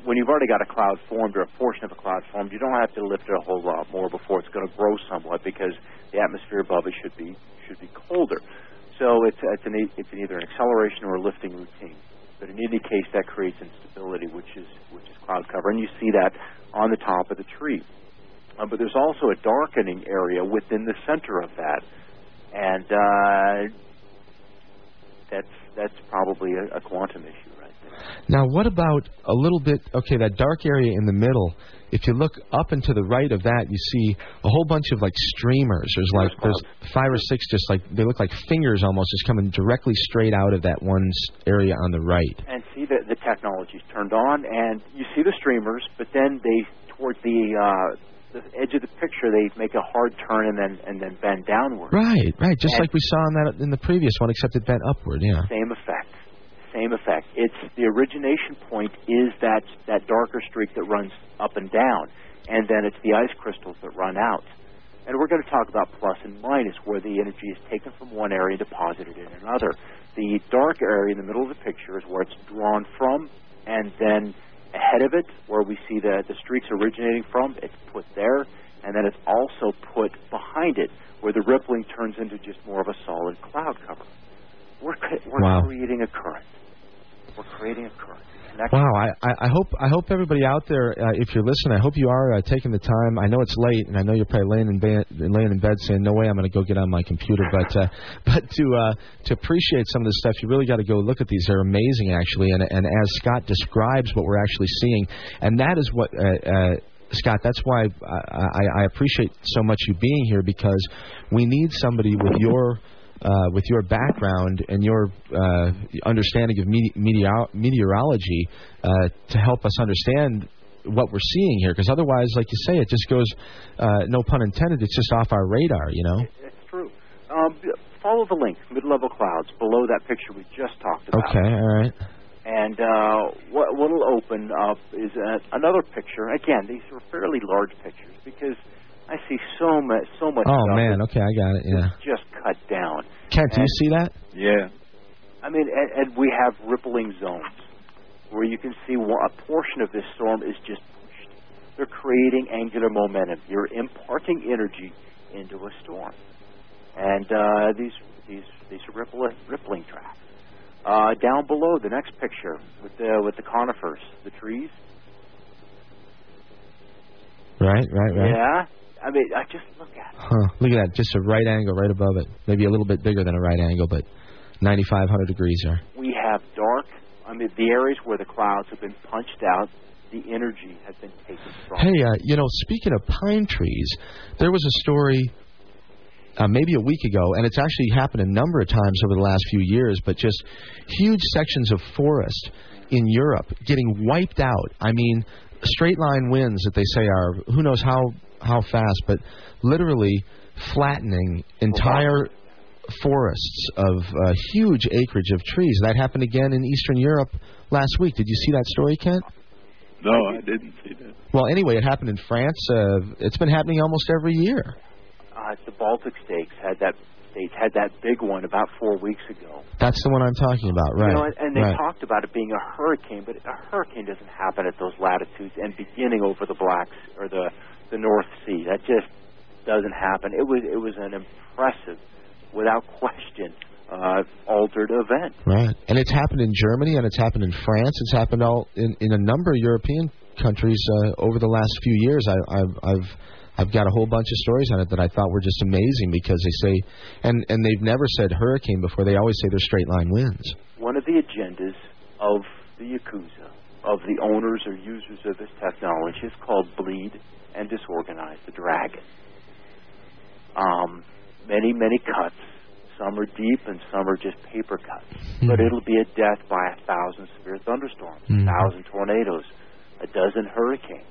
when you've already got a cloud formed or a portion of a cloud formed, you don't have to lift it a whole lot more before it's going to grow somewhat because the atmosphere above it should be should be colder. So it's it's an it's an either an acceleration or a lifting routine. But in any case, that creates instability, which is which is cloud cover, and you see that on the top of the tree. Uh, but there's also a darkening area within the center of that, and uh, that's that's probably a, a quantum issue. Now, what about a little bit? Okay, that dark area in the middle. If you look up and to the right of that, you see a whole bunch of like streamers. There's like there's five or six, just like they look like fingers almost, just coming directly straight out of that one area on the right. And see that the technology's turned on, and you see the streamers, but then they towards the uh, the edge of the picture they make a hard turn and then and then bend downward. Right, right, just And- like we saw in that in the previous one, except it bent upward. Yeah. Same effect. Same effect. It's the origination point is that that darker streak that runs up and down, and then it's the ice crystals that run out. And we're going to talk about plus and minus, where the energy is taken from one area and deposited in another. The dark area in the middle of the picture is where it's drawn from, and then ahead of it, where we see the, the streaks originating from, it's put there, and then it's also put behind it, where the rippling turns into just more of a solid cloud cover. We're, we're wow. creating a current. We're creating a. Wow, I, I hope I hope everybody out there, uh, if you're listening, I hope you are uh, taking the time. I know it's late, and I know you're probably laying in bed, laying in bed saying, "No way, I'm going to go get on my computer." But uh, but to uh, to appreciate some of this stuff, you really got to go look at these. They're amazing, actually, and and as Scott describes what we're actually seeing, and that is what. Uh, uh, Scott, that's why I, I, I appreciate so much you being here because we need somebody with your uh, with your background and your uh, understanding of meteor- meteorology uh, to help us understand what we're seeing here. Because otherwise, like you say, it just goes, uh, no pun intended, it's just off our radar, you know? It's true. Um, follow the link, mid-level clouds, below that picture we just talked about. Okay, all right. And uh, what what'll open up is a, another picture. Again, these are fairly large pictures because – I see so much, so much. Oh man, okay, I got it. Yeah. Just cut down. Kent, do you see that? Yeah. I mean, and, and we have rippling zones where you can see a portion of this storm is just pushed. They're creating angular momentum. You're imparting energy into a storm, and uh, these these these are ripple, rippling tracks. Uh, down below, the next picture with the with the conifers, the trees. Right, right, right. Yeah, I mean, I just look at it. Huh. Look at that. Just a right angle right above it. Maybe a little bit bigger than a right angle, but 9,500 degrees there. We have dark. I mean, the areas where the clouds have been punched out, the energy has been taken from. Hey, uh, you know, speaking of pine trees, there was a story uh, maybe a week ago, and it's actually happened a number of times over the last few years, but just huge sections of forest in Europe getting wiped out. I mean, straight line winds that they say are who knows how how fast, but literally flattening entire forests of uh, huge acreage of trees. That happened again in Eastern Europe last week. Did you see that story, Kent? No, I didn't see that. Well, anyway, it happened in France. Uh, it's been happening almost every year. Uh, the Baltic states had that states had that big one about four weeks ago. That's the one I'm talking about, right? You know, and, and they right. talked about it being a hurricane, but a hurricane doesn't happen at those latitudes and beginning over the Blacks or the the North Sea. That just doesn't happen. It was it was an impressive, without question, uh, altered event. Right, and it's happened in Germany, and it's happened in France. It's happened all in, in a number of European countries uh, over the last few years. I, I've I've I've got a whole bunch of stories on it that I thought were just amazing because they say, and and they've never said hurricane before. They always say they're straight line winds. One of the agendas of the Yakuza, of the owners or users of this technology, is called bleed and disorganize the dragon. Um, many, many cuts. Some are deep and some are just paper cuts. Mm-hmm. But it'll be a death by a thousand severe thunderstorms, mm-hmm. a thousand tornadoes, a dozen hurricanes.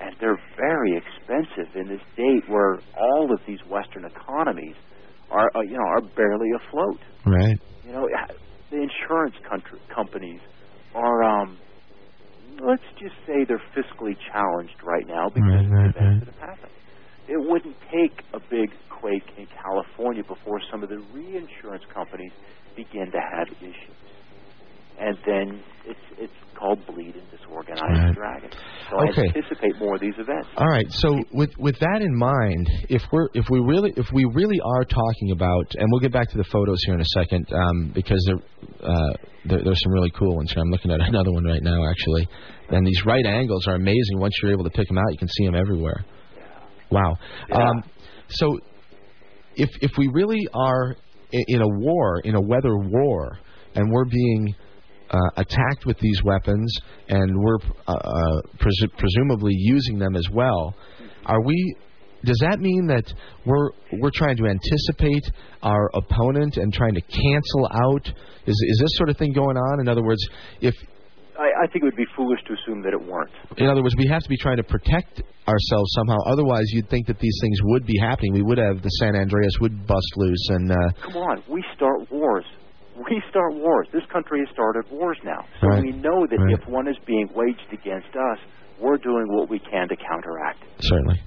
And they're very expensive in this date where all of these Western economies are, uh, you know, are barely afloat. Right. You know, the insurance country, companies are um, let's just say they're fiscally challenged right now because right, of right, the events right. that have happened. It wouldn't take a big quake in California before some of the reinsurance companies begin to have issues. And then it's it's called bleed and disorganized right. dragon. So okay. I anticipate more of these events. All right. So with with that in mind, if we're if we really if we really are talking about, and we'll get back to the photos here in a second, um, because there, uh, there there's some really cool ones here. I'm looking at another one right now actually, and these right angles are amazing. Once you're able to pick them out, you can see them everywhere. Yeah. Wow. Yeah. Um, so if if we really are in, in a war, in a weather war, and we're being uh, attacked with these weapons, and we're uh, uh, pres- presumably using them as well. Are we? Does that mean that we're we're trying to anticipate our opponent and trying to cancel out? Is is this sort of thing going on? In other words, if I, I think it would be foolish to assume that it weren't. in other words, we have to be trying to protect ourselves somehow. Otherwise, you'd think that these things would be happening. We would have the San Andreas would bust loose, and uh, Come on, we start wars. We start wars. This country has started wars now. So Right. we know that Right. if one is being waged against us, we're doing what we can to counteract. certainly.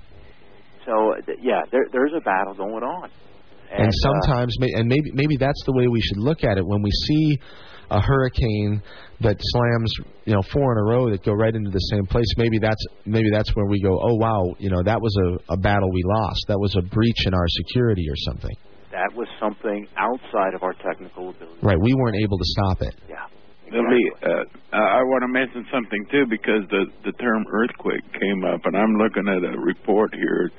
So th- yeah, there, there's a battle going on. And, uh, sometimes, may and maybe maybe that's the way we should look at it when we see a hurricane that slams, you know, four in a row that go right into the same place. Maybe that's maybe that's where we go, oh wow, you know, that was a, a battle we lost. That was a breach in our security or something. That was something outside of our technical ability. Right? We weren't able to stop it. Yeah. Let me. Uh, I want to mention something too because the the term earthquake came up, and I'm looking at a report here.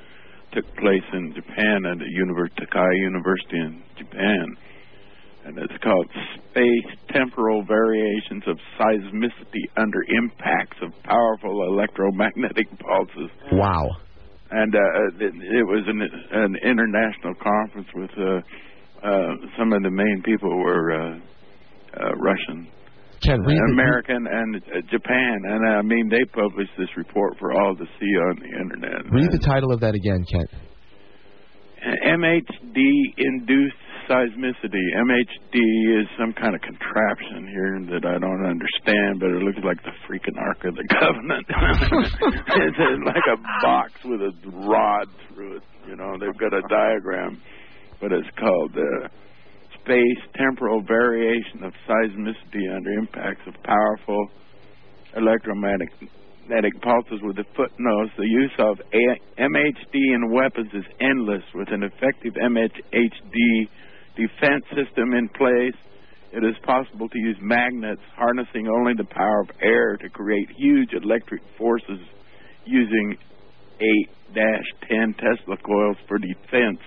Took place in Japan at the Univer- Tokai University in Japan, and it's called Space Temporal Variations of Seismicity Under Impacts of Powerful Electromagnetic Pulses. Wow. And uh, it, it was an, an international conference with uh, uh, some of the main people were uh, uh, Russian, Ken, read the- American, and uh, Japan, and uh, I mean they published this report for all to see on the internet. Read the title of that again, Kent. MHD induced seismicity. MHD is some kind of contraption here that I don't understand, but it looks like the freaking Ark of the Covenant. it's like a box with a rod through it. You know, they've got a diagram, but it's called uh, Space Temporal Variation of Seismicity Under Impacts of Powerful Electromagnetic magnetic pulses with the footnotes, the use of MHD in weapons is endless. With an effective MHD defense system in place, it is possible to use magnets harnessing only the power of air to create huge electric forces using 8-10 Tesla coils for defense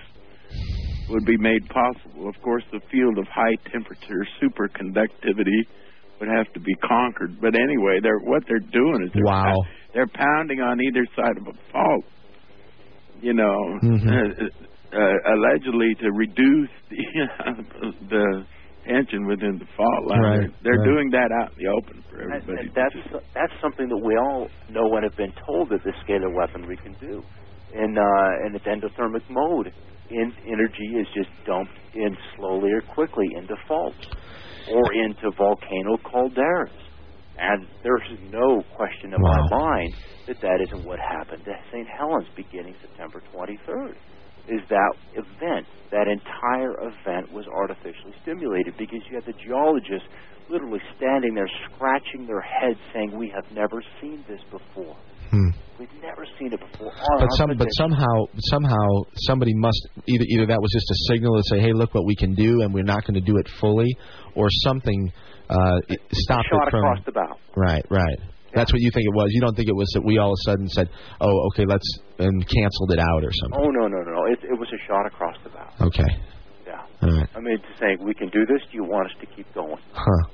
would be made possible. Of course, the field of high temperature superconductivity would have to be conquered. But anyway, they're what they're doing is they're Wow. they're pounding on either side of a fault. You know, Mhm. Uh, allegedly to reduce the the tension within the fault line. Right, they're they're right. doing that out in the open for everybody. and that's that's something that we all know and have been told that this scalar weaponry can do. In uh, in its endothermic mode, in energy is just dumped in slowly or quickly into faults or into volcano calderas. And there's no question in Wow. my mind that that isn't what happened at St. Helens beginning September 23rd. Is that event, that entire event was artificially stimulated because you had the geologists literally standing there scratching their heads saying, We have never seen this before. Hmm. We've never seen it before. But some, but somehow, somehow, somebody must either either that was just a signal to say, "Hey, look what we can do," and we're not going to do it fully, or something uh, it stopped it from. across the bow. Right, right. That's what you think it was. You don't think it was that we all of a sudden said, "Oh, okay, let's," and canceled it out or something. Oh no, no, no, no! It, it was a shot across the bow. Okay. Yeah. All right. I mean, to saying we can do this. Do you want us to keep going? Huh.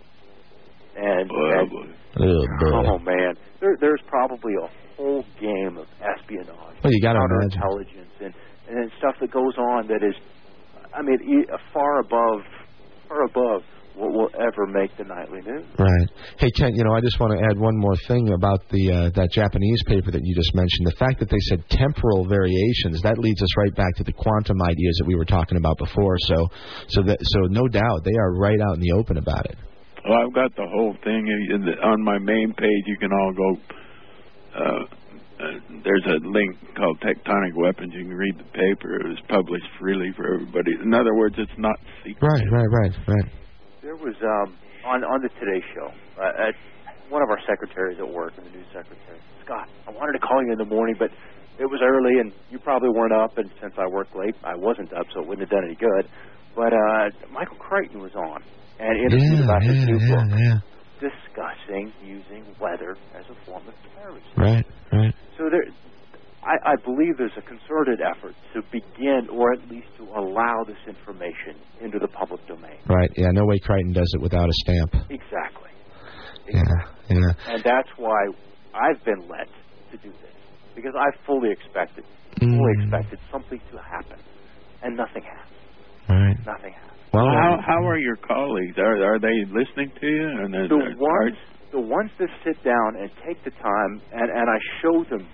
And, Boy, and boy. Oh, boy. oh man, there, there's probably a whole game of espionage, Well, you gotta imagine. counterintelligence, and and then stuff that goes on that is, I mean, e- far above, far above what will ever make the nightly news. Right. Hey, Kent, you know, I just want to add one more thing about the uh, that Japanese paper that you just mentioned. The fact that they said temporal variations that leads us right back to the quantum ideas that we were talking about before. So, so that so no doubt they are right out in the open about it. Well, I've got the whole thing in the, on my main page. You can all go. Uh, uh, there's a link called Tectonic Weapons. You can read the paper. It was published freely for everybody. In other words, it's not secret. Right, right, right, right. There was um, on on the Today Show. Uh, at one of our secretaries at work, the news secretary, Scott. I wanted to call you in the morning, but it was early, and you probably weren't up. And since I work late, I wasn't up, so it wouldn't have done any good. But uh, Michael Crichton was on and interviewed Yeah, about his new yeah, book yeah. discussing using weather as a form of terrorism. Right, right. So there, I, I believe there's a concerted effort to begin, or at least to allow this information into the public domain. Right. Yeah. No way Crichton does it without a stamp. Exactly. Yeah. Yeah. And that's why I've been led to do this. Because I fully expected, fully Mm. expected something to happen. And nothing happened. Right. Nothing happened. Well, how how are your colleagues? Are are they listening to you? And The ones, the ones that sit down and take the time and, and I show them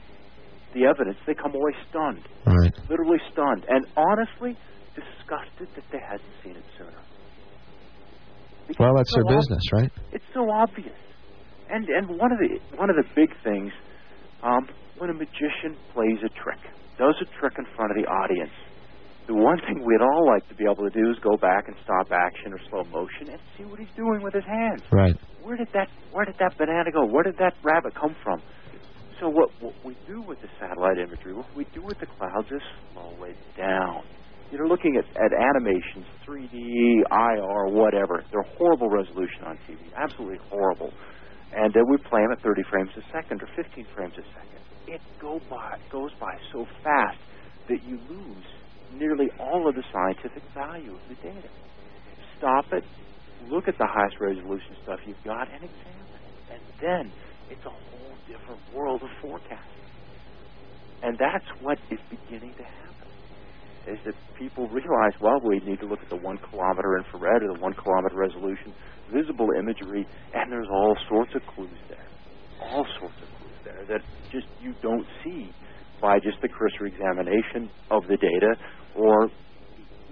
the evidence, they come away stunned. Right. Literally stunned. And honestly, disgusted that they hadn't seen it sooner. Because Well, that's their so ob- business, right? It's so obvious. And and one of the one of the big things, um, when a magician plays a trick, does a trick in front of the audience. The one thing we'd all like to be able to do is go back and stop action or slow motion and see what he's doing with his hands. Right. Where did that Where did that banana go? Where did that rabbit come from? So what what we do with the satellite imagery, what we do with the clouds is slow it down. You're looking at, at animations, 3D, IR, whatever. They're horrible resolution on TV, absolutely horrible. And uh, we play them at 30 frames a second or 15 frames a second. It go by goes by so fast that you lose nearly all of the scientific value of the data. Stop it, look at the highest resolution stuff you've got, and examine it. And then it's a whole different world of forecasting. And that's what is beginning to happen. Is that people realize, well, we need to look at the one kilometer infrared or the one kilometer resolution visible imagery, and there's all sorts of clues there. All sorts of clues there that just you don't see by just the cursory examination of the data or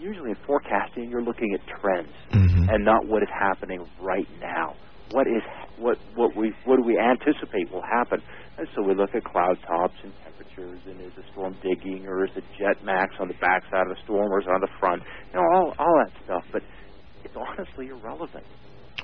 usually in forecasting you're looking at trends Mm-hmm. and not what is happening right now. What is what what we what do we anticipate will happen? And so we look at cloud tops and temperatures, and is the storm digging, or is the jet max on the backside of the storm, or is it on the front? You know, all all that stuff. But it's honestly irrelevant.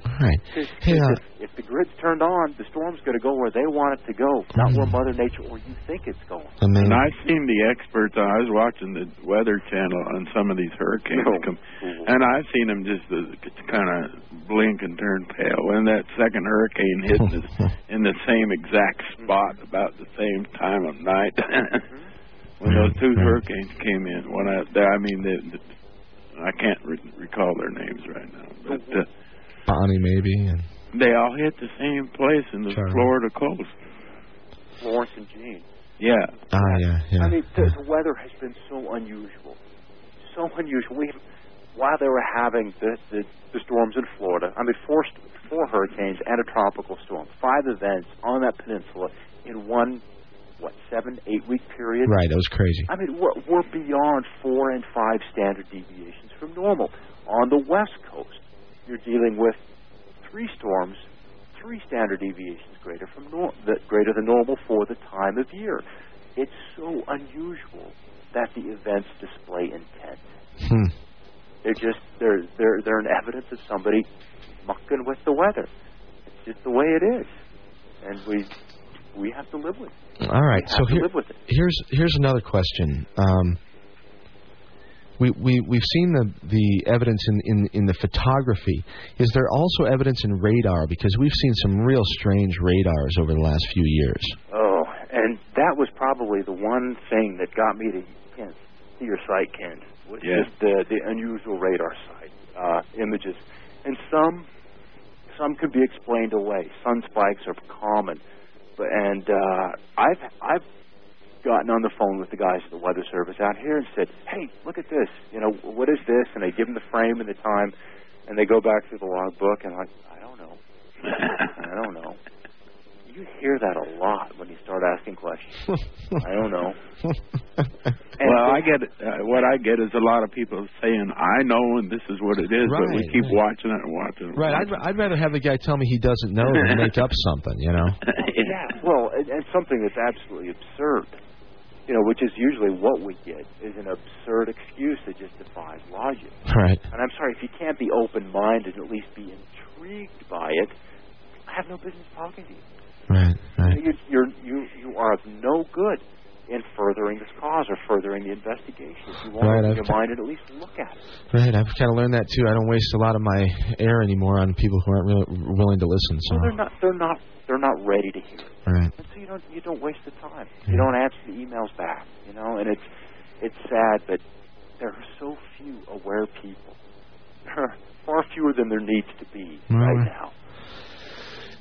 All right. Hey, uh, if, if the grid's turned on, the storm's going to go where they want it to go, not where Mother Nature or you think it's going. I mean, And I've seen the experts. I was watching the Weather Channel on some of these hurricanes, No. come, and I've seen them just uh, kind of blink and turn pale. When that second hurricane hit this, in the same exact spot about the same time of night, when those two hurricanes came in, when I, I mean, the, the, I can't re- recall their names right now, but uh, Bonnie maybe. And, they all hit the same place in the Sure. Florida coast. Florence and Jeanne. Yeah. ah, yeah, yeah. I mean, the, the weather has been so unusual, so unusual. We, while they were having the, the the storms in Florida, I mean, four four hurricanes and a tropical storm, five events on that peninsula in one what seven eight week period. right, that was crazy. I mean, we're, we're beyond four and five standard deviations from normal. On the West Coast, you're dealing with three storms, three standard deviations greater from nor- that greater than normal for the time of year. It's so unusual that the events display intent. Hmm. They're just they're they're they're an evidence of somebody mucking with the weather. It's just the way it is, and we we have to live with it. All right. So here, live with it. here's here's another question. Um, we we we've seen the the evidence in, in in the photography. Is there also evidence in radar? Because we've seen some real strange radars over the last few years. Oh, and that was probably the one thing that got me to Ken, to your site, Kent, was Yeah. just the the unusual radar site uh, images, and some some could be explained away. Sun spikes are common, but and uh, I've I've gotten on the phone with the guys at the Weather Service out here and said, "Hey, look at this. You know, what is this?" And they give them the frame and the time, and they go back through the logbook and like, I don't know, I don't know. You hear that a lot when you start asking questions. I don't know. And well, I get uh, what I get is a lot of people saying, "I know, and this is what it is," but we keep right. watching it and watching it. Right. I'd I'd rather have the guy tell me he doesn't know than make up something. You know. yeah, well, and, and something that's absolutely absurd, you know, which is usually what we get, is an absurd excuse that just defies logic. Right. And I'm sorry if you can't be open-minded, at least be intrigued by it. I have no business talking to you. Right. Right. You, you're you you are of no good in furthering this cause or furthering the investigation. If you won't Right, open I've your t- mind and at least look at it. Right. I've kind of learned that too. I don't waste a lot of my air anymore on people who aren't really willing to listen. So. Well, they're not they're not they're not ready to hear. it. Right. And so you don't you don't waste the time. You don't answer the emails back. You know, and it's it's sad, but there are so few aware people. There are far fewer than there needs to be Well, right now.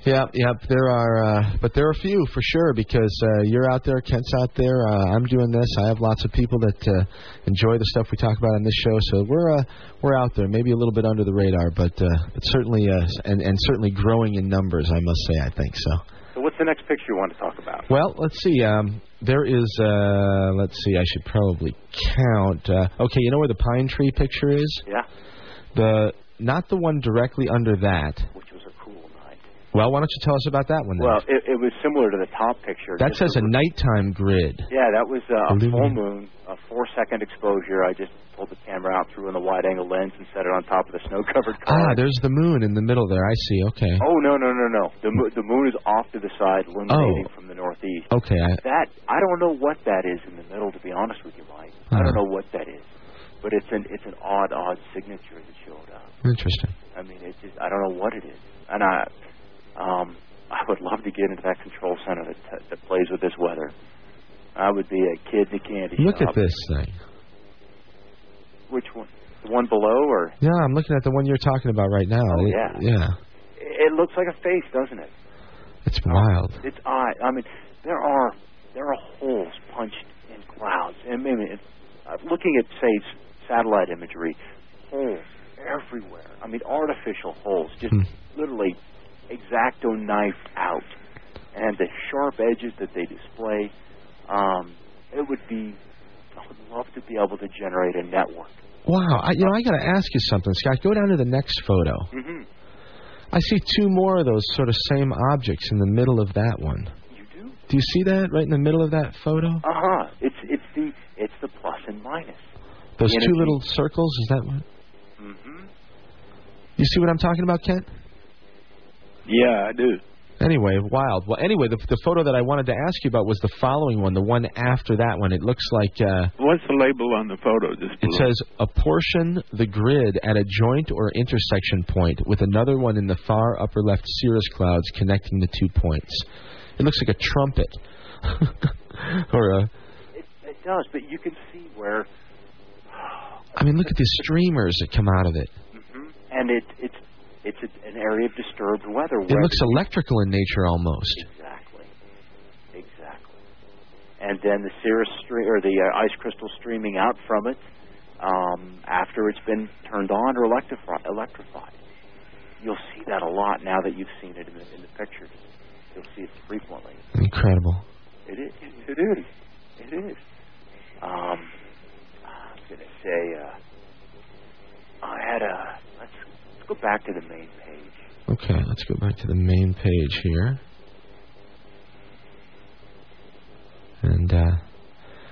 Yep, yep. There are, uh, but there are a few for sure because uh, you're out there, Kent's out there. Uh, I'm doing this. I have lots of people that uh, enjoy the stuff we talk about on this show. So we're uh, we're out there, maybe a little bit under the radar, but uh, but certainly uh, and and certainly growing in numbers. I must say, I think so. So what's the next picture you want to talk about? Well, let's see. Um, there is. Uh, let's see. I should probably count. Uh, okay, you know where the pine tree picture is? Yeah, The not the one directly under that. which was a cool night. Well, why don't you tell us about that one then? Well, it, it was similar to the top picture. that says a nighttime grid. Yeah, that was uh, a full moon, a four second exposure. I just pulled the camera out, threw in the wide angle lens, and set it on top of the snow covered car. Ah, there's the moon in the middle there. I see. Okay. Oh no no no no! The mo- the moon is off to the side, illuminating Oh. from the northeast. Okay. I, That I don't know what that is in the middle. To be honest with you, Mike, I Uh-huh. don't know what that is, but it's an it's an odd odd signature that showed up. interesting. I mean, it's just I don't know what it is, and I um I would love to get into that control center that t- that plays with this weather. I would be a kid in a candy Look shop. at this thing. Which one? The one below, or Yeah, I'm looking at the one you're talking about right now. Oh, It- yeah. Yeah. it looks like a face, doesn't it? It's wild. It's odd. I mean, there are there are holes punched in clouds, and maybe it, uh, looking at say s- satellite imagery, holes everywhere. I mean, artificial holes, just Hmm. literally exacto knife out, and the sharp edges that they display. Um, it would be. I would love to be able to generate a network. Wow. I, you know, I got to ask you something, Scott. Go down to the next photo. hmm I see two more of those sort of same objects in the middle of that one. You do? Do you see that right in the middle of that photo? Uh huh. It's it's the it's the plus and minus. Those two little circles. Is that what? hmm You see what I'm talking about, Kent? Yeah, I do. Anyway, wild. Well, anyway, the, the photo that I wanted to ask you about was the following one, the one after that one. It looks like uh, What's the label on the photo? Just it below? says apportion the grid at a joint or intersection point with another one in the far upper left cirrus clouds connecting the two points. It looks like a trumpet. or a It, it does, but you can see where. I mean, look at the streamers that come out of it. hmm And it it's a, an area of disturbed weather. It looks electrical in nature almost. exactly, exactly. And then the cirrus stream or the uh, ice crystal streaming out from it um, after it's been turned on or electrifi- electrified. You'll see that a lot now that you've seen it in the, in the pictures. You'll see it frequently. Incredible. It is. It is. It is. Um, I was gonna say. Uh, I had a. Let's go back to the main page. Okay, let's go back to the main page here. And uh,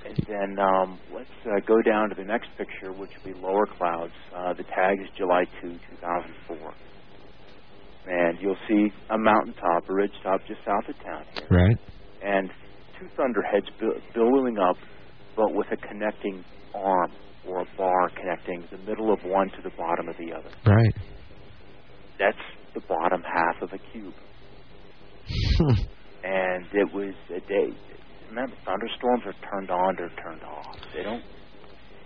And then um, let's uh, go down to the next picture, which will be lower clouds. Uh, the tag is July 2, 2004. And you'll see a mountaintop, a ridge top just south of town here. right, And two thunderheads bill- billowing up, but with a connecting arm or a bar connecting the middle of one to the bottom of the other. right. That's the bottom half of a cube. and it was a day. Remember, thunderstorms are turned on or turned off. They don't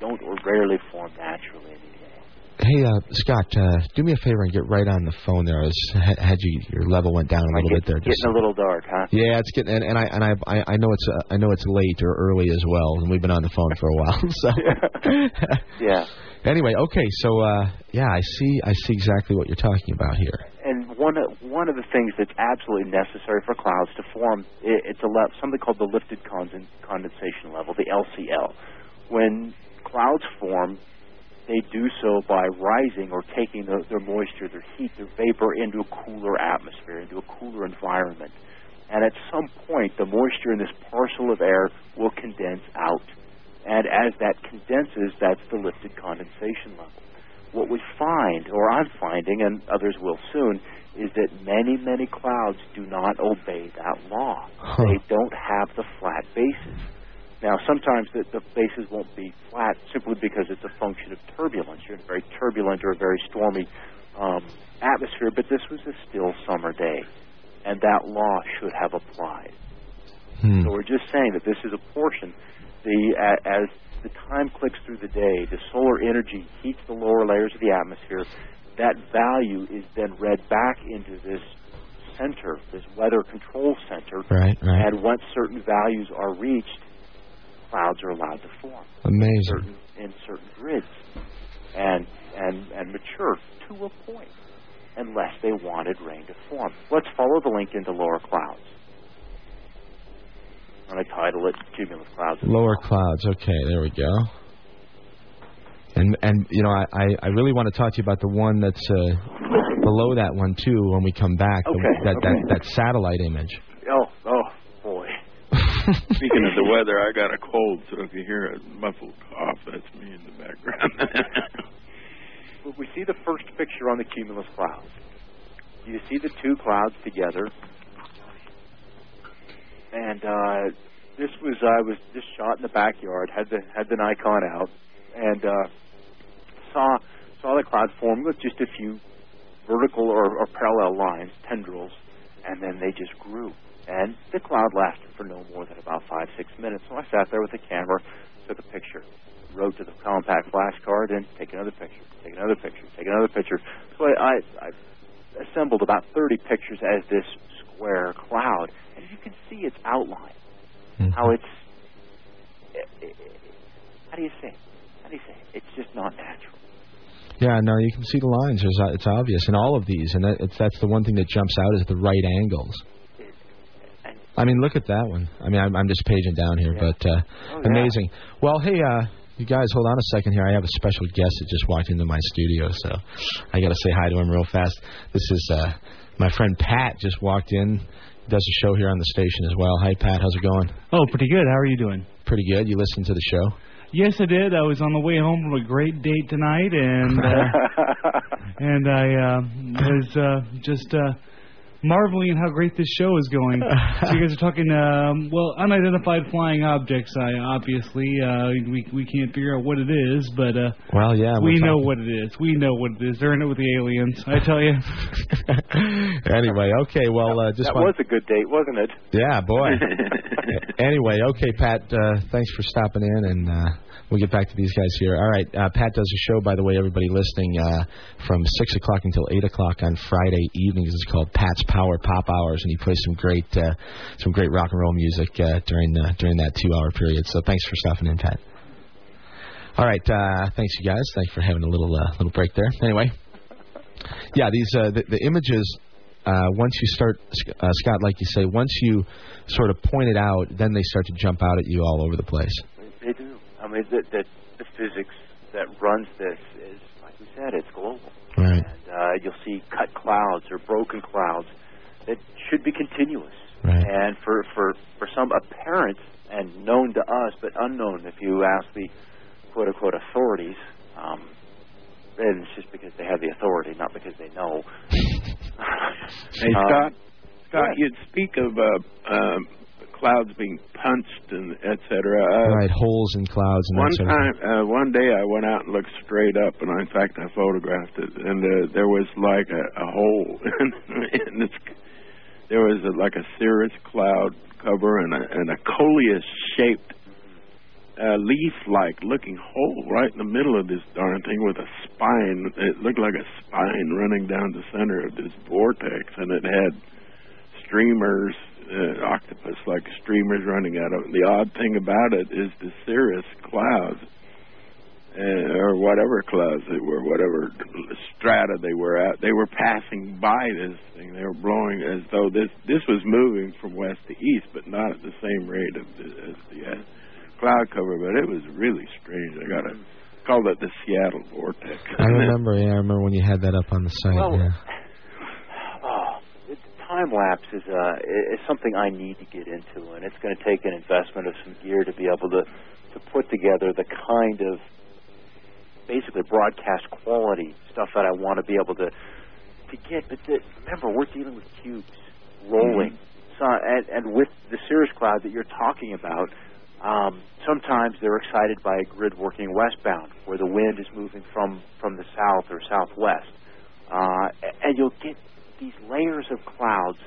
don't or rarely form naturally in the. Hey, uh, Scott, uh, do me a favor and get right on the phone there. I was, had you your level went down a little Like bit there. it's getting a little dark, huh? yeah, it's getting and, and I and I I know it's uh, I know it's late or early as well, and we've been on the phone for a while. So Yeah. anyway, okay, so uh, yeah, I see I see exactly what you're talking about here. And one of one of the things that's absolutely necessary for clouds to form, i it's a le- something called the lifted conden- condensation level, the LCL. When clouds form, they do so by rising or taking the, their moisture, their heat, their vapor into a cooler atmosphere, into a cooler environment. And at some point, the moisture in this parcel of air will condense out. And as that condenses, that's the lifted condensation level. What we find, or I'm finding, and others will soon, is that many, many clouds do not obey that law. Huh. They don't have the flat bases. Now, sometimes the, the bases won't be flat simply because it's a function of turbulence. You're in a very turbulent or a very stormy um, atmosphere, but this was a still summer day, and that law should have applied. Hmm. So we're just saying that this is a portion. The a, as the time clicks through the day, the solar energy heats the lower layers of the atmosphere. That value is then read back into this center, this weather control center, Right, right. and once certain values are reached, clouds are allowed to form Amazing. certain in certain grids and and and mature to a point unless they wanted rain to form. Let's follow the link into lower clouds. And I title it Cumulus Clouds. Lower clouds. Okay, there we go. And and you know I I, really want to talk to you about the one that's uh, below that one too when we come back. the- that, okay. that that satellite image. Speaking of the weather, I got a cold, so if you hear a muffled cough, that's me in the background. We see the first picture on the cumulus clouds. You see the two clouds together, and uh, this was I was just shot in the backyard, had the had the Nikon out, and uh, saw saw the cloud form with just a few vertical or, or parallel lines, tendrils, and then they just grew. And the cloud lasted for no more than about five six minutes. So I sat there with the camera, took a picture, wrote to the compact flash card, and take another picture, take another picture, take another picture. So I, I, I assembled about 30 pictures as this square cloud, and you can see its outline, mm-hmm. how it's. Eh, eh, eh, how do you say? it? How do you say? it? It's just not natural. Yeah, no, you can see the lines. It's obvious in all of these, and that, it's, that's the one thing that jumps out is the right angles. I mean, look at that one. I mean, I'm, I'm just paging down here, but uh, Oh, yeah. amazing. Well, hey, uh, you guys, hold on a second here. I have a special guest that just walked into my studio, so I got to say hi to him real fast. This is uh, my friend Pat. Just walked in. Does a show here on the station as well. Hi, Pat. How's it going? Oh, pretty good. How are you doing? Pretty good. You listened to the show? Yes, I did. I was on the way home from a great date tonight, and uh, and I uh, was uh, just uh, marveling at how great this show is going. so you guys are talking, um, well, unidentified flying objects. I obviously uh, we we can't figure out what it is, but uh, Well, yeah. we know talking- what it is. We know what it is. They're in it with the aliens. I tell you. anyway, okay. Well, uh, just that want- was a good date, wasn't it? Yeah, boy. anyway, okay, Pat. Uh, thanks for stopping in, and uh, we'll get back to these guys here. All right, uh, Pat does a show, by the way, everybody listening, uh, from six o'clock until eight o'clock on Friday evenings. It's called Pat's Power Pop Hours, and he plays some great, uh, some great rock and roll music uh, during uh, during that two-hour period. So thanks for stopping in, Pat. All right, uh, thanks you guys. Thanks for having a little little break there. Anyway, yeah, these the, the images. Uh, once you start, uh, Scott, like you say, once you sort of point it out, then they start to jump out at you all over the place. They do. I mean, the, the, the physics that runs this is, like we said, it's global. Right. And uh, you'll see cut clouds or broken clouds that should be continuous. Right. And for, for, for some apparent and known to us, but unknown if you ask the quote unquote authorities, um, then it's just because they have the authority, not because they know. Hey, Um, Scott. Scott, you'd speak of uh, um, clouds being punched and et cetera. Uh, right, holes in clouds and One that sort of time, thing. uh, one day, I went out and looked straight up, and in fact, I photographed it, and uh, there was like a, a hole in this. There was a, like a cirrus cloud cover and a, and a coleus-shaped, uh, leaf-like looking hole right in the middle of this darn thing with a spine. It looked like a spine running down the center of this vortex, and it had streamers, uh, octopus-like streamers running out of it. The odd thing about it is the cirrus clouds, uh, or whatever clouds they were, whatever strata they were at, they were passing by this thing. They were blowing as though this this was moving from west to east, but not at the same rate of the, as the uh, cloud cover. But it was really strange. I got to call it the Seattle vortex. I remember, yeah, I remember when you had that up on the site. Well, yeah. Time lapse is uh is something I need to get into, and it's going to take an investment of some gear to be able to to put together the kind of basically broadcast quality stuff that I want to be able to to get. But the, remember, we're dealing with cubes rolling, so, and, and with the cirrus cloud that you're talking about. Um, sometimes they're excited by a grid working westbound, where the wind is moving from from the south or southwest, uh, and you'll get these layers of clouds.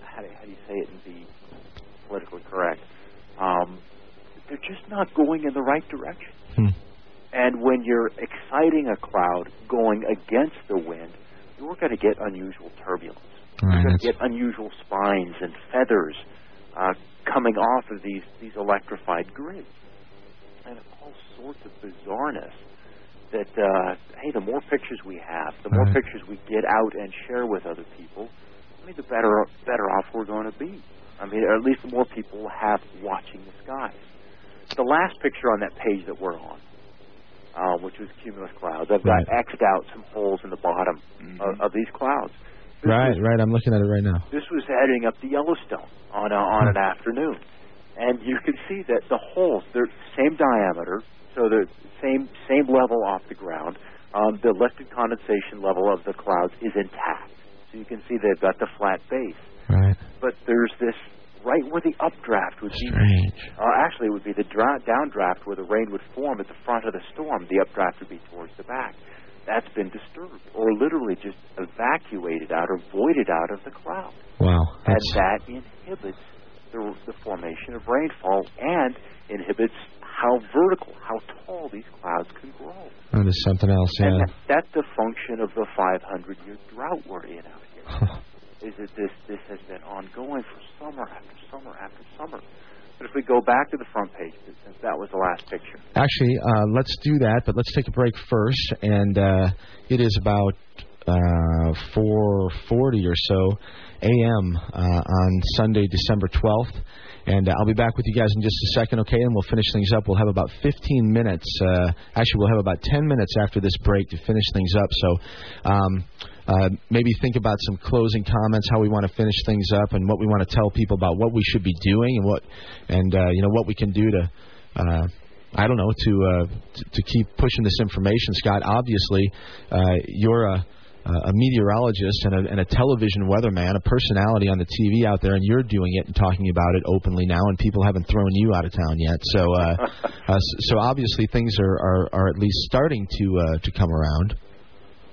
How do, how do you say it and be politically correct? Um, they're just not going in the right direction. Hmm. And when you're exciting a cloud going against the wind, you're going to get unusual turbulence. Right, you're going to get unusual spines and feathers uh, coming off of these these electrified grids, and all sorts of bizarreness. That uh, hey, the more pictures we have, the more Right. pictures we get out and share with other people, I mean, the better better off we're going to be. I mean, or at least the more people have watching the skies. The last picture on that page that we're on um, which was cumulus clouds. I've got xed out some holes in the bottom of, of these clouds. This Right, was- right. I'm looking at it right now. this was heading up the Yellowstone on a, on an afternoon, and you can see that the holes they're same diameter, so they're same same level off the ground. Um, the lifted condensation level of the clouds is intact, so you can see they've got the flat base. Right. But there's this right where the updraft would be. Strange. Uh, actually, it would be the dra- downdraft where the rain would form at the front of the storm. The updraft would be towards the back. That's been disturbed, or literally just evacuated out or voided out of the cloud Wow. That's... and that inhibits the, the formation of rainfall and inhibits how vertical, how tall these clouds can grow. that is something else. Yeah. And that, that's the function of the 500-year drought we're in out here. is that this this has been ongoing for summer after summer after summer. But if we go back to the front page, since that was the last picture, Actually, uh, let's do that, but let's take a break first. And uh, it is about uh, 4:40 or so a.m. Uh, on Sunday, December 12th. And uh, I'll be back with you guys in just a second, okay? And we'll finish things up. We'll have about 15 minutes. Uh, actually, we'll have about 10 minutes after this break to finish things up. So um, uh, maybe think about some closing comments, how we want to finish things up, and what we want to tell people about what we should be doing and what, and uh, you know what we can do to. Uh, I don't know to, uh, to to keep pushing this information, Scott. Obviously, you're a a meteorologist and a, and a television weatherman, a personality on the TV out there, and you're doing it and talking about it openly now, and people haven't thrown you out of town yet. So, uh, uh, so obviously things are, are, are at least starting to uh, to come around.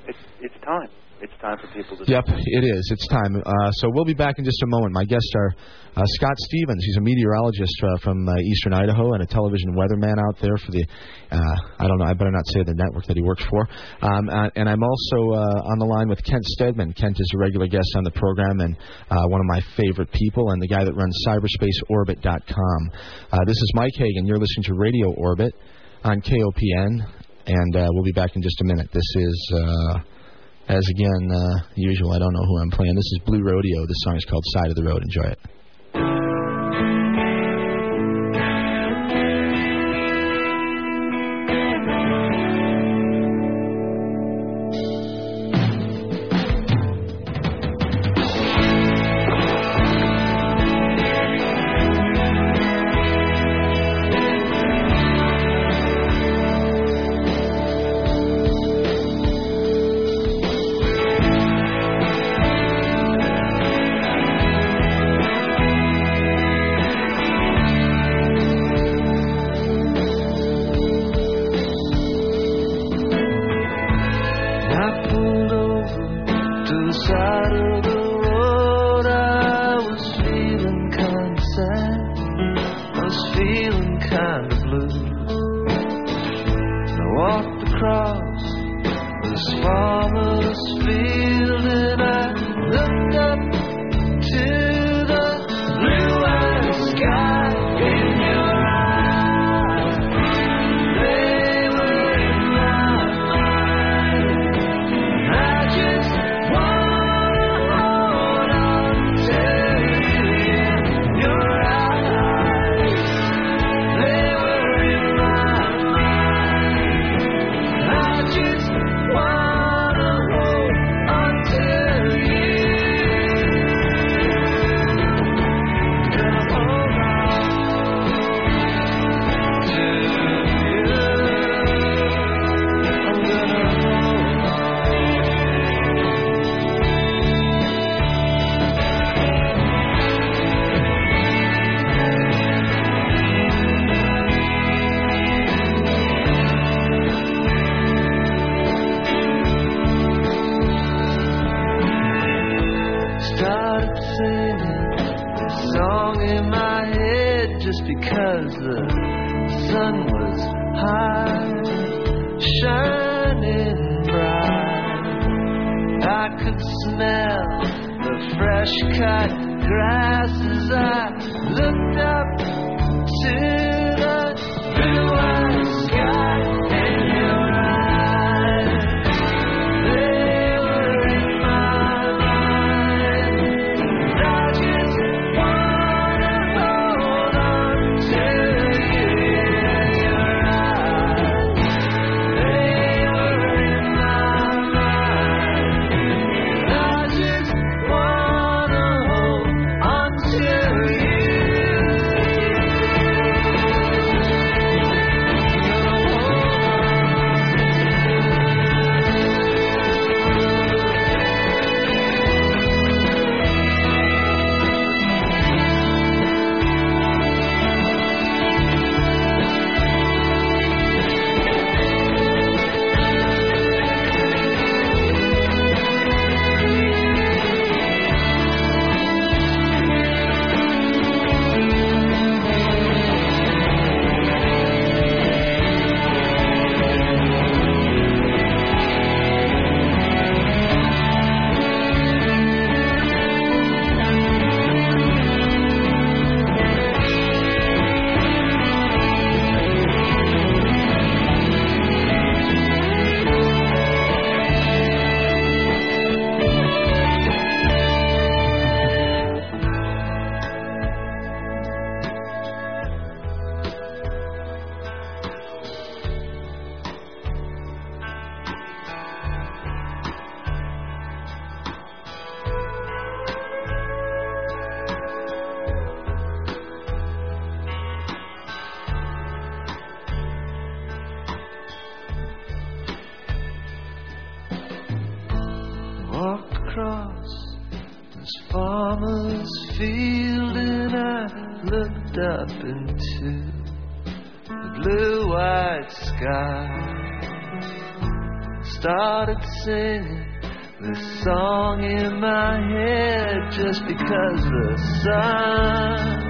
it's it's time. It's time for people to. Yep, it is. It's time. Uh, so we'll be back in just a moment. My guests are uh, Scott Stevens. He's a meteorologist uh, from uh, Eastern Idaho and a television weatherman out there for the. Uh, I don't know. I better not say the network that he works for. Um, uh, and I'm also uh, on the line with Kent Steadman. Kent is a regular guest on the program and uh, one of my favorite people, and the guy that runs CyberspaceOrbit.com. Uh, this is Mike Hagan. You're listening to Radio Orbit on KOPN, and uh, we'll be back in just a minute. This is. As again, uh, usual, I don't know who I'm playing. This is Blue Rodeo. This song is called Side of the Road. Enjoy it. Up into the blue white sky. Started singing this song in my head just because the sun,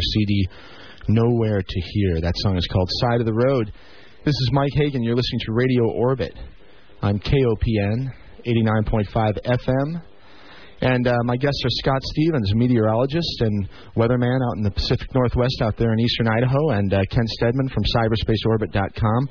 their CD Nowhere to Here. That song is called Side of the Road. This is Mike Hagan. You're listening to Radio Orbit on KOPN 89.5 FM. And uh, my guests are Scott Stevens, meteorologist and weatherman out in the Pacific Northwest out there in eastern Idaho, and uh, Ken Steadman from cyberspaceorbit.com.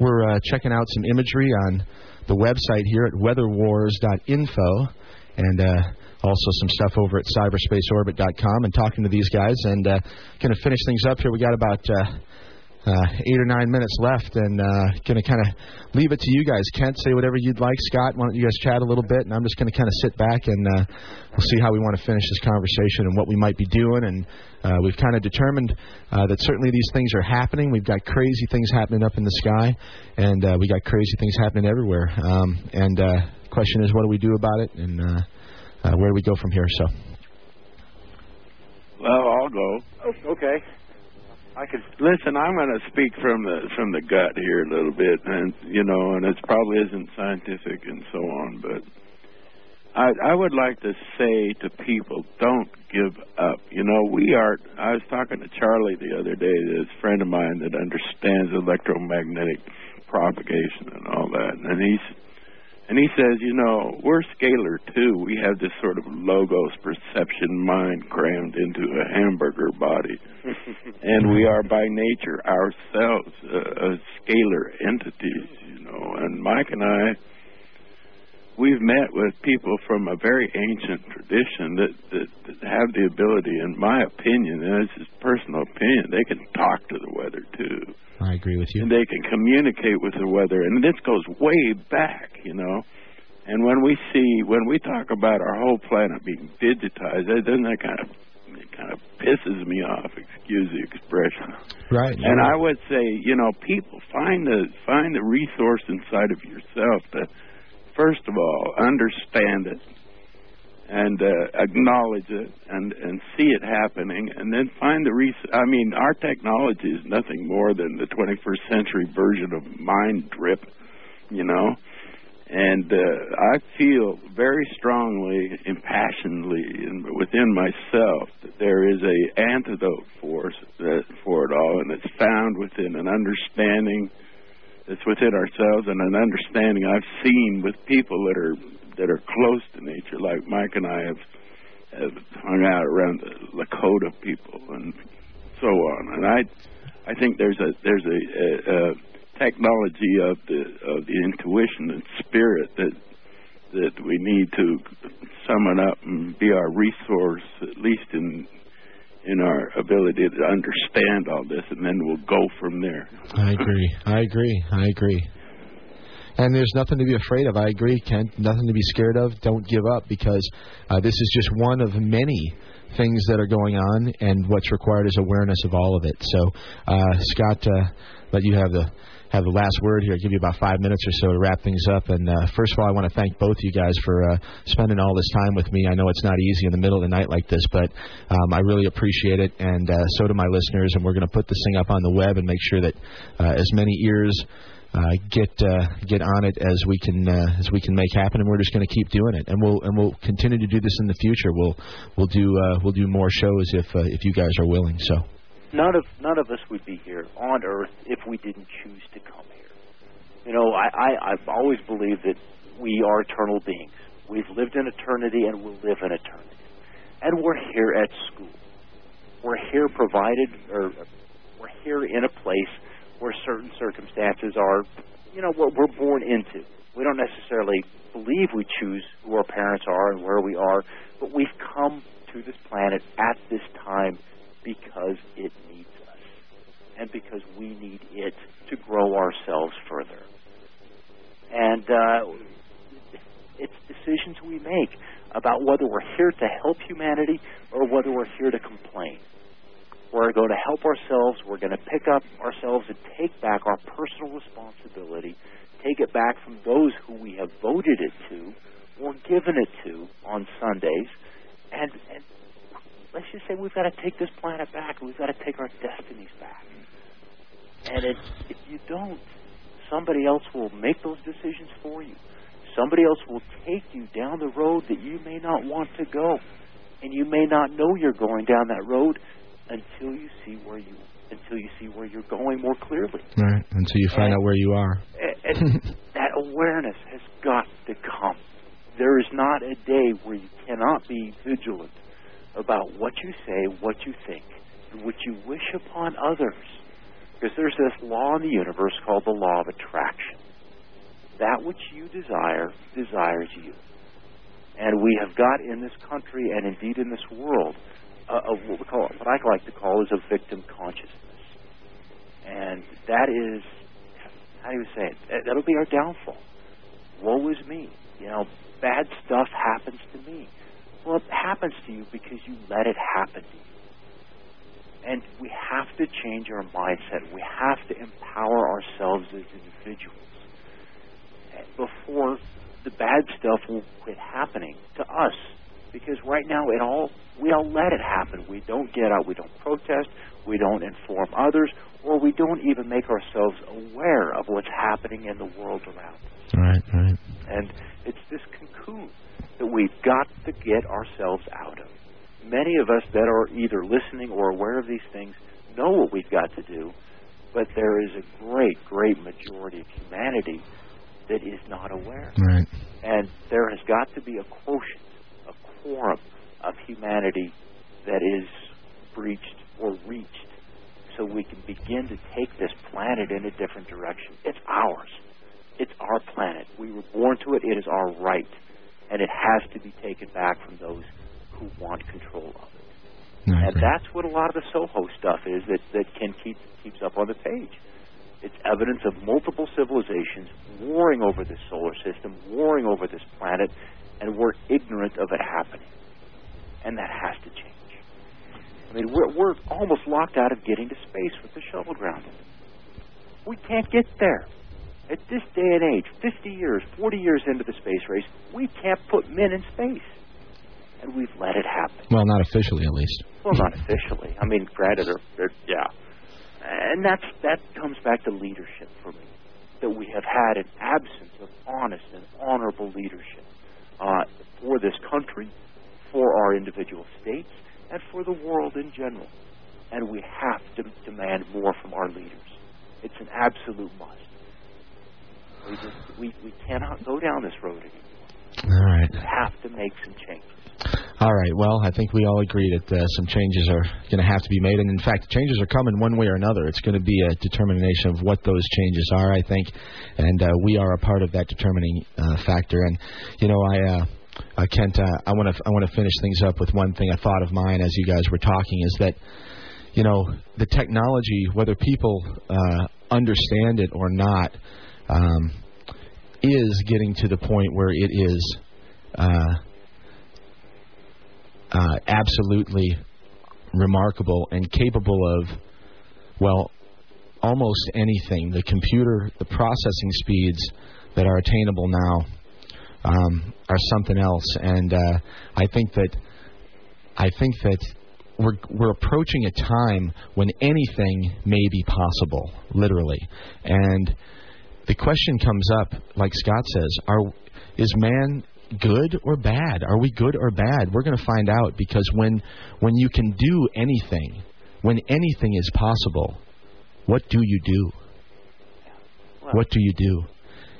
We're uh, checking out some imagery on the website here at weatherwars.info and uh, also some stuff over at cyberspaceorbit.com and talking to these guys. And uh, going to finish things up here. We got about uh, uh, eight or nine minutes left, and uh, going to kind of leave it to you guys. Kent, say whatever you'd like. Scott, why don't you guys chat a little bit, and I'm just going to kind of sit back and uh, we'll see how we want to finish this conversation and what we might be doing. And uh, we've kind of determined uh, that certainly these things are happening. We've got crazy things happening up in the sky, and uh, we got crazy things happening everywhere. Um, and uh, question is, what do we do about it, and uh, uh, where do we go from here? So. Well, I'll go. Oh, okay. I could. Listen, I'm going to speak from the from the gut here a little bit, and you know, and it probably isn't scientific and so on, but I I would like to say to people, don't give up. You know, we are. I was talking to Charlie the other day, this friend of mine that understands electromagnetic propagation and all that, and he's and he says, you know, we're scalar too. We have this sort of logos perception mind crammed into a hamburger body. and we are by nature ourselves uh, uh, scalar entities, you know. And Mike and I, we've met with people from a very ancient tradition that, that, that have the ability, in my opinion, and this is personal opinion, they can talk to the weather too I agree with you. and they can communicate with the weather. And this goes way back, you know. And when we see, when we talk about our whole planet being digitized, that doesn't that kind of it kind of pisses me off. Excuse the expression. Right. And I would say, you know, people find the find the resource inside of yourself to, first of all, understand it and uh, acknowledge it and and see it happening, and then find the res- I mean, our technology is nothing more than the 21st century version of mind drip, you know. And uh, I feel very strongly, impassionedly, in, within myself that there is a antidote for that, for it all, and it's found within an understanding that's within ourselves and an understanding I've seen with people that are that are close to nature, like Mike and I have have hung out around the Lakota people and so on. And I I think there's a there's a, a, a technology of the of the intuition and spirit that that we need to sum it up and be our resource, at least in in our ability to understand all this, and then we'll go from there. I agree. I agree. I agree. And there's nothing to be afraid of. I agree, Kent. Nothing to be scared of. Don't give up because uh, this is just one of many things that are going on, and what's required is awareness of all of it. So, uh, Scott, uh, let you have the have the last word here. I'll give you about five minutes or so to wrap things up. And uh, first of all, I want to thank both you guys for uh, spending all this time with me. I know it's not easy in the middle of the night like this, but um, I really appreciate it, and uh, so do my listeners. And we're going to put this thing up on the web and make sure that uh, as many ears uh, get uh, get on it as we can uh, as we can make happen, and we're just going to keep doing it, and we'll and we'll continue to do this in the future. We'll we'll do uh, we'll do more shows if uh, if you guys are willing. So none of none of us would be here on Earth if we didn't choose to come here. You know, I, I I've always believed that we are eternal beings. We've lived in eternity and will live in eternity, and we're here at school. We're here provided, or we're here in a place where certain circumstances are, you know, what we're born into. We don't necessarily believe we choose who our parents are and where we are, but we've come to this planet at this time because it needs us and because we need it to grow ourselves further. And uh, it's decisions we make about whether we're here to help humanity or whether we're here to complain. We're going to help ourselves. We're going to pick up ourselves and take back our personal responsibility, take it back from those who we have voted it to or given it to on Sundays, and, and let's just say we've got to take this planet back. We've got to take our destinies back. And it, if you don't, somebody else will make those decisions for you. Somebody else will take you down the road that you may not want to go. And you may not know you're going down that road until you see where you until you see where you're going more clearly. right until you find And- out where you are. And, and that awareness has got to come. There is not a day where you cannot be vigilant about what you say, what you think, and what you wish upon others. Because there's this law in the universe called the law of attraction. That which you desire desires you. And we have got in this country and indeed in this world a, a what we call what I like to call is a victim consciousness, and that is how do you say it? That'll be our downfall. Woe is me. You know, bad stuff happens to me. Well, it happens to you because you let it happen to you. And we have to change our mindset. We have to empower ourselves as individuals before the bad stuff will quit happening to us. Because right now, it all we all let it happen. We don't get out. We don't protest. We don't inform others, or we don't even make ourselves aware of what's happening in the world around us. Right, right. And it's this cocoon that we've got to get ourselves out of. Many of us that are either listening or aware of these things know what we've got to do, but there is a great, great majority of humanity that is not aware. Right. And there has got to be a quotient, a quorum of humanity that is breached or reached so we can begin to take this planet in a different direction. It's ours. It's our planet. We were born to it. It is our right. And it has to be taken back from those who want control of it. I And that's what a lot of the Soho stuff is that, that Ken keep, keeps up on the page. It's evidence of multiple civilizations warring over this solar system, warring over this planet, and we're ignorant of it happening. And that has to change. I mean, we're, we're almost locked out of getting to space with the shuttle grounded. We can't get there. At this day and age, 50 years, 40 years into the space race, we can't put men in space. And we've let it happen. Well, not officially, at least. Well, not officially. I mean, granted, they're, they're, yeah. And that's that comes back to leadership for me. That we have had an absence of honest and honorable leadership uh, for this country, for our individual states, and for the world in general. And we have to demand more from our leaders. It's an absolute must. We just we, we cannot go down this road anymore. All right. We have to make some changes. All right. Well, I think we all agree that uh, some changes are going to have to be made, and in fact, changes are coming one way or another. It's going to be a determination of what those changes are, I think, and uh, we are a part of that determining uh, factor. And you know, I. Uh, uh, Kent, uh, I want to I want to finish things up with one thing. I thought of mine as you guys were talking is that you know the technology, whether people uh, understand it or not, um, is getting to the point where it is uh, uh, absolutely remarkable and capable of well almost anything. The computer, the processing speeds that are attainable now um, are something else, and uh, I think that I think that we're we're approaching a time when anything may be possible, literally, and the question comes up, like Scott says, are is man good or bad? Are we good or bad? We're going to find out because when when you can do anything, when anything is possible, what do you do? What do you do?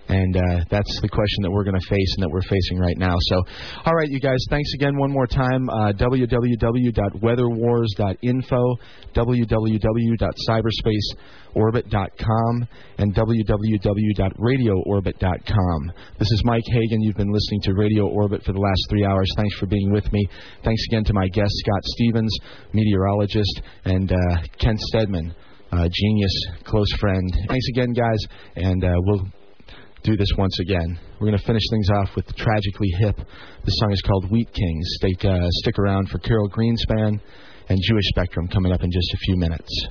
And uh, that's the question that we're going to face and that we're facing right now. So, all right, you guys, thanks again one more time. Uh, www.weatherwars.info, www.cyberspaceorbit.com, and www.radioorbit.com. This is Mike Hagan. You've been listening to Radio Orbit for the last three hours. Thanks for being with me. Thanks again to my guest, Scott Stevens, meteorologist, and uh, Kent Steadman, uh, genius, close friend. Thanks again, guys, and uh, we'll do this once again. We're going to finish things off with Tragically Hip. The song is called Wheat Kings. Stick, uh, stick around for Carol Greenspan and Jewish Spectrum coming up in just a few minutes.